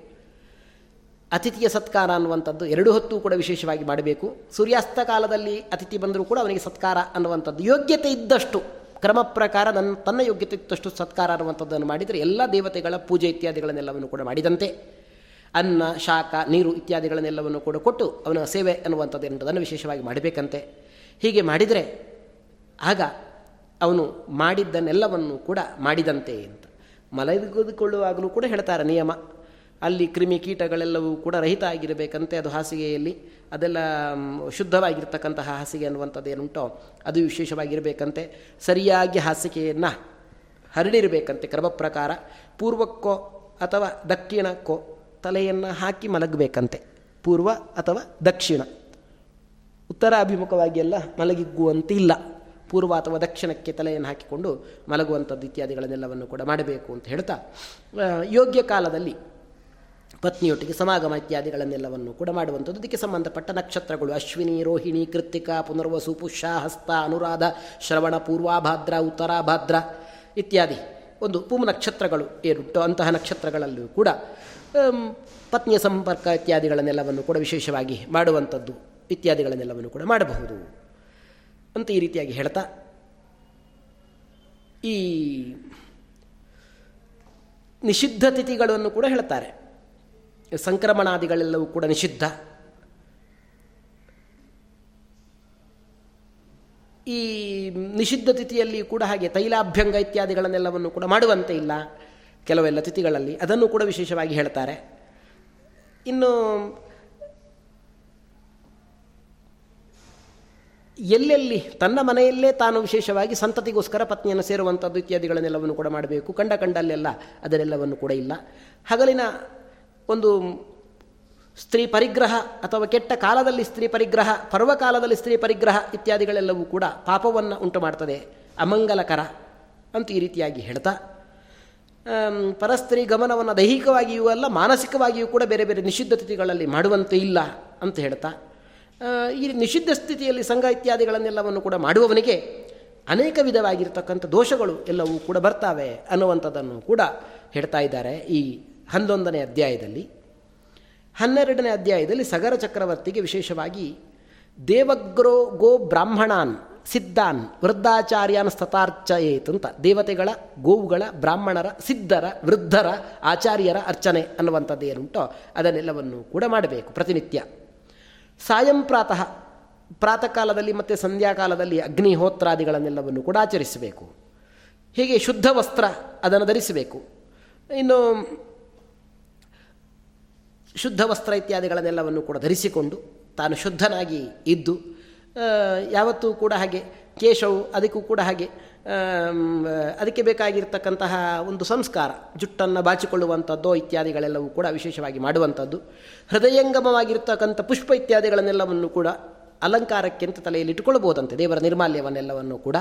ಅತಿಥಿಯ ಸತ್ಕಾರ ಅನ್ನುವಂಥದ್ದು ಎರಡು ಹೊತ್ತು ಕೂಡ ವಿಶೇಷವಾಗಿ ಮಾಡಬೇಕು. ಸೂರ್ಯಾಸ್ತ ಕಾಲದಲ್ಲಿ ಅತಿಥಿ ಬಂದರೂ ಕೂಡ ಅವನಿಗೆ ಸತ್ಕಾರ ಅನ್ನುವಂಥದ್ದು ಯೋಗ್ಯತೆ ಇದ್ದಷ್ಟು ಕ್ರಮ ಪ್ರಕಾರ ನನ್ನ ತನ್ನ ಯೋಗ್ಯತೆ ತಷ್ಟು ಸತ್ಕಾರ ಅನ್ನುವಂಥದ್ದನ್ನು ಮಾಡಿದರೆ ಎಲ್ಲ ದೇವತೆಗಳ ಪೂಜೆ ಇತ್ಯಾದಿಗಳನ್ನೆಲ್ಲವನ್ನು ಕೂಡ ಮಾಡಿದಂತೆ. ಅನ್ನ, ಶಾಖ, ನೀರು ಇತ್ಯಾದಿಗಳನ್ನೆಲ್ಲವನ್ನು ಕೂಡ ಕೊಟ್ಟು ಅವನ ಸೇವೆ ಅನ್ನುವಂಥದ್ದು ಎನ್ನುವುದನ್ನು ವಿಶೇಷವಾಗಿ ಮಾಡಬೇಕಂತೆ. ಹೀಗೆ ಮಾಡಿದರೆ ಆಗ ಅವನು ಮಾಡಿದ್ದನ್ನೆಲ್ಲವನ್ನು ಕೂಡ ಮಾಡಿದಂತೆ ಅಂತ. ಮಲಗಿದುಕೊಳ್ಳುವಾಗಲೂ ಕೂಡ ಹೇಳ್ತಾರೆ ನಿಯಮ. ಅಲ್ಲಿ ಕ್ರಿಮಿ ಕೀಟಗಳೆಲ್ಲವೂ ಕೂಡ ರಹಿತ ಆಗಿರಬೇಕಂತೆ ಅದು ಹಾಸಿಗೆಯಲ್ಲಿ. ಅದೆಲ್ಲ ಶುದ್ಧವಾಗಿರ್ತಕ್ಕಂತಹ ಹಾಸಿಗೆ ಅನ್ನುವಂಥದ್ದು ಏನುಂಟೋ, ಅದು ವಿಶೇಷವಾಗಿರಬೇಕಂತೆ. ಸರಿಯಾಗಿ ಹಾಸಿಗೆಯನ್ನು ಹರಡಿರಬೇಕಂತೆ ಕ್ರಮ ಪ್ರಕಾರ ಪೂರ್ವಕ್ಕೋ ಅಥವಾ ದಕ್ಷಿಣಕ್ಕೋ ತಲೆಯನ್ನು ಹಾಕಿ ಮಲಗಬೇಕಂತೆ. ಪೂರ್ವ ಅಥವಾ ದಕ್ಷಿಣ. ಉತ್ತರ ಅಭಿಮುಖವಾಗಿ ಎಲ್ಲ ಮಲಗಿಗುವಂತಿಲ್ಲ ಪೂರ್ವ ಅಥವಾ ದಕ್ಷಿಣಕ್ಕೆ ತಲೆಯನ್ನು ಹಾಕಿಕೊಂಡು ಮಲಗುವಂಥದ್ದು ಇತ್ಯಾದಿಗಳನ್ನೆಲ್ಲವನ್ನು ಕೂಡ ಮಾಡಬೇಕು ಅಂತ ಹೇಳ್ತಾ ಯೋಗ್ಯ ಕಾಲದಲ್ಲಿ ಪತ್ನಿಯೊಟ್ಟಿಗೆ ಸಮಾಗಮ ಇತ್ಯಾದಿಗಳನ್ನೆಲ್ಲವನ್ನು ಕೂಡ ಮಾಡುವಂಥದ್ದು. ಅದಕ್ಕೆ ಸಂಬಂಧಪಟ್ಟ ನಕ್ಷತ್ರಗಳು ಅಶ್ವಿನಿ, ರೋಹಿಣಿ, ಕೃತ್ತಿಕಾ, ಪುನರ್ವಸು, ಪುಷ್ಯ, ಹಸ್ತ, ಅನುರಾಧ, ಶ್ರವಣ ಪೂರ್ವಾಭಾದ್ರ ಉತ್ತರಾಭಾದ್ರ ಇತ್ಯಾದಿ. ಒಂದು ಪೂಮ ನಕ್ಷತ್ರಗಳು ಏನುಂಟು ಅಂತಹ ನಕ್ಷತ್ರಗಳಲ್ಲೂ ಕೂಡ ಪತ್ನಿಯ ಸಂಪರ್ಕ ಇತ್ಯಾದಿಗಳನ್ನೆಲ್ಲವನ್ನು ಕೂಡ ವಿಶೇಷವಾಗಿ ಮಾಡುವಂಥದ್ದು ಇತ್ಯಾದಿಗಳನ್ನೆಲ್ಲವನ್ನು ಕೂಡ ಮಾಡಬಹುದು. ಅಂತ ಈ ರೀತಿಯಾಗಿ ಹೇಳ್ತಾ, ಈ ನಿಷಿದ್ಧ ತಿಥಿಗಳನ್ನು ಕೂಡ ಹೇಳ್ತಾರೆ. ಸಂಕ್ರಮಣಾದಿಗಳೆಲ್ಲವೂ ಕೂಡ ನಿಷಿದ್ಧ. ಈ ನಿಷಿದ್ಧ ತಿಥಿಯಲ್ಲಿ ಕೂಡ ಹಾಗೆ ತೈಲಾಭ್ಯಂಗ ಇತ್ಯಾದಿಗಳನ್ನೆಲ್ಲವನ್ನು ಕೂಡ ಮಾಡುವಂತೆ ಇಲ್ಲ ಕೆಲವೆಲ್ಲ ತಿಥಿಗಳಲ್ಲಿ. ಅದನ್ನು ಕೂಡ ವಿಶೇಷವಾಗಿ ಹೇಳ್ತಾರೆ. ಇನ್ನು ಎಲ್ಲೆಲ್ಲಿ ತನ್ನ ಮನೆಯಲ್ಲೇ ತಾನು ವಿಶೇಷವಾಗಿ ಸಂತತಿಗೋಸ್ಕರ ಪತ್ನಿಯನ್ನು ಸೇರುವಂಥದ್ದು ಇತ್ಯಾದಿಗಳನ್ನೆಲ್ಲವನ್ನು ಕೂಡ ಮಾಡಬೇಕು. ಕಂಡ ಕಂಡಲ್ಲೆಲ್ಲ ಅದನ್ನೆಲ್ಲವನ್ನು ಕೂಡ ಇಲ್ಲ. ಹಗಲಿನ ಒಂದು ಸ್ತ್ರೀ ಪರಿಗ್ರಹ ಅಥವಾ ಕೆಟ್ಟ ಕಾಲದಲ್ಲಿ ಸ್ತ್ರೀ ಪರಿಗ್ರಹ, ಪರ್ವಕಾಲದಲ್ಲಿ ಸ್ತ್ರೀ ಪರಿಗ್ರಹ ಇತ್ಯಾದಿಗಳೆಲ್ಲವೂ ಕೂಡ ಪಾಪವನ್ನು ಉಂಟು ಮಾಡ್ತದೆ ಅಮಂಗಲಕರ ಅಂತ ಈ ರೀತಿಯಾಗಿ ಹೇಳ್ತಾ ಪರಸ್ತ್ರೀ ಗಮನವನ್ನು ದೈಹಿಕವಾಗಿಯೂ ಅಲ್ಲ, ಮಾನಸಿಕವಾಗಿಯೂ ಕೂಡ ಬೇರೆ ಬೇರೆ ನಿಷಿದ್ಧ ತಿಥಿಗಳಲ್ಲಿ ಮಾಡುವಂತೆ ಇಲ್ಲ ಅಂತ ಹೇಳ್ತಾ ಈ ನಿಷಿದ್ಧ ಸ್ಥಿತಿಯಲ್ಲಿ ಸಂಘ ಇತ್ಯಾದಿಗಳನ್ನೆಲ್ಲವನ್ನು ಕೂಡ ಮಾಡುವವನಿಗೆ ಅನೇಕ ವಿಧವಾಗಿರ್ತಕ್ಕಂಥ ದೋಷಗಳು ಎಲ್ಲವೂ ಕೂಡ ಬರ್ತಾವೆ ಅನ್ನುವಂಥದ್ದನ್ನು ಕೂಡ ಹೇಳ್ತಾ ಇದ್ದಾರೆ ಈ ಹನ್ನೊಂದನೇ ಅಧ್ಯಾಯದಲ್ಲಿ, ಹನ್ನೆರಡನೇ ಅಧ್ಯಾಯದಲ್ಲಿ ಸಗರ ಚಕ್ರವರ್ತಿಗೆ ವಿಶೇಷವಾಗಿ ದೇವಗ್ರೋ ಗೋ ಬ್ರಾಹ್ಮಣಾನ್ ಸಿದ್ಧಾನ್ ವೃದ್ಧಾಚಾರ್ಯಾನ್ ಸ್ಥತಾರ್ಚಯೇತ್ ಅಂತ ದೇವತೆಗಳ, ಗೋವುಗಳ ಬ್ರಾಹ್ಮಣರ, ಸಿದ್ಧರ, ವೃದ್ಧರ, ಆಚಾರ್ಯರ ಅರ್ಚನೆ ಅನ್ನುವಂಥದ್ದು ಏನುಂಟೋ ಅದನ್ನೆಲ್ಲವನ್ನು ಕೂಡ ಮಾಡಬೇಕು ಪ್ರತಿನಿತ್ಯ. ಸಾಯಂ ಪ್ರಾತಃ ಪ್ರಾತಃ ಕಾಲದಲ್ಲಿ ಮತ್ತು ಸಂಧ್ಯಾಕಾಲದಲ್ಲಿ ಅಗ್ನಿಹೋತ್ರಾದಿಗಳನ್ನೆಲ್ಲವನ್ನು ಕೂಡ ಆಚರಿಸಬೇಕು. ಹೀಗೆ ಶುದ್ಧ ವಸ್ತ್ರ ಅದನ್ನು ಧರಿಸಬೇಕು. ಇನ್ನು ಶುದ್ಧ ವಸ್ತ್ರ ಇತ್ಯಾದಿಗಳನ್ನೆಲ್ಲವನ್ನು ಕೂಡ ಧರಿಸಿಕೊಂಡು ತಾನು ಶುದ್ಧನಾಗಿ ಇದ್ದು ಯಾವತ್ತೂ ಕೂಡ ಹಾಗೆ ಕೇಶವು ಅದಕ್ಕೂ ಕೂಡ ಹಾಗೆ ಅದಕ್ಕೆ ಬೇಕಾಗಿರ್ತಕ್ಕಂತಹ ಒಂದು ಸಂಸ್ಕಾರ, ಜುಟ್ಟನ್ನು ಬಾಚಿಕೊಳ್ಳುವಂಥದ್ದು ಇತ್ಯಾದಿಗಳೆಲ್ಲವೂ ಕೂಡ ವಿಶೇಷವಾಗಿ ಮಾಡುವಂಥದ್ದು. ಹೃದಯಂಗಮವಾಗಿರ್ತಕ್ಕಂಥ ಪುಷ್ಪ ಇತ್ಯಾದಿಗಳನ್ನೆಲ್ಲವನ್ನು ಕೂಡ ಅಲಂಕಾರಕ್ಕೆ ಅಂತ ತಲೆಯಲ್ಲಿ ಇಟ್ಟುಕೊಳ್ಬೋದಂತೆ ದೇವರ ನಿರ್ಮಾಲ್ಯವನ್ನೆಲ್ಲವನ್ನು ಕೂಡ.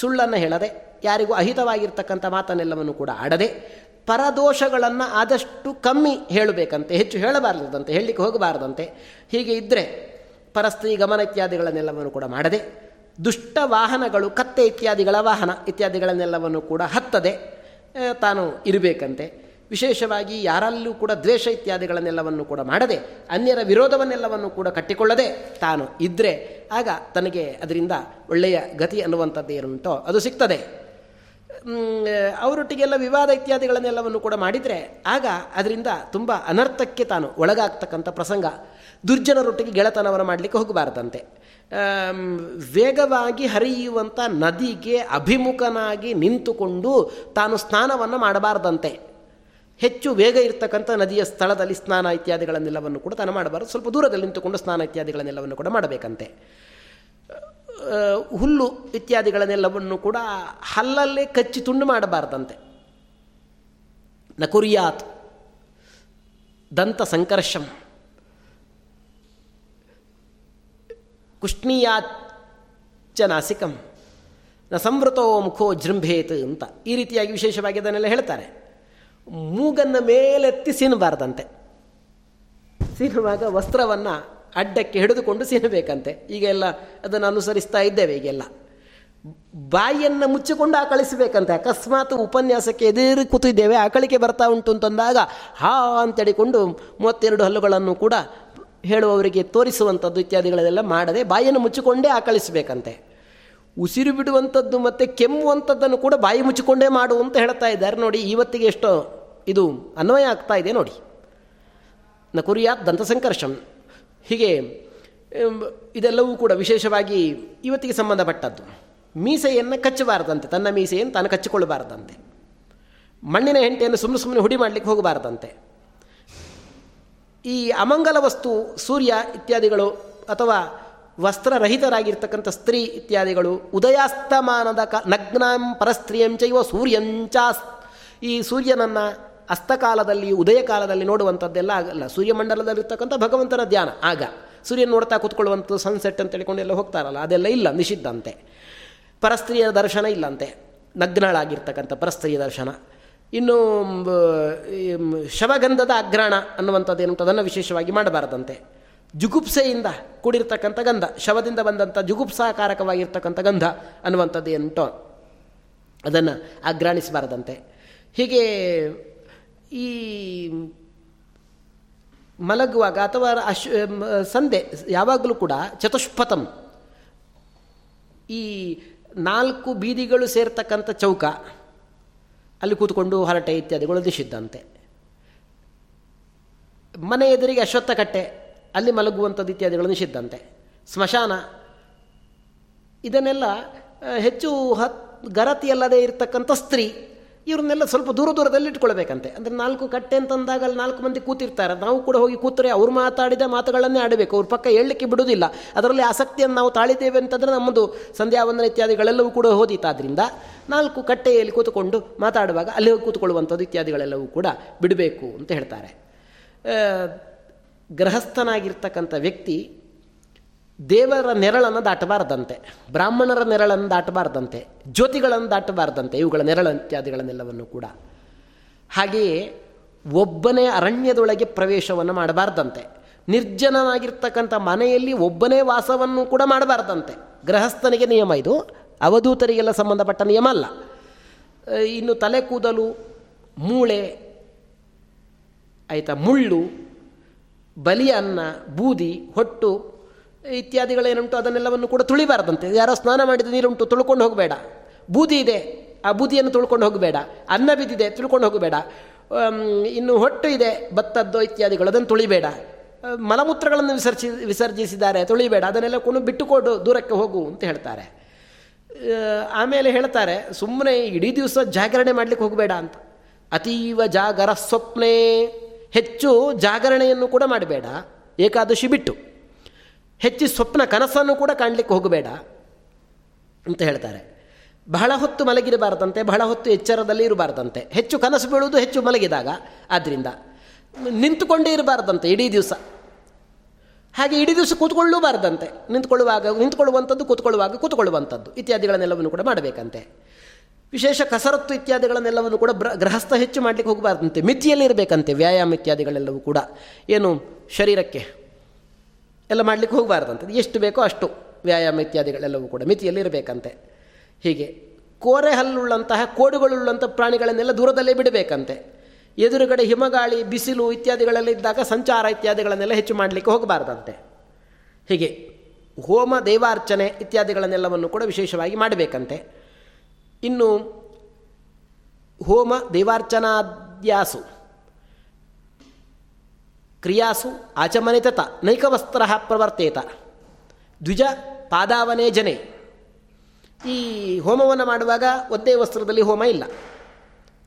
ಸುಳ್ಳನ್ನು ಹೇಳದೆ, ಯಾರಿಗೂ ಅಹಿತವಾಗಿರ್ತಕ್ಕಂಥ ಮಾತನ್ನೆಲ್ಲವನ್ನು ಕೂಡ ಆಡದೆ ಪರದೋಷಗಳನ್ನು ಆದಷ್ಟು ಕಮ್ಮಿ ಹೇಳಬೇಕಂತೆ, ಹೆಚ್ಚು ಹೇಳಬಾರದಂತೆ, ಹೇಳಲಿಕ್ಕೆ ಹೋಗಬಾರದಂತೆ, ಹೀಗೆ ಇದ್ದರೆ ಪರಸ್ತ್ರೀ ಗಮನ ಇತ್ಯಾದಿಗಳನ್ನೆಲ್ಲವನ್ನು ಕೂಡ ಮಾಡದೆ, ದುಷ್ಟ ವಾಹನಗಳು, ಕತ್ತೆ ಇತ್ಯಾದಿಗಳ ವಾಹನ ಇತ್ಯಾದಿಗಳನ್ನೆಲ್ಲವನ್ನು ಕೂಡ ಹತ್ತದೆ ತಾನು ಇರಬೇಕಂತೆ. ವಿಶೇಷವಾಗಿ ಯಾರಲ್ಲೂ ಕೂಡ ದ್ವೇಷ ಇತ್ಯಾದಿಗಳನ್ನೆಲ್ಲವನ್ನು ಕೂಡ ಮಾಡದೆ, ಅನ್ಯರ ವಿರೋಧವನ್ನೆಲ್ಲವನ್ನು ಕೂಡ ಕಟ್ಟಿಕೊಳ್ಳದೆ ತಾನು ಇದ್ದರೆ ಆಗ ತನಗೆ ಅದರಿಂದ ಒಳ್ಳೆಯ ಗತಿ ಅನ್ನುವಂಥದ್ದು ಏನುಂಟೋ ಅದು ಸಿಗ್ತದೆ. ಅವರೊಟ್ಟಿಗೆಲ್ಲ ವಿವಾದ ಇತ್ಯಾದಿಗಳನ್ನೆಲ್ಲವನ್ನು ಕೂಡ ಮಾಡಿದರೆ ಆಗ ಅದರಿಂದ ತುಂಬ ಅನರ್ಥಕ್ಕೆ ತಾನು ಒಳಗಾಗ್ತಕ್ಕಂಥ ಪ್ರಸಂಗ ದುರ್ಜನರೊಟ್ಟಿಗೆ ಗೆಳೆತನವನ್ನು ಮಾಡಲಿಕ್ಕೆ ಹೋಗಬಾರ್ದಂತೆ. ವೇಗವಾಗಿ ಹರಿಯುವಂಥ ನದಿಗೆ ಅಭಿಮುಖನಾಗಿ ನಿಂತುಕೊಂಡು ತಾನು ಸ್ನಾನವನ್ನು ಮಾಡಬಾರ್ದಂತೆ. ಹೆಚ್ಚು ವೇಗ ಇರ್ತಕ್ಕಂಥ ನದಿಯ ಸ್ಥಳದಲ್ಲಿ ಸ್ನಾನ ಇತ್ಯಾದಿಗಳನ್ನೆಲ್ಲವನ್ನು ಕೂಡ ತಾನು ಮಾಡಬಾರ್ದು. ಸ್ವಲ್ಪ ದೂರದಲ್ಲಿ ನಿಂತುಕೊಂಡು ಸ್ನಾನ ಇತ್ಯಾದಿಗಳನ್ನೆಲ್ಲವನ್ನು ಕೂಡ ಮಾಡಬೇಕಂತೆ. ಹುಲ್ಲು ಇತ್ಯಾದಿಗಳನ್ನೆಲ್ಲವನ್ನು ಕೂಡ ಹಲ್ಲಲ್ಲೇ ಕಚ್ಚಿ ತುಂಡು ಮಾಡಬಾರ್ದಂತೆ. ನಕುರಿಯಾತ್ ದಂತ ಸಂಕರ್ಷಂ. ಕುಷ್ಣೀಯಾಚ ನಾಸಿಕಂ, ನ ಸಂವೃತೋ ಮುಖೋ ಜೃಂಭೇತ್ ಅಂತ ಈ ರೀತಿಯಾಗಿ ವಿಶೇಷವಾಗಿ ಅದನ್ನೆಲ್ಲ ಹೇಳ್ತಾರೆ. ಮೂಗನ್ನು ಮೇಲೆತ್ತಿ ಸೀನಬಾರ್ದಂತೆ. ಸೀನುವಾಗ ವಸ್ತ್ರವನ್ನು ಅಡ್ಡಕ್ಕೆ ಹಿಡಿದುಕೊಂಡು ಸೇರಬೇಕಂತೆ. ಈಗ ಎಲ್ಲ ಅದನ್ನು ಅನುಸರಿಸ್ತಾ ಇದ್ದೇವೆ ಈಗೆಲ್ಲ. ಬಾಯಿಯನ್ನು ಮುಚ್ಚಿಕೊಂಡು ಆಕಳಿಸಬೇಕಂತೆ. ಅಕಸ್ಮಾತ್ ಉಪನ್ಯಾಸಕ್ಕೆ ಎದುರು ಕೂತಿದ್ದೇವೆ, ಆಕಳಿಕೆ ಬರ್ತಾ ಉಂಟು ಅಂತಂದಾಗ ಹಾ ಅಂತೇಳಿಕೊಂಡು ಮೂವತ್ತೆರಡು ಹಲ್ಲುಗಳನ್ನು ಕೂಡ ಹೇಳುವವರಿಗೆ ತೋರಿಸುವಂಥದ್ದು ಇತ್ಯಾದಿಗಳೆಲ್ಲ ಮಾಡದೆ ಬಾಯಿಯನ್ನು ಮುಚ್ಚಿಕೊಂಡೇ ಆಕಳಿಸಬೇಕಂತೆ. ಉಸಿರು ಬಿಡುವಂಥದ್ದು ಮತ್ತು ಕೆಮ್ಮುವಂಥದ್ದನ್ನು ಕೂಡ ಬಾಯಿ ಮುಚ್ಚಿಕೊಂಡೇ ಮಾಡು ಅಂತ ಹೇಳ್ತಾ ಇದ್ದಾರೆ. ನೋಡಿ, ಇವತ್ತಿಗೆ ಎಷ್ಟೋ ಇದು ಅನ್ವಯ ಆಗ್ತಾ ಇದೆ ನೋಡಿ. ನ ಕುರಿಯಾತ್ ದಂತಸಂಕರ್ಷಂ. ಹೀಗೆ ಇದೆಲ್ಲವೂ ಕೂಡ ವಿಶೇಷವಾಗಿ ಇವತ್ತಿಗೆ ಸಂಬಂಧಪಟ್ಟದ್ದು. ಮೀಸೆಯನ್ನು ಕಚ್ಚಬಾರದಂತೆ, ತನ್ನ ಮೀಸೆಯನ್ನು ತಾನು ಕಚ್ಚಿಕೊಳ್ಳಬಾರದಂತೆ. ಮಣ್ಣಿನ ಹೆಂಟೆಯನ್ನು ಸುಮ್ಮನೆ ಸುಮ್ಮನೆ ಹುಡಿ ಮಾಡಲಿಕ್ಕೆ ಹೋಗಬಾರದಂತೆ. ಈ ಅಮಂಗಲ ವಸ್ತು, ಸೂರ್ಯ ಇತ್ಯಾದಿಗಳು ಅಥವಾ ವಸ್ತ್ರರಹಿತರಾಗಿರ್ತಕ್ಕಂಥ ಸ್ತ್ರೀ ಇತ್ಯಾದಿಗಳು ಉದಯಾಸ್ತಮಾನದ ಕ, ನಗ್ನಾಂ ಪರಸ್ತ್ರೀಯಂಚ ಇವ ಸೂರ್ಯಂಚ ಈ ಸೂರ್ಯನನ್ನು ಅಸ್ತಕಾಲದಲ್ಲಿ ಉದಯ ಕಾಲದಲ್ಲಿ ನೋಡುವಂಥದ್ದೆಲ್ಲ ಆಗಲ್ಲ. ಸೂರ್ಯಮಂಡಲದಲ್ಲಿರ್ತಕ್ಕಂಥ ಭಗವಂತನ ಧ್ಯಾನ, ಆಗ. ಸೂರ್ಯನ ನೋಡ್ತಾ ಕೂತ್ಕೊಳ್ಳುವಂಥದ್ದು ಸನ್ಸೆಟ್ ಅಂತ ಹೇಳಿಕೊಂಡೆಲ್ಲ ಹೋಗ್ತಾರಲ್ಲ, ಅದೆಲ್ಲ ಇಲ್ಲ, ನಿಷಿದ್ಧಂತೆ. ಪರಸ್ತ್ರೀಯ ದರ್ಶನ ಇಲ್ಲಂತೆ. ನಗ್ನಳಾಗಿರ್ತಕ್ಕಂಥ ಪರಸ್ತ್ರೀಯ ದರ್ಶನ. ಇನ್ನು ಶವಗಂಧದ ಅಗ್ರಾಣ ಅನ್ನುವಂಥದ್ದೇನು ಅದನ್ನು ವಿಶೇಷವಾಗಿ ಮಾಡಬಾರದಂತೆ. ಜುಗುಪ್ಸೆಯಿಂದ ಕೂಡಿರ್ತಕ್ಕಂಥ ಗಂಧ, ಶವದಿಂದ ಬಂದಂಥ ಜುಗುಪ್ಸಾಕಾರಕವಾಗಿರ್ತಕ್ಕಂಥ ಗಂಧ ಅನ್ನುವಂಥದ್ದು ಏನುಂಟೋ ಅದನ್ನು ಅಗ್ರಾಣಿಸಬಾರದಂತೆ ಹೀಗೆ ಈ ಮಲಗುವಾಗ ಅಥವಾ ಅಶ್ ಸಂಧೆ, ಯಾವಾಗಲೂ ಕೂಡ ಚತುಷ್ಪಥಂ. ಈ ನಾಲ್ಕು ಬೀದಿಗಳು ಸೇರ್ತಕ್ಕಂಥ ಚೌಕ, ಅಲ್ಲಿ ಕೂತ್ಕೊಂಡು ಹರಟೆ ಇತ್ಯಾದಿಗಳು ದಿಶಿದ್ದಂತೆ. ಮನೆ ಎದುರಿಗೆ ಅಶ್ವತ್ಥ ಕಟ್ಟೆ, ಅಲ್ಲಿ ಮಲಗುವಂಥದ್ದು ಇತ್ಯಾದಿಗಳು ನಿಷಿದ್ದಂತೆ. ಸ್ಮಶಾನ, ಇದನ್ನೆಲ್ಲ ಹೆಚ್ಚು ಹತ್, ಗರತಿಯಲ್ಲದೆ ಇರತಕ್ಕಂಥ ಸ್ತ್ರೀ ಇವ್ರನ್ನೆಲ್ಲ ಸ್ವಲ್ಪ ದೂರ ದೂರದಲ್ಲಿ ಇಟ್ಕೊಳ್ಬೇಕಂತೆ. ಅಂದರೆ ನಾಲ್ಕು ಕಟ್ಟೆ ಅಂತಂದಾಗ ಅಲ್ಲಿ ನಾಲ್ಕು ಮಂದಿ ಕೂತಿರ್ತಾರೆ. ನಾವು ಕೂಡ ಹೋಗಿ ಕೂತರೆ ಅವ್ರು ಮಾತಾಡಿದ ಮಾತುಗಳನ್ನೇ ಆಡಬೇಕು. ಅವ್ರ ಪಕ್ಕ ಹೇಳಲಿಕ್ಕೆ ಬಿಡುವುದಿಲ್ಲ. ಅದರಲ್ಲಿ ಆಸಕ್ತಿಯನ್ನು ನಾವು ತಾಳಿದ್ದೇವೆ ಅಂತಂದರೆ ನಮ್ಮದು ಸಂಧ್ಯಾವಂದನ ಇತ್ಯಾದಿಗಳೆಲ್ಲವೂ ಕೂಡ ಹೋದೀತಾದ್ರಿಂದ ನಾಲ್ಕು ಕಟ್ಟೆಯಲ್ಲಿ ಕೂತುಕೊಂಡು ಮಾತಾಡುವಾಗ ಅಲ್ಲಿ ಹೋಗಿ ಕೂತ್ಕೊಳ್ಳುವಂಥದ್ದು ಇತ್ಯಾದಿಗಳೆಲ್ಲವೂ ಕೂಡ ಬಿಡಬೇಕು ಅಂತ ಹೇಳ್ತಾರೆ. ಗೃಹಸ್ಥನಾಗಿರ್ತಕ್ಕಂಥ ವ್ಯಕ್ತಿ ದೇವರ ನೆರಳನ್ನು ದಾಟಬಾರ್ದಂತೆ, ಬ್ರಾಹ್ಮಣರ ನೆರಳನ್ನು ದಾಟಬಾರ್ದಂತೆ, ಜ್ಯೋತಿಗಳನ್ನು ದಾಟಬಾರ್ದಂತೆ, ಇವುಗಳ ನೆರಳು ಇತ್ಯಾದಿಗಳನ್ನೆಲ್ಲವನ್ನು ಕೂಡ. ಹಾಗೆಯೇ ಒಬ್ಬನೇ ಅರಣ್ಯದೊಳಗೆ ಪ್ರವೇಶವನ್ನು ಮಾಡಬಾರ್ದಂತೆ, ನಿರ್ಜನನಾಗಿರ್ತಕ್ಕಂಥ ಮನೆಯಲ್ಲಿ ಒಬ್ಬನೇ ವಾಸವನ್ನು ಕೂಡ ಮಾಡಬಾರ್ದಂತೆ. ಗೃಹಸ್ಥನಿಗೆ ನಿಯಮ ಇದು, ಅವಧೂತರಿಗೆಲ್ಲ ಸಂಬಂಧಪಟ್ಟ ನಿಯಮ ಅಲ್ಲ. ಇನ್ನು ತಲೆ ಕೂದಲು, ಮೂಳೆ, ಆಯಿತಾ, ಮುಳ್ಳು ಬಲಿಯ ಅನ್ನ ಬೂದಿ, ಹೊಟ್ಟು ಇತ್ಯಾದಿಗಳೇನುಂಟು ಅದನ್ನೆಲ್ಲವನ್ನು ಕೂಡ ತುಳಿಬಾರ್ದಂತೆ. ಯಾರೋ ಸ್ನಾನ ಮಾಡಿದ ನೀರುಂಟು ತುಳ್ಕೊಂಡು ಹೋಗಬೇಡ. ಬೂದಿ ಇದೆ, ಆ ಬೂದಿಯನ್ನು ತುಳ್ಕೊಂಡು ಹೋಗಬೇಡ. ಅನ್ನ ಬಿದ್ದಿದೆ, ತುಳ್ಕೊಂಡು ಹೋಗಬೇಡ. ಇನ್ನು ಹೊಟ್ಟು ಇದೆ, ಭತ್ತದ್ದು ಇತ್ಯಾದಿಗಳು, ಅದನ್ನು ತುಳಿಬೇಡ. ಮಲಮೂತ್ರಗಳನ್ನು ವಿಸರ್ಜಿ, ವಿಸರ್ಜಿಸಿದ್ದಾರೆ, ತುಳಿಬೇಡ. ಅದನ್ನೆಲ್ಲ ಕೊಂಡು ಬಿಟ್ಟುಕೊಡು, ದೂರಕ್ಕೆ ಹೋಗು ಅಂತ ಹೇಳ್ತಾರೆ. ಆಮೇಲೆ ಹೇಳ್ತಾರೆ ಸುಮ್ಮನೆ ಇಡೀ ದಿವಸ ಜಾಗರಣೆ ಮಾಡಲಿಕ್ಕೆ ಹೋಗಬೇಡ ಅಂತ. ಅತೀವ ಜಾಗರ ಸ್ವಪ್ನೇ, ಹೆಚ್ಚು ಜಾಗರಣೆಯನ್ನು ಕೂಡ ಮಾಡಬೇಡ. ಏಕಾದಶಿ ಬಿಟ್ಟು. ಹೆಚ್ಚು ಸ್ವಪ್ನ ಕನಸನ್ನು ಕೂಡ ಕಾಣಲಿಕ್ಕೆ ಹೋಗಬೇಡ ಅಂತ ಹೇಳ್ತಾರೆ. ಬಹಳ ಹೊತ್ತು ಮಲಗಿರಬಾರ್ದಂತೆ, ಬಹಳ ಹೊತ್ತು ಎಚ್ಚರದಲ್ಲಿ ಇರಬಾರ್ದಂತೆ. ಹೆಚ್ಚು ಕನಸು ಬೀಳುವುದು ಹೆಚ್ಚು ಮಲಗಿದಾಗ ಆದ್ದರಿಂದ ನಿಂತುಕೊಂಡೇ ಇರಬಾರ್ದಂತೆ ಇಡೀ ದಿವಸ. ಹಾಗೆ ಇಡೀ ದಿವಸ ಕೂತ್ಕೊಳ್ಳೂಬಾರ್ದಂತೆ. ನಿಂತ್ಕೊಳ್ಳುವಾಗ, ನಿಂತ್ಕೊಳ್ಳುವಂಥದ್ದು, ಕೂತ್ಕೊಳ್ಳುವಾಗ ಕೂತ್ಕೊಳ್ಳುವಂಥದ್ದು ಇತ್ಯಾದಿಗಳನ್ನೆಲ್ಲವನ್ನು ಕೂಡ ಮಾಡಬೇಕಂತೆ. ವಿಶೇಷ ಕಸರತ್ತು ಇತ್ಯಾದಿಗಳನ್ನೆಲ್ಲವನ್ನು ಕೂಡ ಬ್ರ, ಗೃಹಸ್ಥ ಹೆಚ್ಚು ಮಾಡಲಿಕ್ಕೆ ಹೋಗಬಾರ್ದಂತೆ. ಮಿತಿಯಲ್ಲಿ ಇರಬೇಕಂತೆ ವ್ಯಾಯಾಮ ಇತ್ಯಾದಿಗಳೆಲ್ಲವೂ ಕೂಡ. ಏನು? ಶರೀರಕ್ಕೆ ಎಲ್ಲ ಮಾಡಲಿಕ್ಕೆ ಹೋಗಬಾರ್ದಂತೆ ಎಷ್ಟು ಬೇಕೋ ಅಷ್ಟು ವ್ಯಾಯಾಮ ಇತ್ಯಾದಿಗಳೆಲ್ಲವೂ ಕೂಡ ಮಿತಿಯಲ್ಲಿ ಇರಬೇಕಂತೆ ಹೀಗೆ ಕೋರೆ ಹಲ್ಲುಳ್ಳಂತಹ ಕೋಡುಗಳುಳ್ಳಂಥ ಪ್ರಾಣಿಗಳನ್ನೆಲ್ಲ ದೂರದಲ್ಲೇ ಬಿಡಬೇಕಂತೆ. ಎದುರುಗಡೆ ಹಿಮಗಾಳಿ, ಬಿಸಿಲು ಇತ್ಯಾದಿಗಳಲ್ಲಿದ್ದಾಗ ಸಂಚಾರ ಇತ್ಯಾದಿಗಳನ್ನೆಲ್ಲ ಹೆಚ್ಚು ಮಾಡಲಿಕ್ಕೆ ಹೋಗಬಾರ್ದಂತೆ. ಹೀಗೆ ಹೋಮ, ದೇವಾರ್ಚನೆ ಇತ್ಯಾದಿಗಳನ್ನೆಲ್ಲವನ್ನು ಕೂಡ ವಿಶೇಷವಾಗಿ ಮಾಡಬೇಕಂತೆ. ಇನ್ನು ಹೋಮ, ದೇವಾರ್ಚನಾದ್ಯಾಸು. ಕ್ರಿಯಾಸು ಆಚಮನಿತತ ನೈಕವಸ್ತ್ರ ಪ್ರವರ್ತೇತ. ದ್ವಿಜ ಪಾದಾವನೆ ಜನೆ. ಈ ಹೋಮವನ್ನು ಮಾಡುವಾಗ ಒದ್ದೇ ವಸ್ತ್ರದಲ್ಲಿ ಹೋಮ ಇಲ್ಲ.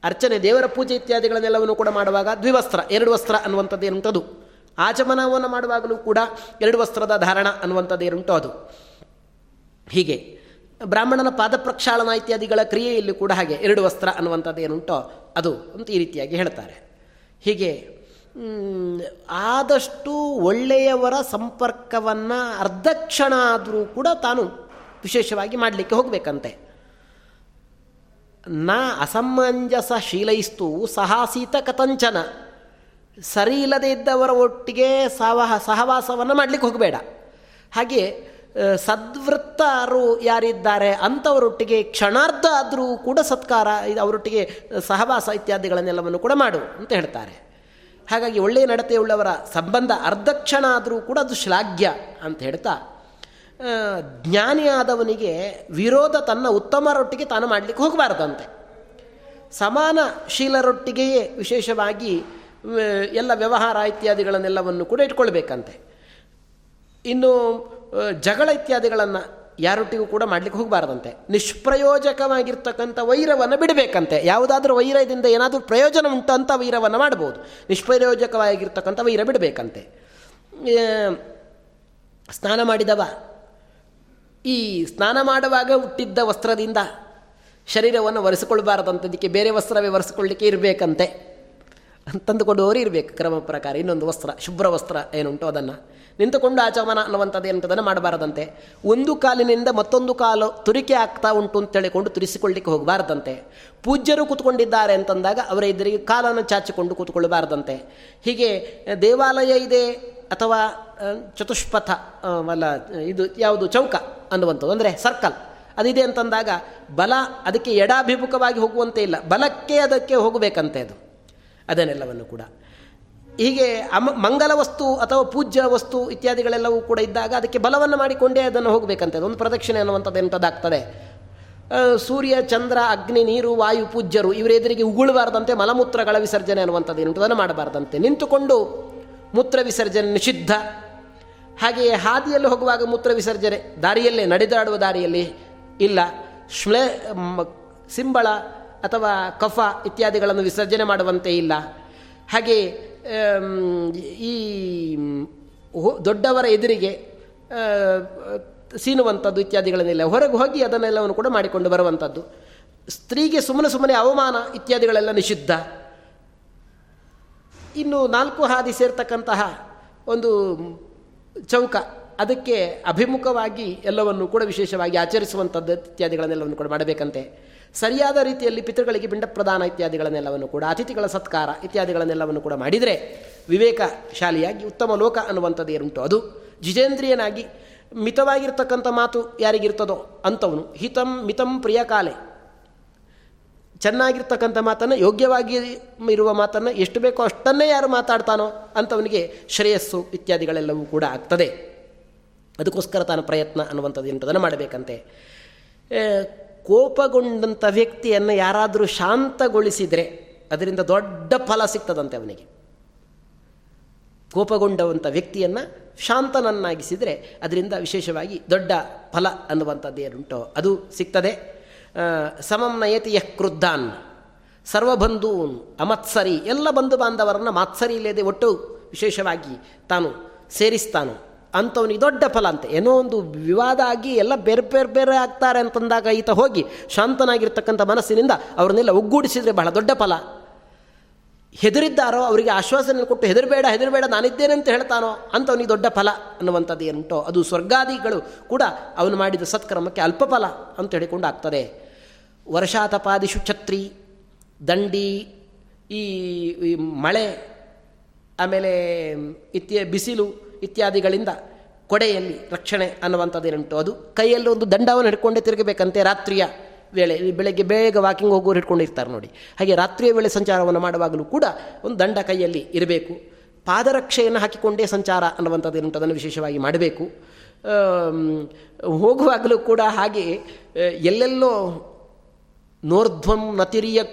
ಅರ್ಚನೆ, ದೇವರ ಪೂಜೆ ಇತ್ಯಾದಿಗಳನ್ನೆಲ್ಲವನ್ನು ಕೂಡ ಮಾಡುವಾಗ ದ್ವಿವಸ್ತ್ರ, ಎರಡು ವಸ್ತ್ರ ಅನ್ನುವಂಥದ್ದು ಏನುಂಟದು ಆಚಮನವನ್ನು ಮಾಡುವಾಗಲೂ ಕೂಡ ಎರಡು ವಸ್ತ್ರದ ಧಾರಣ ಅನ್ನುವಂಥದ್ದು ಏನುಂಟು ಅದು ಹೀಗೆ ಬ್ರಾಹ್ಮಣನ ಪಾದ ಪ್ರಕ್ಷಾಳನ ಇತ್ಯಾದಿಗಳ ಕ್ರಿಯೆಯಲ್ಲಿ ಕೂಡ ಹಾಗೆ ಎರಡು ವಸ್ತ್ರ ಅನ್ನುವಂಥದ್ದೇನುಂಟೋ. ಅದು ಅಂತ ಈ ರೀತಿಯಾಗಿ ಹೇಳ್ತಾರೆ. ಹೀಗೆ ಆದಷ್ಟು ಒಳ್ಳೆಯವರ ಸಂಪರ್ಕವನ್ನು ಅರ್ಧಕ್ಷಣ ಆದರೂ ಕೂಡ ತಾನು ವಿಶೇಷವಾಗಿ ಮಾಡಲಿಕ್ಕೆ ಹೋಗಬೇಕಂತೆ. ನಾ ಅಸಮಂಜಸ ಶೀಲೈಸ್ತು ಸಹಾಸೀತ ಕಥಂಚನ. ಸರಿ ಇಲ್ಲದೇ ಇದ್ದವರ ಒಟ್ಟಿಗೆ ಸಹ ಸಹವಾಸವನ್ನು ಮಾಡಲಿಕ್ಕೆ ಹೋಗಬೇಡ. ಹಾಗೆ ಸದ್ವೃತ್ತರು ಯಾರಿದ್ದಾರೆ ಅಂಥವರೊಟ್ಟಿಗೆ ಕ್ಷಣಾರ್ಧ ಆದರೂ ಕೂಡ ಸತ್ಕಾರ, ಅವರೊಟ್ಟಿಗೆ ಸಹವಾಸ ಇತ್ಯಾದಿಗಳನ್ನೆಲ್ಲವನ್ನು ಕೂಡ ಮಾಡು ಅಂತ ಹೇಳ್ತಾರೆ. ಹಾಗಾಗಿ ಒಳ್ಳೆಯ ನಡತೆಯುಳ್ಳವರ ಸಂಬಂಧ ಅರ್ಧ ಕ್ಷಣ ಆದರೂ ಕೂಡ ಅದು ಶ್ಲಾಘ್ಯ ಅಂತ ಹೇಳ್ತಾ ಜ್ಞಾನಿಯಾದವನಿಗೆ ವಿರೋಧ ತನ್ನ ಉತ್ತಮರೊಟ್ಟಿಗೆ ತಾನು ಮಾಡಲಿಕ್ಕೆ ಹೋಗಬಾರ್ದಂತೆ. ಸಮಾನ ಶೀಲರೊಟ್ಟಿಗೆಯೇ ವಿಶೇಷವಾಗಿ ಎಲ್ಲ ವ್ಯವಹಾರ ಇತ್ಯಾದಿಗಳನ್ನೆಲ್ಲವನ್ನು ಕೂಡ ಇಟ್ಕೊಳ್ಬೇಕಂತೆ. ಇನ್ನು ಜಗಳ ಇತ್ಯಾದಿಗಳನ್ನು ಯಾರೊಟ್ಟಿಗೂ ಕೂಡ ಮಾಡಲಿಕ್ಕೆ ಹೋಗಬಾರ್ದಂತೆ. ನಿಷ್ಪ್ರಯೋಜಕವಾಗಿರ್ತಕ್ಕಂಥ ವೈರವನ್ನು ಬಿಡಬೇಕಂತೆ. ಯಾವುದಾದ್ರೂ ವೈರದಿಂದ ಏನಾದರೂ ಪ್ರಯೋಜನ ಉಂಟು ಅಂತ ವೈರವನ್ನು ಮಾಡ್ಬೋದು. ನಿಷ್ಪ್ರಯೋಜಕವಾಗಿರ್ತಕ್ಕಂಥ ವೈರ ಬಿಡಬೇಕಂತೆ. ಸ್ನಾನ ಮಾಡಿದವ. ಈ ಸ್ನಾನ ಮಾಡುವಾಗ ಹುಟ್ಟಿದ್ದ ವಸ್ತ್ರದಿಂದ ಶರೀರವನ್ನು ಒರೆಸಿಕೊಳ್ಬಾರ್ದಂಥದಕ್ಕೆ ಬೇರೆ ವಸ್ತ್ರವೇ ಒರೆಸಿಕೊಳ್ಳಿಕ್ಕೆ ಇರಬೇಕಂತೆ. ತಂದುಕೊಂಡವರು ಇರಬೇಕು, ಕ್ರಮ ಪ್ರಕಾರ. ಇನ್ನೊಂದು ವಸ್ತ್ರ, ಶುಭ್ರ ವಸ್ತ್ರ ಏನುಂಟು ಅದನ್ನು. ನಿಂತುಕೊಂಡು ಆಚಮನ ಅನ್ನುವಂಥದ್ದು ಎಂಥದನ್ನು ಮಾಡಬಾರದಂತೆ. ಒಂದು ಕಾಲಿನಿಂದ ಮತ್ತೊಂದು ಕಾಲು ತುರಿಕೆ ಆಗ್ತಾ ಉಂಟು ಅಂತ ಹೇಳಿಕೊಂಡು ತುರಿಸಿಕೊಳ್ಳಿಕ್ಕೆ ಹೋಗಬಾರ್ದಂತೆ. ಪೂಜ್ಯರು ಕೂತ್ಕೊಂಡಿದ್ದಾರೆ ಅಂತಂದಾಗ ಅವರ ಎದುರಿಗೆ ಕಾಲನ್ನು ಚಾಚಿಕೊಂಡು ಕೂತ್ಕೊಳ್ಳಬಾರ್ದಂತೆ. ಹೀಗೆ ದೇವಾಲಯ ಇದೆ ಅಥವಾ ಚತುಷ್ಪಥ ಅಲ್ಲ ಇದು ಯಾವುದು, ಚೌಕ ಅನ್ನುವಂಥದ್ದು, ಅಂದರೆ ಸರ್ಕಲ್. ಅದಿದೆ ಅಂತಂದಾಗ ಬಲ ಅದಕ್ಕೆ ಎಡಾಭಿಮುಖವಾಗಿ ಹೋಗುವಂತೆ ಇಲ್ಲ. ಬಲಕ್ಕೆ ಅದಕ್ಕೆ ಹೋಗಬೇಕಂತೆ ಅದು. ಅದನ್ನೆಲ್ಲವನ್ನು ಕೂಡ. ಹೀಗೆ ಅಮ ಮಂಗಲ ವಸ್ತು ಅಥವಾ ಪೂಜ್ಯ ವಸ್ತು ಇತ್ಯಾದಿಗಳೆಲ್ಲವೂ ಕೂಡ ಇದ್ದಾಗ ಅದಕ್ಕೆ ಬಲವನ್ನು ಮಾಡಿಕೊಂಡೇ ಅದನ್ನು ಹೋಗಬೇಕಂತೆ. ಒಂದು ಪ್ರದಕ್ಷಿಣೆ ಅನ್ನುವಂಥದ್ದು ಎಂಥದ್ದಾಗ್ತದೆ. ಸೂರ್ಯ, ಚಂದ್ರ, ಅಗ್ನಿ, ನೀರು, ವಾಯು, ಪೂಜ್ಯರು ಇವರ ಎದುರಿಗೆ ಉಗುಳಬಾರ್ದಂತೆ ಮಲಮೂತ್ರಗಳ ವಿಸರ್ಜನೆ ಅನ್ನುವಂಥದ್ದು ಎಂಥದನ್ನು ಮಾಡಬಾರ್ದಂತೆ. ನಿಂತುಕೊಂಡು ಮೂತ್ರ ವಿಸರ್ಜನೆ ನಿಷಿದ್ಧ. ಹಾಗೆಯೇ ಹಾದಿಯಲ್ಲಿ ಹೋಗುವಾಗ ಮೂತ್ರ ವಿಸರ್ಜನೆ ದಾರಿಯಲ್ಲೇ, ನಡೆದಾಡುವ ದಾರಿಯಲ್ಲಿ ಇಲ್ಲ. ಶ್ಲೇ ಸಿಂಬಳ ಅಥವಾ ಕಫ ಇತ್ಯಾದಿಗಳನ್ನು ವಿಸರ್ಜನೆ ಮಾಡುವಂತೆ ಇಲ್ಲ. ಹಾಗೆ ಈ ದೊಡ್ಡವರ ಎದುರಿಗೆ ಸೀನುವಂಥದ್ದು ಇತ್ಯಾದಿಗಳನ್ನೆಲ್ಲ ಹೊರಗೆ ಹೋಗಿ ಅದನ್ನೆಲ್ಲವನ್ನು ಕೂಡ ಮಾಡಿಕೊಂಡು ಬರುವಂಥದ್ದು ಸ್ತ್ರೀಗೆ ಸುಮ್ಮನೆ ಸುಮ್ಮನೆ ಅವಮಾನ ಇತ್ಯಾದಿಗಳೆಲ್ಲ ನಿಷಿದ್ಧ. ಇನ್ನು ನಾಲ್ಕು ಹಾದಿ ಸೇರ್ತಕ್ಕಂತಹ ಒಂದು ಚೌಕ, ಅದಕ್ಕೆ ಅಭಿಮುಖವಾಗಿ ಎಲ್ಲವನ್ನು ಕೂಡ ವಿಶೇಷವಾಗಿ ಆಚರಿಸುವಂಥದ್ದು ಇತ್ಯಾದಿಗಳನ್ನೆಲ್ಲವನ್ನು ಕೂಡ ಮಾಡಬೇಕಂತೆ. ಸರಿಯಾದ ರೀತಿಯಲ್ಲಿ ಪಿತೃಗಳಿಗೆ ಪಿಂಡ ಪ್ರದಾನ ಇತ್ಯಾದಿಗಳನ್ನೆಲ್ಲವನ್ನು ಕೂಡ, ಅತಿಥಿಗಳ ಸತ್ಕಾರ ಇತ್ಯಾದಿಗಳನ್ನೆಲ್ಲವನ್ನು ಕೂಡ ಮಾಡಿದರೆ ವಿವೇಕಶಾಲಿಯಾಗಿ ಉತ್ತಮ ಲೋಕ ಅನ್ನುವಂಥದ್ದು ಏನುಂಟು ಅದು ಜಿತೇಂದ್ರಿಯನಾಗಿ ಮಿತವಾಗಿರ್ತಕ್ಕಂಥ ಮಾತು ಯಾರಿಗಿರ್ತದೋ ಅಂಥವನು, ಹಿತಂ ಮಿತಂ ಪ್ರಿಯ ಕಾಲೆ ಚೆನ್ನಾಗಿರ್ತಕ್ಕಂಥ ಮಾತನ್ನು, ಯೋಗ್ಯವಾಗಿ ಇರುವ ಮಾತನ್ನು ಎಷ್ಟು ಬೇಕೋ ಅಷ್ಟನ್ನೇ ಯಾರು ಮಾತಾಡ್ತಾನೋ ಅಂಥವನಿಗೆ ಶ್ರೇಯಸ್ಸು ಇತ್ಯಾದಿಗಳೆಲ್ಲವೂ ಕೂಡ ಆಗ್ತದೆ. ಅದಕ್ಕೋಸ್ಕರ ತಾನು ಪ್ರಯತ್ನ ಅನ್ನುವಂಥದ್ದು ಎಂಟದನ್ನು ಮಾಡಬೇಕಂತೆ. ಕೋಪಗೊಂಡಂಥ ವ್ಯಕ್ತಿಯನ್ನು ಯಾರಾದರೂ ಶಾಂತಗೊಳಿಸಿದರೆ ಅದರಿಂದ ದೊಡ್ಡ ಫಲ ಸಿಗ್ತದಂತೆ ಅವನಿಗೆ. ಕೋಪಗೊಂಡವಂಥ ವ್ಯಕ್ತಿಯನ್ನು ಶಾಂತನನ್ನಾಗಿಸಿದರೆ ಅದರಿಂದ ವಿಶೇಷವಾಗಿ ದೊಡ್ಡ ಫಲ ಅನ್ನುವಂಥದ್ದು ಏನುಂಟೋ ಅದು ಸಿಗ್ತದೆ. ಸಮಂ ಯಃ ಕ್ರುದ್ಧಾನ್, ಸರ್ವಬಂಧೂನ್, ಅಮತ್ಸರಿ, ಎಲ್ಲ ಬಂಧು ಬಾಂಧವರನ್ನು ಮಾತ್ಸರಿ ಇಲ್ಲದೆ ಒಟ್ಟು ವಿಶೇಷವಾಗಿ ತಾನು ಸೇರಿಸ್ತಾನು. ಅಂಥವನಿಗೆ ದೊಡ್ಡ ಫಲ ಅಂತ. ಏನೋ ಒಂದು ವಿವಾದ ಆಗಿ ಎಲ್ಲ ಬೇರೆ ಬೇರೆ ಬೇರೆ ಆಗ್ತಾರೆ ಅಂತಂದಾಗ ಈತ ಹೋಗಿ ಶಾಂತನಾಗಿರ್ತಕ್ಕಂಥ ಮನಸ್ಸಿನಿಂದ ಅವ್ರನ್ನೆಲ್ಲ ಒಗ್ಗೂಡಿಸಿದರೆ ಬಹಳ ದೊಡ್ಡ ಫಲ. ಹೆದರಿದ್ದಾರೋ, ಅವರಿಗೆ ಆಶ್ವಾಸನೆ ಕೊಟ್ಟು ಹೆದರಬೇಡ ಹೆದರಬೇಡ, ನಾನಿದ್ದೇನೆ ಅಂತ ಹೇಳ್ತಾನೋ ಅಂಥವನಿಗೆ ದೊಡ್ಡ ಫಲ ಅನ್ನುವಂಥದ್ದು ಏನುಂಟೋ, ಅದು ಸ್ವರ್ಗಾದಿಗಳು ಕೂಡ ಅವನು ಮಾಡಿದ ಸತ್ಕ್ರಮಕ್ಕೆ ಅಲ್ಪ ಫಲ ಅಂತ ಹೇಳಿಕೊಂಡು ಆಗ್ತದೆ ವರ್ಷಾತಪಾದಿಶು ಛತ್ರಿ, ದಂಡಿ ಈ ಮಳೆ, ಆಮೇಲೆ ಇತ್ಯ ಬಿಸಿಲು ಇತ್ಯಾದಿಗಳಿಂದ ಕೊಡೆಯಲ್ಲಿ ರಕ್ಷಣೆ ಅನ್ನುವಂಥದ್ದೇನುಂಟು. ಅದು ಕೈಯಲ್ಲಿ ಒಂದು ದಂಡವನ್ನು ಹಿಡ್ಕೊಂಡೇ ತಿರುಗಬೇಕಂತೆ ರಾತ್ರಿಯ ವೇಳೆ. ಬೆಳಗ್ಗೆ ಬೇಗ ವಾಕಿಂಗ್ ಹೋಗೋರು ಹಿಡ್ಕೊಂಡಿರ್ತಾರೆ ನೋಡಿ. ಹಾಗೆ ರಾತ್ರಿಯ ವೇಳೆ ಸಂಚಾರವನ್ನು ಮಾಡುವಾಗಲೂ ಕೂಡ ಒಂದು ದಂಡ ಕೈಯಲ್ಲಿ ಇರಬೇಕು. ಪಾದರಕ್ಷೆಯನ್ನು ಹಾಕಿಕೊಂಡೇ ಸಂಚಾರ ಅನ್ನುವಂಥದ್ದೇನುಂಟು, ಅದನ್ನು ವಿಶೇಷವಾಗಿ ಮಾಡಬೇಕು. ಹೋಗುವಾಗಲೂ ಕೂಡ ಹಾಗೆ ಎಲ್ಲೆಲ್ಲೋ ನೋರ್ಧ್ವಂ ನತಿರಿಯ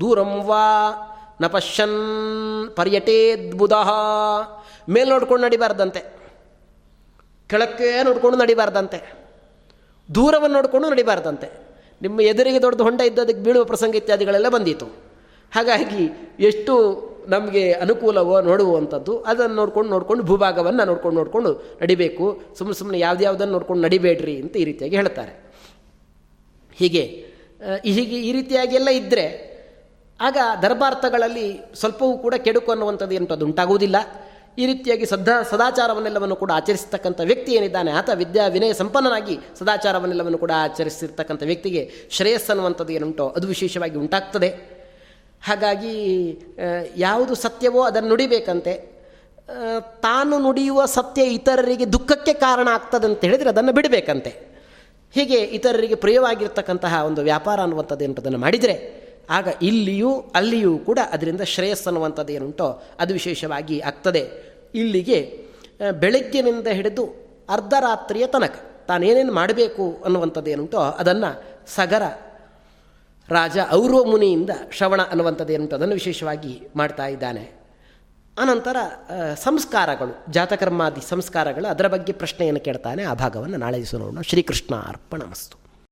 ದೂರಂ ವಾ ನ ಪಶ್ಯನ್ ಪರ್ಯಟೇದ್ಬುಧ ಮೇಲೆ ನೋಡ್ಕೊಂಡು ನಡಿಬಾರ್ದಂತೆ. ಕೆಳಕ್ಕೆ ನೋಡಿಕೊಂಡು ನಡಿಬಾರ್ದಂತೆ. ದೂರವನ್ನು ನೋಡಿಕೊಂಡು ನಡಿಬಾರ್ದಂತೆ. ನಿಮ್ಮ ಎದುರಿಗೆ ದೊಡ್ಡ ಹೊಂಡ ಇದ್ದದಕ್ಕೆ ಬೀಳುವ ಪ್ರಸಂಗ ಇತ್ಯಾದಿಗಳೆಲ್ಲ ಬಂದಿತ್ತು ಹಾಗಾಗಿ ಎಷ್ಟು ನಮಗೆ ಅನುಕೂಲವೋ ನೋಡುವಂಥದ್ದು, ಅದನ್ನು ನೋಡ್ಕೊಂಡು ನೋಡ್ಕೊಂಡು ಭೂಭಾಗವನ್ನು ನೋಡ್ಕೊಂಡು ನೋಡಿಕೊಂಡು ನಡಿಬೇಕು. ಸುಮ್ಮನೆ ಸುಮ್ಮನೆ ಯಾವುದ್ಯಾವುದನ್ನು ನೋಡ್ಕೊಂಡು ನಡಿಬೇಡ್ರಿ ಅಂತ ಈ ರೀತಿಯಾಗಿ ಹೇಳ್ತಾರೆ. ಹೀಗೆ ಹೀಗೆ ಈ ರೀತಿಯಾಗಿ ಎಲ್ಲ ಇದ್ದರೆ ಆಗ ದರ್ಭಾರ್ಥಗಳಲ್ಲಿ ಸ್ವಲ್ಪವೂ ಕೂಡ ಕೆಡುಕು ಅನ್ನುವಂಥದ್ದು ಎಂಥದ್ದು ಉಂಟಾಗುವುದಿಲ್ಲ. ಈ ರೀತಿಯಾಗಿ ಸದಾ ಸದಾಚಾರವನ್ನೆಲ್ಲವನ್ನು ಕೂಡ ಆಚರಿಸ್ತಕ್ಕಂಥ ವ್ಯಕ್ತಿ ಏನಿದ್ದಾನೆ, ಆತ ವಿದ್ಯಾ ವಿನಯ ಸಂಪನ್ನನಾಗಿ ಸದಾಚಾರವನ್ನೆಲ್ಲವನ್ನು ಕೂಡ ಆಚರಿಸಿರ್ತಕ್ಕಂಥ ವ್ಯಕ್ತಿಗೆ ಶ್ರೇಯಸ್ಸನ್ನುವಂಥದ್ದು ಏನುಂಟೋ, ಅದು ವಿಶೇಷವಾಗಿ ಉಂಟಾಗ್ತದೆ. ಹಾಗಾಗಿ ಯಾವುದು ಸತ್ಯವೋ ಅದನ್ನು ನುಡಿಬೇಕಂತೆ. ತಾನು ನುಡಿಯುವ ಸತ್ಯ ಇತರರಿಗೆ ದುಃಖಕ್ಕೆ ಕಾರಣ ಆಗ್ತದೆ ಅಂತ ಹೇಳಿದರೆ ಅದನ್ನು ಬಿಡಬೇಕಂತೆ. ಹೀಗೆ ಇತರರಿಗೆ ಪ್ರಿಯವಾಗಿರ್ತಕ್ಕಂತಹ ಒಂದು ವ್ಯಾಪಾರ ಅನ್ನುವಂಥದ್ದು ಅದನ್ನು ಮಾಡಿದರೆ ಆಗ ಇಲ್ಲಿಯೂ ಅಲ್ಲಿಯೂ ಕೂಡ ಅದರಿಂದ ಶ್ರೇಯಸ್ಸನ್ನುವಂಥದ್ದು ಏನುಂಟೋ ಅದು ವಿಶೇಷವಾಗಿ ಆಗ್ತದೆ. ಇಲ್ಲಿಗೆ ಬೆಳಗ್ಗಿನಿಂದ ಹಿಡಿದು ಅರ್ಧರಾತ್ರಿಯ ತನಕ ತಾನೇನೇನು ಮಾಡಬೇಕು ಅನ್ನುವಂಥದ್ದು ಏನುಂಟೋ ಅದನ್ನು ಸಗರ ರಾಜ ಔರ್ವ ಮುನಿಯಿಂದ ಶ್ರವಣ ಅನ್ನುವಂಥದ್ದು ಏನುಂಟು ಅದನ್ನು ವಿಶೇಷವಾಗಿ ಮಾಡ್ತಾ ಇದ್ದಾನೆ. ಅನಂತರ ಸಂಸ್ಕಾರಗಳು, ಜಾತಕರ್ಮಾದಿ ಸಂಸ್ಕಾರಗಳು ಅದರ ಬಗ್ಗೆ ಪ್ರಶ್ನೆಯನ್ನು ಕೇಳ್ತಾನೆ. ಆ ಭಾಗವನ್ನು ನಾಳೆ ದಿವಸ ನೋಡೋಣ. ಶ್ರೀಕೃಷ್ಣ ಅರ್ಪಣ ಮಸ್ತು